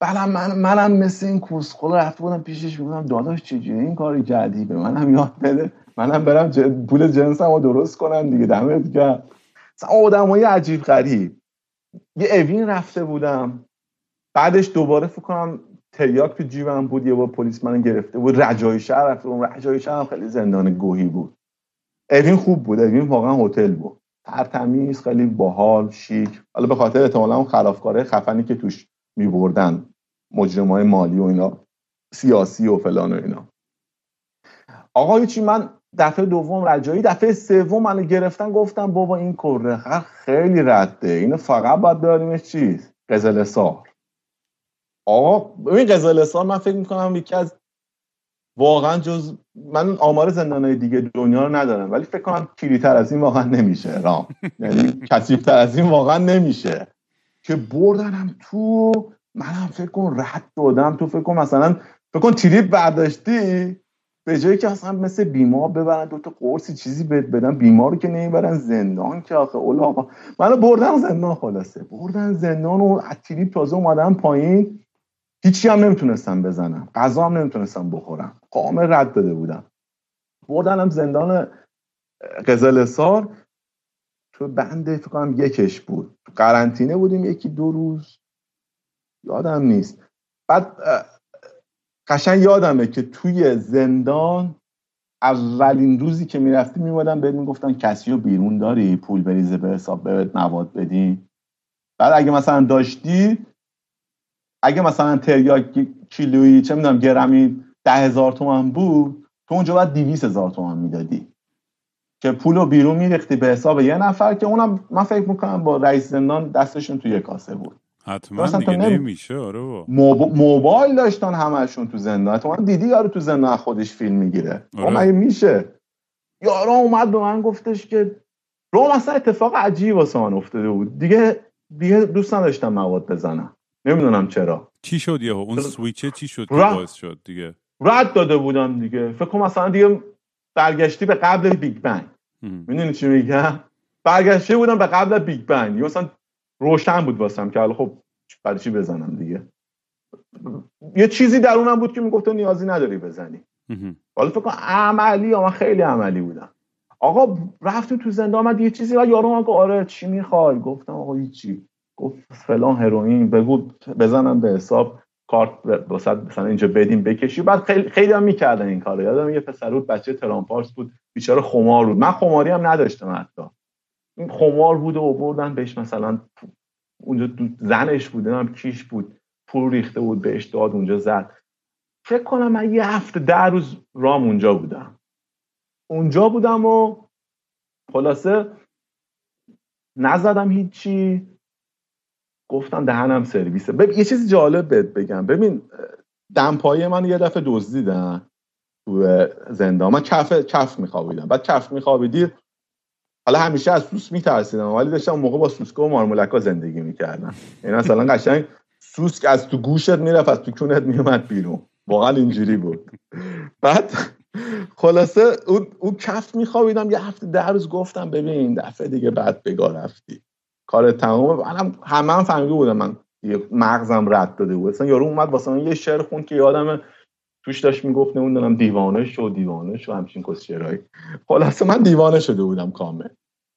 بعدم من منم مثل این کورسخول رفته بودم پیشش بودم داداش چجوری این کاری کردی؟ به منم یاد بده. منم برم پول جنسم رو درست کنم دیگه دمت گرم. آدم های عجیب غریب. یه اوین رفته بودم. بعدش دوباره فکر کنم تریاک تو جیبم بود یه بار پلیس من گرفته بود. رجای شهر رفته بود. رجای شهر هم خیلی زندان گوهی بود. اوین خوب بود. اوین واقعا هتل بود. ترتمیز خیلی باحال شیک. حالا به خاطر احتمالا اون خلافکاره خفنی که توش میبردن مجرمای مالی و اینا سیاسی و فلان و اینا. آقا چی؟ من دفعه دوم رجایی دفعه سوم منو گرفتن گفتم بابا این کره خیلی رده. اینو فقط باید بیاریمش چیز؟ قزل سار آقا ببین قزل سار من فکر می‌کنم یکی از واقعا جز من آمار زندانهای دیگه دنیا رو ندارم ولی فکر کنم کلیتر از این واقعا نمیشه رام. یعنی کسیفتر از این واقعا نمیشه. که بردنم تو منم فکر کن رد دادم تو فکر کن مثلا فکر کن تریپ برداشتی به جایی که اصلا مثل بیمار ببرن دو تا قرصی چیزی بهت بدن بیمار رو که نمی‌برن زندان که آخه اولا آقا. منو بردن زندان خلاصه. بردن زندان و از تازه اومدم پایین. هیچی هم نمی‌تونستم بزنم. غذا هم نمی‌تونستم بخورم. کامل رد داده بودم. بردنم زندان قزل سار. تو بند فکر کنم یکش بود. قرنطینه بودیم یکی دو روز. یادم نیست. بعد قشنگ یادمه که توی زندان اولین روزی که می‌رفتی میمادن بهت می‌گفتن کسی رو بیرون داری؟ پول بریزه به حساب بهت مواد بدی؟ بعد اگه مثلا داشتی اگه مثلا تریاک کیلویی چه می‌دونم گرمی ده هزار تومن بود تو اونجا باید دیویس هزار تومن می‌دادی. که پول رو بیرون میریختی به حساب یه نفر که اونم من فکر می‌کنم با رئیس زندان دستشون توی کاسه بود. حتما دیگه نمیشه آره موبایل داشتن همشون تو زندان. تو دیدی یارو تو زندان خودش فیلم می‌گیره. خب آره. میشه؟ یارو اومد به من گفتش که رو مثلا اتفاق عجیبی واسه من افتاده بود. دیگه دیگه دوست نداشتم مواد بزنم. نمی‌دونم چرا. چی شد یه اون سویچه چی شد که باعث شد دیگه؟ رد داده بودم دیگه. فکر کنم مثلا دیگه برگشتی به قبل big bang. می‌دونی چی میگم؟ برگشته بودم به قبل big bang. مثلا روشن بود واسم که حالا خب برای چی بزنم دیگه؟ یه چیزی درونم بود که می‌گفت نیازی نداری بزنی. حالا فکر کنم عملی یا من خیلی عملی بودم. آقا رفتیم تو زندان آمد یه چیزی و یارو من گفت آره چی می‌خوای؟ گفتم آقا هیچی. گفت فلان هروئین بگو بزنم به حساب کارت واسه مثلا اینجا بدیم بکشی. بعد خیلی خیلی هم می‌کردن این کارو. یادم یه پسر بود بچه ترامپارس بود بیچاره خمار بود. من خماری هم نداشتم حتی. این خمار بود و بردن بهش مثلا اونجا زنش بود هم کیش بود. پول ریخته بود بهش داد اونجا زد. فکر کنم من یه هفته در روز رام اونجا بودم. اونجا بودم و خلاصه نزدم هیچی. گفتم دهنم سرویسه. ببین یه چیز جالب بهت بگم. ببین دمپایی من یه دفعه دزدیدن تو زندان. من کف کف میخوابیدم. بعد کف میخوابیدی حالا همیشه از سوس میترسیدم. ولی داشتم موقع با سوسکو و مارمولکا زندگی می‌کردم. این یعنی مثلا قشنگ سوسک از تو گوشت می‌رفت از تو کونت میومد بیرون. واقعا اینجوری بود. بعد خلاصه اون, اون کف میخوابیدم. یه هفته ده روز گفتم ببین دفعه دیگه بعد بگاه رفتی. کار تمام منم همه هم فهمیده بودم من مغزم رد داده بود. اصلا یارو اومد واسه یه شعر خون که یادم توش داشت می‌گفت نمی‌دونم دیوانه شو دیوانه شو همچین کسچرایی خلاصه من دیوانه شده بودم کامل.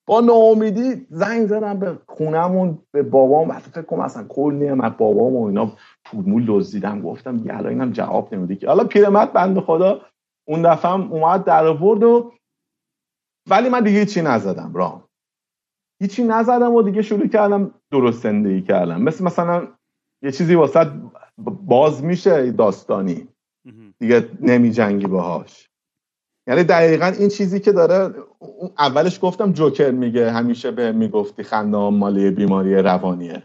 با ناامیدی زنگ زدم به خونمون به بابام اصلا فکر کنم اصلا کلی من بابام و اینا پولمول دزدیدم. گفتم یلا اینم جواب نمیده که. حالا پیرمرد بنده خدا اون دفعه اومد در آورد و ولی من دیگه چی نزدم رام. هیچی نزدم و دیگه شروع کردم درست زندگی کردم مثل مثلا یه چیزی واسه باز میشه داستانی. دیگه نمی جنگی باهاش. یعنی دقیقا این چیزی که داره اولش گفتم جوکر میگه همیشه به می‌گفتی خنده مالی بیماری روانیه.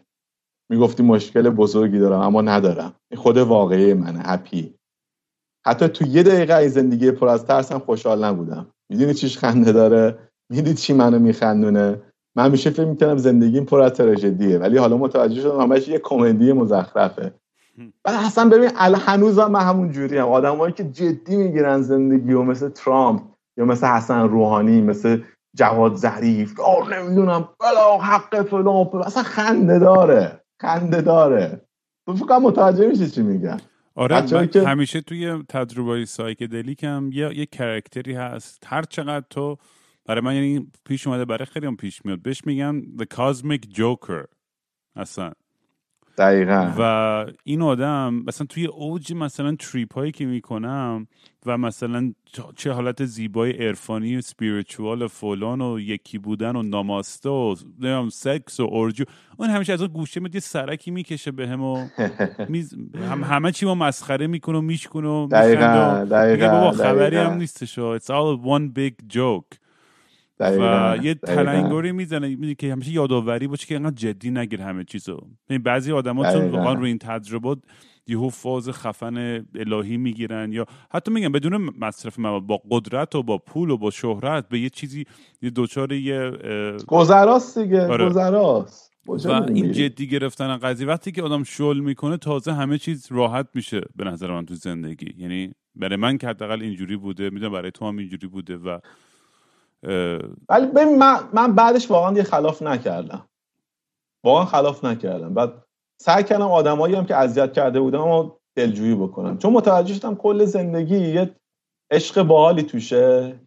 می‌گفتی مشکل بزرگی دارم اما ندارم. این خود واقعی منه هپی حتی تو یه دقیقه این زندگی پر از ترسم خوشحال نبودم. می‌دونی چیش خنده داره؟ می‌دونی چی منو میخندونه؟ من همیشه فکر می‌کنم زندگیم پر از تراژدیه ولی حالا متوجه شدم همش یه کمدی مزخرفه. بعد اصلا ببین هنوزم من همون جوری هم آدمایی که جدی می‌گیرن زندگی و مثل ترامپ یا مثل حسن روحانی مثل جواد ظریف آر نمی‌دونم بلا حق فلان اصلا خنده داره خنده داره. تو فکر متوجه میشه چی میگن آره که... همیشه توی تجربه psychedelic هم یه یه character ی هست. هر چقدر تو برای من یعنی پیش اومده برای خیلی هم پیش میاد. بهش میگن The Cosmic Joker. اصلا. دقیقا. و این آدم مثلا توی اوج مثلا trip هایی که می‌کنم و مثلا چه حالت زیبای عرفانی و سپیریچوال فلان و یکی بودن و ناماسته و سکس و اورجو اون همیشه از اون گوشه میاد یه سرکی می‌کشه به هم و هم همه چی ما مسخره می‌کنه و میشکنه و دقیقا دقیقا بابا خبری هم نیستش it's all one big joke. و یه تلنگری می‌زنه می‌دونی که همیشه یادآوری باشه که اینقدر جدی نگیر همه چیزو. یعنی بعضی آدما چون واقعا روی این تجربه یهو فاز خفن الهی می‌گیرن یا حتی میگن بدون مصرف مواد با قدرت و با پول و با شهرت به یه چیزی یه دوچار یه گذراست دیگه آره. گذراست. و این جدی گرفتن قضیه وقتی که آدم شل می‌کنه تازه همه چیز راحت میشه به نظر من تو زندگی. یعنی برای من که حداقل اینجوری بوده می‌دونم برای تو هم اینجوری بوده و ولی ببین من, من بعدش واقعا یه خلاف نکردم. واقعا خلاف نکردم. بعد سعی کردم آدمایی هم که اذیت کرده بودم اما دلجویی بکنم. چون متوجه شدم کل زندگی یه عشق باحالی توشه.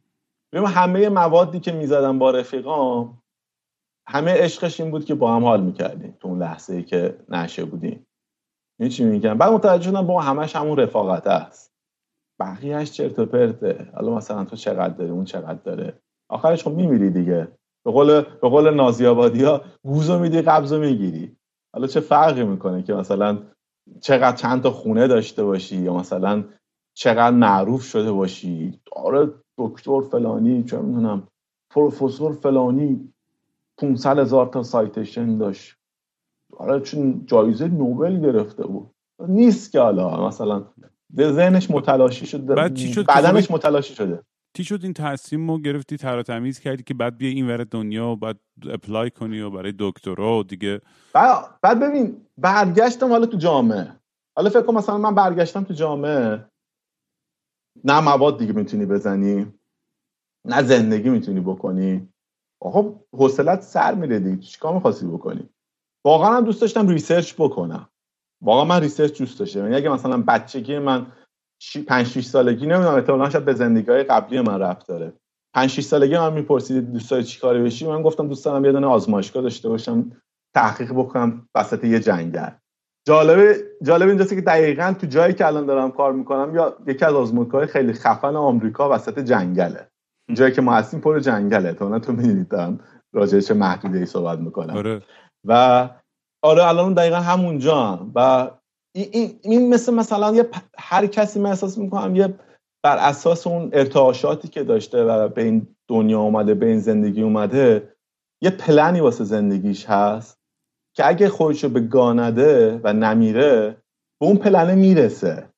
ببین همه موادی که می‌زدم با رفیقام همه عشقش این بود که با هم حال می‌کردیم تو اون لحظه ای که نشه بودیم. این چی میگم؟ بعد متوجه شدم با همش همون رفاقت است. بقیهش چرت و پرته. حالا مثلا تو چقدر داری؟ اون چقدر داره؟ آخرش خب میمیری دیگه. به قول به قول نازی آبادی ها گوزو میدی قبضو می‌گیری. حالا چه فرقی می‌کنه که مثلا چقدر چند تا خونه داشته باشی یا مثلا چقدر معروف شده باشی؟ آره دکتر فلانی چه می‌دونم پروفسور فلانی 500 هزار تا سایتشن داشت. آره چون جایزه نوبل گرفته بود. نیست که حالا مثلا ذهنش متلاشی شده بدنش متلاشی شده. چی شد این تصمیم رو گرفتی تر تمیز کردی که بعد بیا این ور دنیا و بعد apply کنی و برای دکترا و دیگه؟ بعد ببین برگشتم حالا تو جامعه. حالا فکر کنم مثلا من برگشتم تو جامعه نه مواد دیگه می‌تونی بزنی نه زندگی می‌تونی بکنی. آقا حوصلت سر میره دیگه چیکار می‌خواستی بکنی؟ واقعا هم دوست داشتم research بکنم. واقعا من research دوست داشتم. یعنی اگه مثلا بچگی من 5 6 سالگی نمی‌دونم احتمالاً شاید به زندگی های قبلی من رفت داره. 5 6 سالگی من می‌پرسید دوست داری چیکار بشی؟ من گفتم دوست دارم یه دونه آزمایشگاه داشته باشم تحقیق بکنم وسط یه جنگل. جالب جالب اینجاست که دقیقا تو جایی که الان دارم کار می‌کنم یا یکی از آزمایشگاه خیلی خفن آمریکا وسط جنگله. جایی که ما هستیم پر جنگله. تو تو می‌دونید دارم راجع چه محدوده ای صحبت می‌کنم. آره. و آره الان دقیقا همونجا و این, این مثل مثلا یه هر کسی من احساس می‌کنم یه بر اساس اون ارتعاشاتی که داشته و به این دنیا اومده به این زندگی اومده یه پلنی واسه زندگیش هست که اگه خودشو به گانده و نمیره به اون پلنه می‌رسه.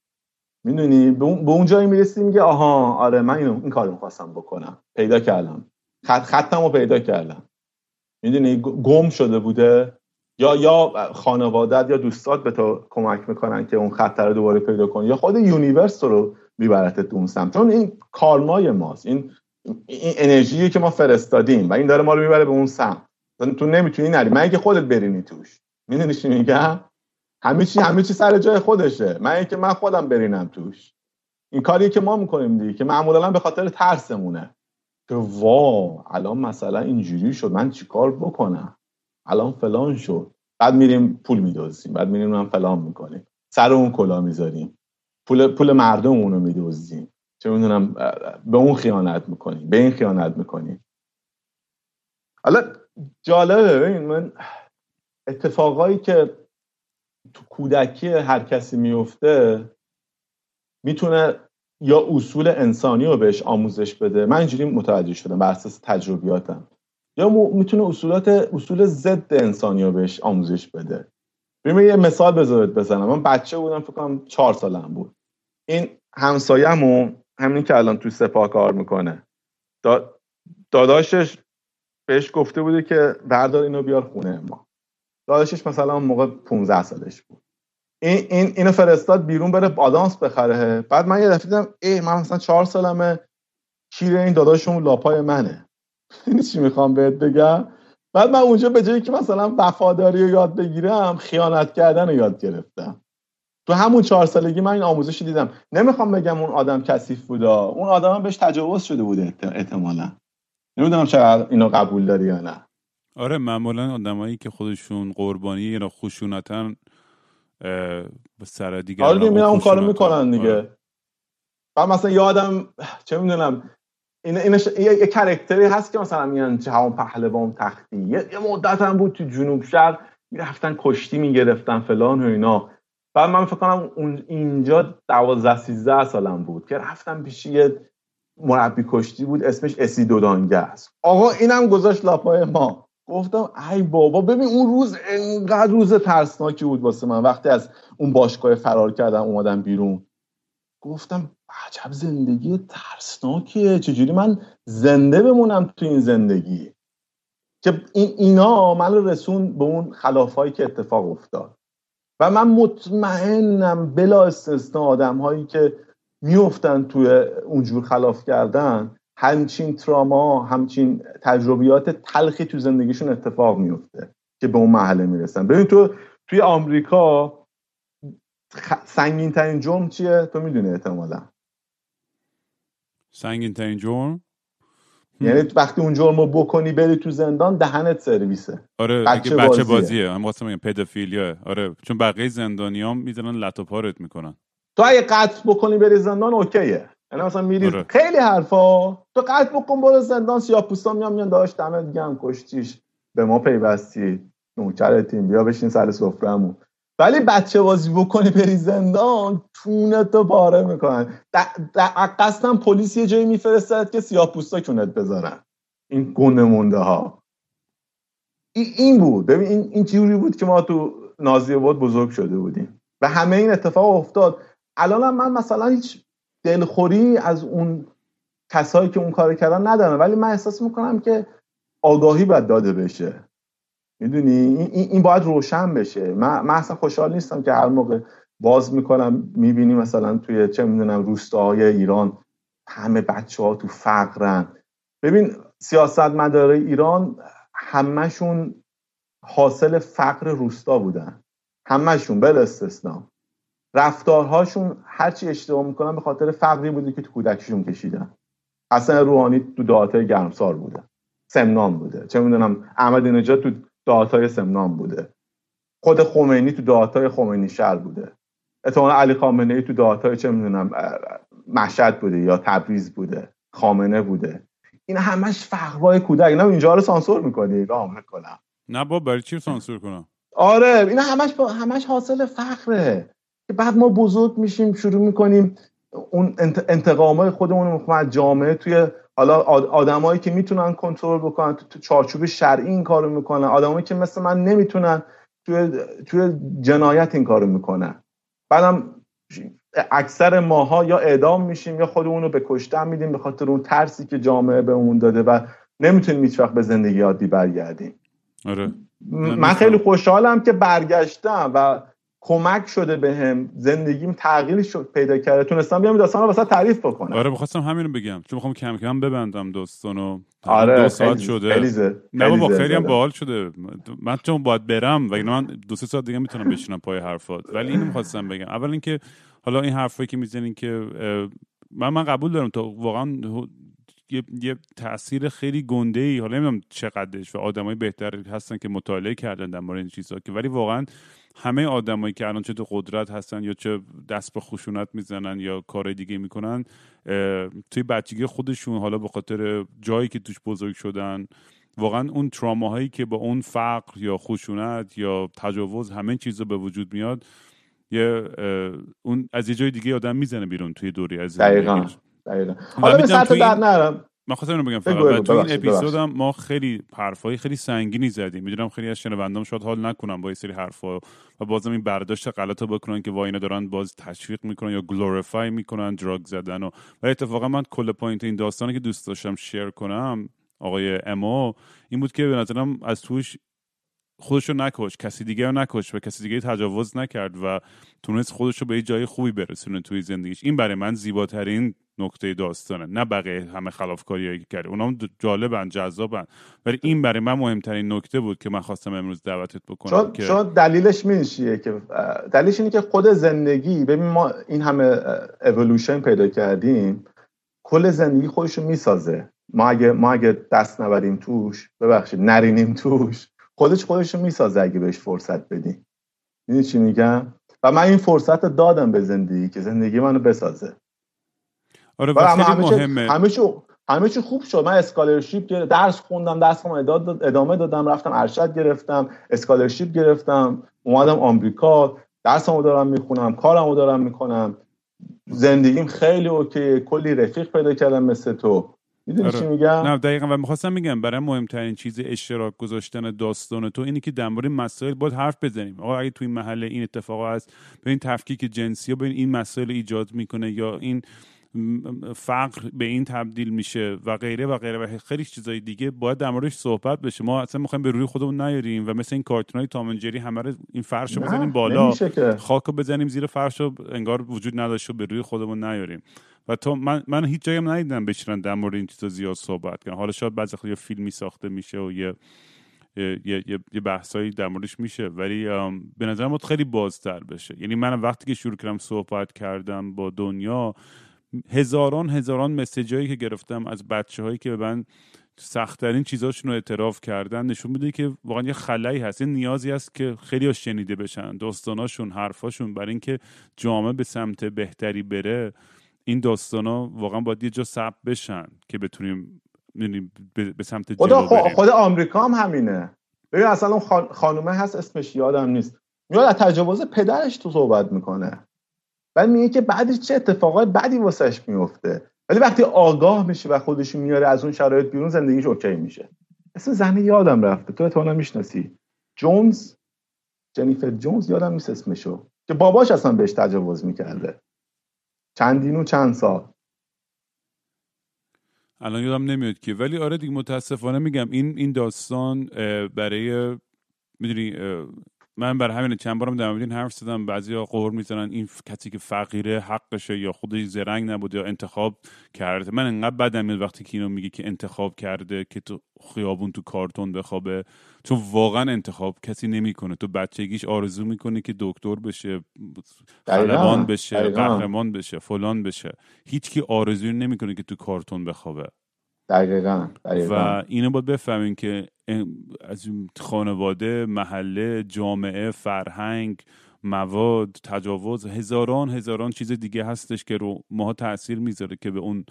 می‌دونی؟ به اون, به اون جایی می‌رسی میگه آها آره من اینو این کارو می‌خواستم بکنم. پیدا کردم. خط خطم رو پیدا کردم. می‌دونی؟ گم شده بوده. یا یا خانوادت یا دوستات به تو کمک می‌کنن که اون خطر رو دوباره پیدا کنی یا خود universe رو میبرت تو اون سمت. چون این کارمای ماست این این انرژی که ما فرستادیم و این داره ما رو می‌بره به اون سمت. تو نمی‌تونی نری. مگه خودت برینی توش. می‌دونی چی میگم؟ همه چی همه چی سر جای خودشه. مگه من خودم برینم توش. این کاری که ما می‌کنیم دیگه که معمولا به خاطر ترسمونه. که وا الان مثلا اینجوری شد. من چیکار بکنم؟ الان فلان شد. بعد میریم پول میدوزیم. بعد میریم هم فلان می‌کنیم. سر اون کلا می‌ذاریم. پول پول مردم اونو میدوزیم. چه می‌دونم به اون خیانت می‌کنیم به این خیانت می‌کنیم. حالا جالبه ببین من اتفاقایی که تو کودکی هر کسی میفته می‌تونه یا اصول انسانی رو بهش آموزش بده. من اینجوری متوجه شدم بر اساس تجربیاتم. یا می‌تونه اصولات اصول ضد انسانی رو بهش آموزش بده. ببین یه مثال بذارت بزنم. من بچه بودم فکر کنم چهار سالم بود. این همسایه‌مون همین که الان تو سپاه کار می‌کنه. داداشش بهش گفته بوده که بردار اینو بیار خونه ما. داداشش مثلا موقع 15 سالش بود. این, این اینو فرستاد بیرون بره بادامس بخره. بعد من یه دفعه دیدم ای من مثلا چهار سالمه شیر این داداشون لاپای منه. چی می‌خوام بهت بگم؟ بعد من اونجا به جایی که مثلا وفاداری رو یاد بگیرم خیانت کردن رو یاد گرفتم. تو همون چهار سالگی من این آموزش دیدم. نمی‌خوام بگم اون آدم کثیف بودا. اون آدم هم بهش تجاوز شده بوده احتمالا. نمی‌دونم چقدر اینو قبول داری یا نه. آره معمولا آدمایی که خودشون قربانی یا خشونتن به سر دیگه آره اون کارو می‌کنن دیگه. آره. و مثلا یادم چه می‌دونم این اینش یه, یه کرکتری هست که مثلا میگن همون پهلوان تختی. یه, یه مدت هم بود تو جنوب شهر می‌رفتن کشتی می‌گرفتن فلان و اینا. بعد من فکر کنم اون اینجا 12 13 سالم بود که رفتم پیش یه مربی کشتی بود اسمش اسی دودانگه است. آقا اینم گذاشت لاپای ما. گفتم ای بابا ببین اون روز انقدر روز ترسناکی بود واسه من. وقتی از اون باشگاه فرار کردم اومدم بیرون. گفتم عجب زندگی ترسناکیه. چجوری من زنده بمونم تو این زندگی؟ که این اینا من رسون به اون خلافایی که اتفاق افتاد. و من مطمئنم بلا استثنا آدم هایی که میفتن توی اونجور خلاف کردن همچین تراما همچین تجربیات تلخی تو زندگیشون اتفاق میفته که به اون محله می‌رسن. ببین تو توی آمریکا سنگین ترین جرم چیه؟ تو می‌دونی احتمالا. سنگین ترین جرم یعنی وقتی اون جرم رو بکنی بری تو زندان دهنت سرویسه. آره بچه, بچه بازیه. هم واسه میگم پدوفیلیه. آره چون بقیه زندانیام می‌ذارن لطو پارت می‌کنن. تو اگه قتل بکنی بری زندان اوکیه. یعنی مثلا میری آره. خیلی حرفا تو قتل بکن برو زندان سیاپوستا میام میان داشت دمت گرم کشتیش. به ما پیوستی. نوکرتیم. بیا بشین سر سفرهمون. ولی بچه بازی بکنی بری زندان کونت رو پاره می‌کنن. قصدم پلیس یه جایی میفرستد که سیاه پوستا کونت بذارن. این گونه مونده ها این بود. ببین این, این جوری بود که ما تو نازی آباد بزرگ شده بودیم. و همه این اتفاق افتاد. الان من مثلا هیچ دلخوری از اون کسایی که اون کار کردن ندارم. ولی من احساس می‌کنم که آگاهی باید داده بشه. می‌دونی؟ این باید روشن بشه. من, من اصلا خوشحال نیستم که هر موقع باز می‌کنم می‌بینی مثلا توی چه می‌دونم روستاهای ایران همه بچه ها تو فقرن. ببین سیاست مداره ایران همهشون حاصل فقر روستا بودن. همهشون بل استثنا. رفتارهاشون هرچی اشتباه می‌کنن به خاطر فقری بوده که تو کودکشون کشیدن. اصلا روحانی تو دعاتای گرمسار بوده. سمنان بوده. چه می‌دونم احمد نجات تو دعاتای سمنان بوده. خود خمینی تو دعاتای خمینی شهر بوده. اتفاقا علی خامنه ای تو دعاتای چه می‌دونم مشهد بوده یا تبریز بوده خامنه بوده. این همش فقوای کودک. اینا اینجا رو سانسور می‌کنی؟ راه می‌کنم. نه با برای چی سانسور کنم؟ آره اینا همش همش حاصل فقره. که بعد ما بزرگ میشیم شروع می‌کنیم اون انتقامای خودمون از جامعه توی حالا آدمایی که می‌تونن کنترل بکنن تو چارچوب شرعی این کارو می‌کنن آدمایی که مثل من نمی‌تونن توی توی جنایت این کارو می‌کنن. بعدم اکثر ماها یا اعدام میشیم یا خودمون رو به کشتن میدیم به خاطر اون ترسی که جامعه به اون داده و نمی‌تونیم هیچ وقت به زندگی عادی برگردیم. آره. من خیلی خوشحالم که برگشتم و کمک شده به هم زندگیم تغییری شد پیدا کرده. تونستم بیام داستان رو واسه تعریف بکنم. آره بخواستم همین رو بگم. چون می‌خوام کم کم ببندم داستانو. آره دو ساعت شده. نه با خیلی هم باحال شده. من چون باید برم و من دو سه ساعت دیگه می‌تونم بشینم پای حرفات. ولی اینو می‌خواستم بگم. اول اینکه حالا این حرفایی که می‌زنین که من من قبول دارم تا واقعا یه, یه تاثیر خیلی گنده ای حالا نمی‌دونم چقدرش و آدمای بهتری هستن که مطالعه کردن در مورد این چیزا که ولی واقعا همه آدمایی که الان چه تو قدرت هستن یا چه دست به خشونت می‌زنن یا کار دیگه می‌کنن توی بچگی خودشون حالا به خاطر جایی که توش بزرگ شدن واقعا اون تراماهایی که با اون فقر یا خشونت یا تجاوز همه چیز به وجود میاد یه اون از یه جای دیگه آدم می‌زنه بیرون توی دوری از دقیقا دقیقا. حالا به در نرم من خواستم بگم فقط. تو این اپیزودم ما خیلی حرفای خیلی سنگینی زدیم. می‌دونم خیلی از شنوندام شاید حال نکنم با این سری حرفا و بازم این برداشت غلط بکنن که وا اینا دارن باز تشویق می‌کنن یا glorify می‌کنن drug زدن و و اتفاقا من کل point این داستانی که دوست داشتم share کنم آقای امو این بود که به نظرم از توش خودشو نکش کسی دیگه رو نکش و کسی دیگه تجاوز نکرد و تونست خودشو به یه جای خوبی برسونه توی زندگیش. این برای من زیباترین نکته داستانه. نه بقیه همه خلافکاری که کرده اونا جالبن جذابن. ولی این برای من مهمترین نکته بود که من خواستم امروز دعوتت بکنم شاید, که شاید دلیلش میشیه که دلیلش اینه که خود زندگی ببین ما این همه اولوشن پیدا کردیم کل زندگی خودشو می‌سازه. ما اگه ما اگه دست نبریم توش ببخشید نرینیم توش خودش خودش رو می‌سازه اگه بهش فرصت بدیم می‌دونی چی میگم؟ و من این فرصت دادم به زندگی که زندگی منو بسازه. آره و خیلی مهمه. همه همه چی خوب شد. من scholarship گرفتم درس خوندم درسم ادامه دادم رفتم ارشد گرفتم scholarship گرفتم اومدم آمریکا درسمو دارم می‌خونم کارمو دارم می‌کنم. زندگیم خیلی okay کلی رفیق پیدا کردم مثل تو. می‌دونی آره. چی میگم؟ نه دقیقا. و می‌خواستم میگم برای مهمترین چیز اشتراک گذاشتن داستان تو اینی که در مورد مسائل باید حرف بزنیم. آقا اگه تو این محله این اتفاق هست به این تفکیک جنسی یا به این مسائل ایجاد می‌کنه یا این فقر به این تبدیل میشه و غیره و غیره و خیلی چیزای دیگه. باید در موردش صحبت بشه. ما اصلا می‌خوایم به روی خودمون نیاریم و مثل این کارتونای تامنجری همه رو این فرش رو بزنیم بالا. خاک رو بزنیم زیر فرش رو انگار وجود نداشته به روی خودمون نیاریم. و تو من من هیچ جایی هم ندیدم بشینن در مورد این چیزا زیاد صحبت کنن. حالا شاید بعضی یه فیلمی ساخته میشه و یه یه, یه،, یه بحثایی در موردش میشه. ولی به نظر ما خیلی بازتر بشه. یعنی من وقتی که شروع کردم صحبت کردم با دنیا هزاران هزاران مسیجایی که گرفتم از بچه هایی که به من سختترین چیزاشون رو اعتراف کردن نشون میده که واقعا یه خلایی هست یه نیازی هست که خیلی ها شنیده بشن. داستاناشون حرفاشون برای اینکه جامعه به سمت بهتری بره این داستانا واقعا باید یه جا ثبت بشن که بتونیم یعنی به سمت خدا خود آمریکا هم همینه. ببین اصلا اون خانومه هست اسمش یادم نیست. میاد از تجاوز پدرش تو صحبت می‌کنه. بعد میگه که بعدش چه اتفاقات بعدی واسش میفته. ولی وقتی آگاه میشه و خودش میاره از اون شرایط بیرون زندگیش اوکی میشه. اسم زنه یادم رفته. تو احتمالا می‌شناسی. جونز جنیفر جونز یادم نیست اسمشو. که باباش اصلا بهش تجاوز می‌کرده. چندین و چند سال. الان یادم نمیاد که ولی آره دیگه متاسفانه میگم این این داستان برای می‌دونی من بر همین چند بارم در مورد حرف زدم. بعضیا قهر می‌زنن این کسی که فقیره حقشه یا خودش زرنگ نبوده یا انتخاب کرده. من انقدر بدم میاد وقتی که اینو میگه که انتخاب کرده که تو خیابون تو کارتون بخوابه. چون واقعا انتخاب کسی نمی‌کنه. تو بچگیش آرزو می‌کنه که دکتر بشه خلبان بشه قهرمان بشه فلان بشه. هیچکی آرزو نمی‌کنه که تو کارتون بخوابه. دقیقا, و اینو باید بفهمیم که از خانواده محله جامعه فرهنگ مواد تجاوز هزاران هزاران چیز دیگه هستش که رو ماها تاثیر می‌ذاره که به اون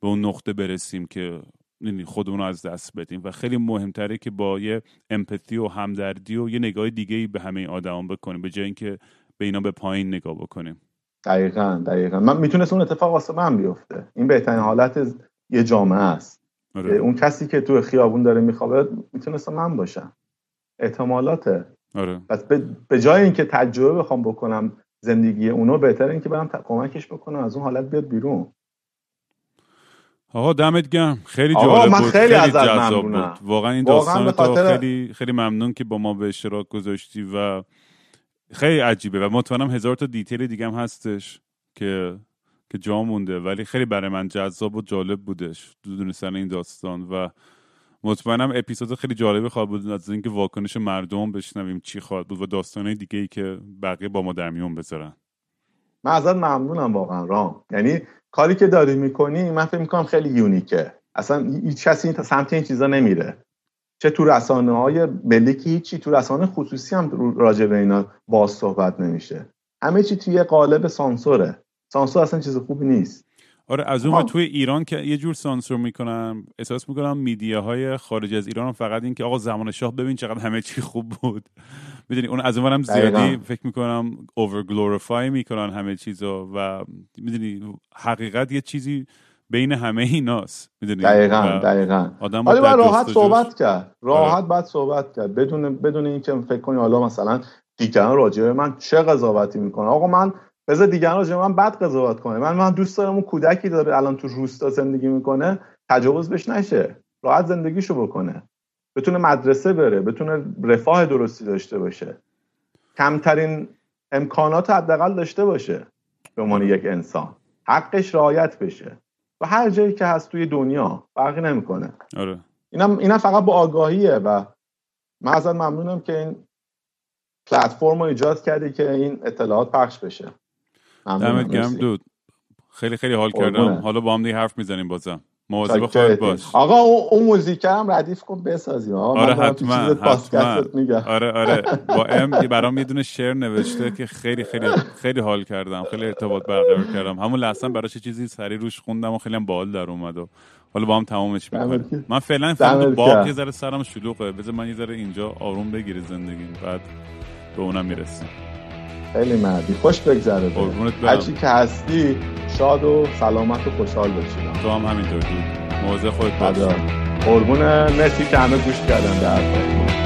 به اون نقطه برسیم که یعنی خودمون رو از دست بدیم. و خیلی مهمتره که با یه امپاتی و همدردی و یه نگاه دیگه ای به همه این آدمان بکنیم به جای اینکه به اینا به پایین نگاه بکنیم. دقیقا دقیقا. من می‌تونست اون اتفاق واسه من بیفته. این بهترین حالت یه جامعه است. آره. اون کسی که تو خیابون داره میخوابه می‌تونست من باشم. احتمالاته. آره. پس به جای اینکه تجربه بخوام بکنم زندگی اونو بهتر اینکه برم کمکش بکنم از اون حالت بیاد بیرون. آقا دمت گرم. خیلی جالب بود. خیلی, خیلی جذاب بود. واقعا این داستان تو خیلی خیلی ممنون که با ما به اشتراک گذاشتی و خیلی عجیبه و مطمئنم هزار تا دیتیل دیگه هم هستش که که جا مونده. ولی خیلی برای من جذاب و جالب بودش. دونستن این داستان و مطمئنم اپیزود خیلی جالبی خواهد بود. از اینکه واکنش مردم بشنویم چی خواهد بود و داستانهای دیگه ای که بقیه با ما در میون بذارن. من ازت ممنونم واقعا رام. یعنی کاری که داری می‌کنی من فکر می‌کنم خیلی یونیکه. اصلا هیچ کسی سمت این چیزا نمیره. چه تو رسانه های ملی که هیچی تو رسانه خصوصی هم راجع به اینا باز صحبت نمیشه. همه چی توی قالب سانسوره. سانسور اصلا چیز خوبی نیست. آره از اون توی ایران که یه جور سانسور می‌کنن احساس می‌کنم میدیاهای خارج از ایران هم فقط این که آقا زمان شاه ببین چقدر همه چی خوب بود. می‌دونی اون از اون هم زیادی فکر می‌کنم اوور گلوریفای می‌کنن همه چیزو و می‌دونی حقیقت یه چیزی بین همه ایناست می‌دونی؟ دقیقا دقیقا. آدم حالا راحت صحبت کرد. راحت آره. بعد صحبت کرد. بدون بدون اینکه فکر کنی حالا مثلا دیگران راجع من چه قضاوتی می‌کنه آقا من بذار دیگران راجع من بد قضاوت کنه. من من دوست دارم اون کودکی داره الان تو روستا زندگی می‌کنه تجاوز بهش نشه. راحت زندگیشو بکنه. بتونه مدرسه بره بتونه رفاه درستی داشته باشه. کمترین امکانات حداقل داشته باشه. به عنوان یک انسان. حقش رعایت بشه. و هر جایی که هست توی دنیا فرقی نمی‌کنه. آره. اینم اینم فقط با آگاهیه و من ازت ممنونم که این پلتفرم رو ایجاد کردی که این اطلاعات پخش بشه. دمت گرم. دود خیلی خیلی حال کردم. حالا با هم دیگه حرف می‌زنیم بازم. مواظب خودت باش. آقا اون موزیک هم ردیف کن بسازی آره حتما حتما. آره آره. با ام برام یه دونه شعر نوشته که خیلی خیلی خیلی حال کردم. خیلی ارتباط برقرار کردم. همون لحظه براش چیزی سری روش خوندم و خیلی هم بال در اومد و حالا با هم تمامش می‌کنیم. من فعلا فقط باغ یه ذره سرم شلوغه. بذار من یه ذره اینجا آروم بگیره زندگی بعد به اونم می‌رسیم. خیلی مردی. خوش بگذره هرچی که هستی شاد و سلامت و خوشحال باشید تو هم همینطور دود موضع خودت باش قربون مرسی که همه گوش کردن در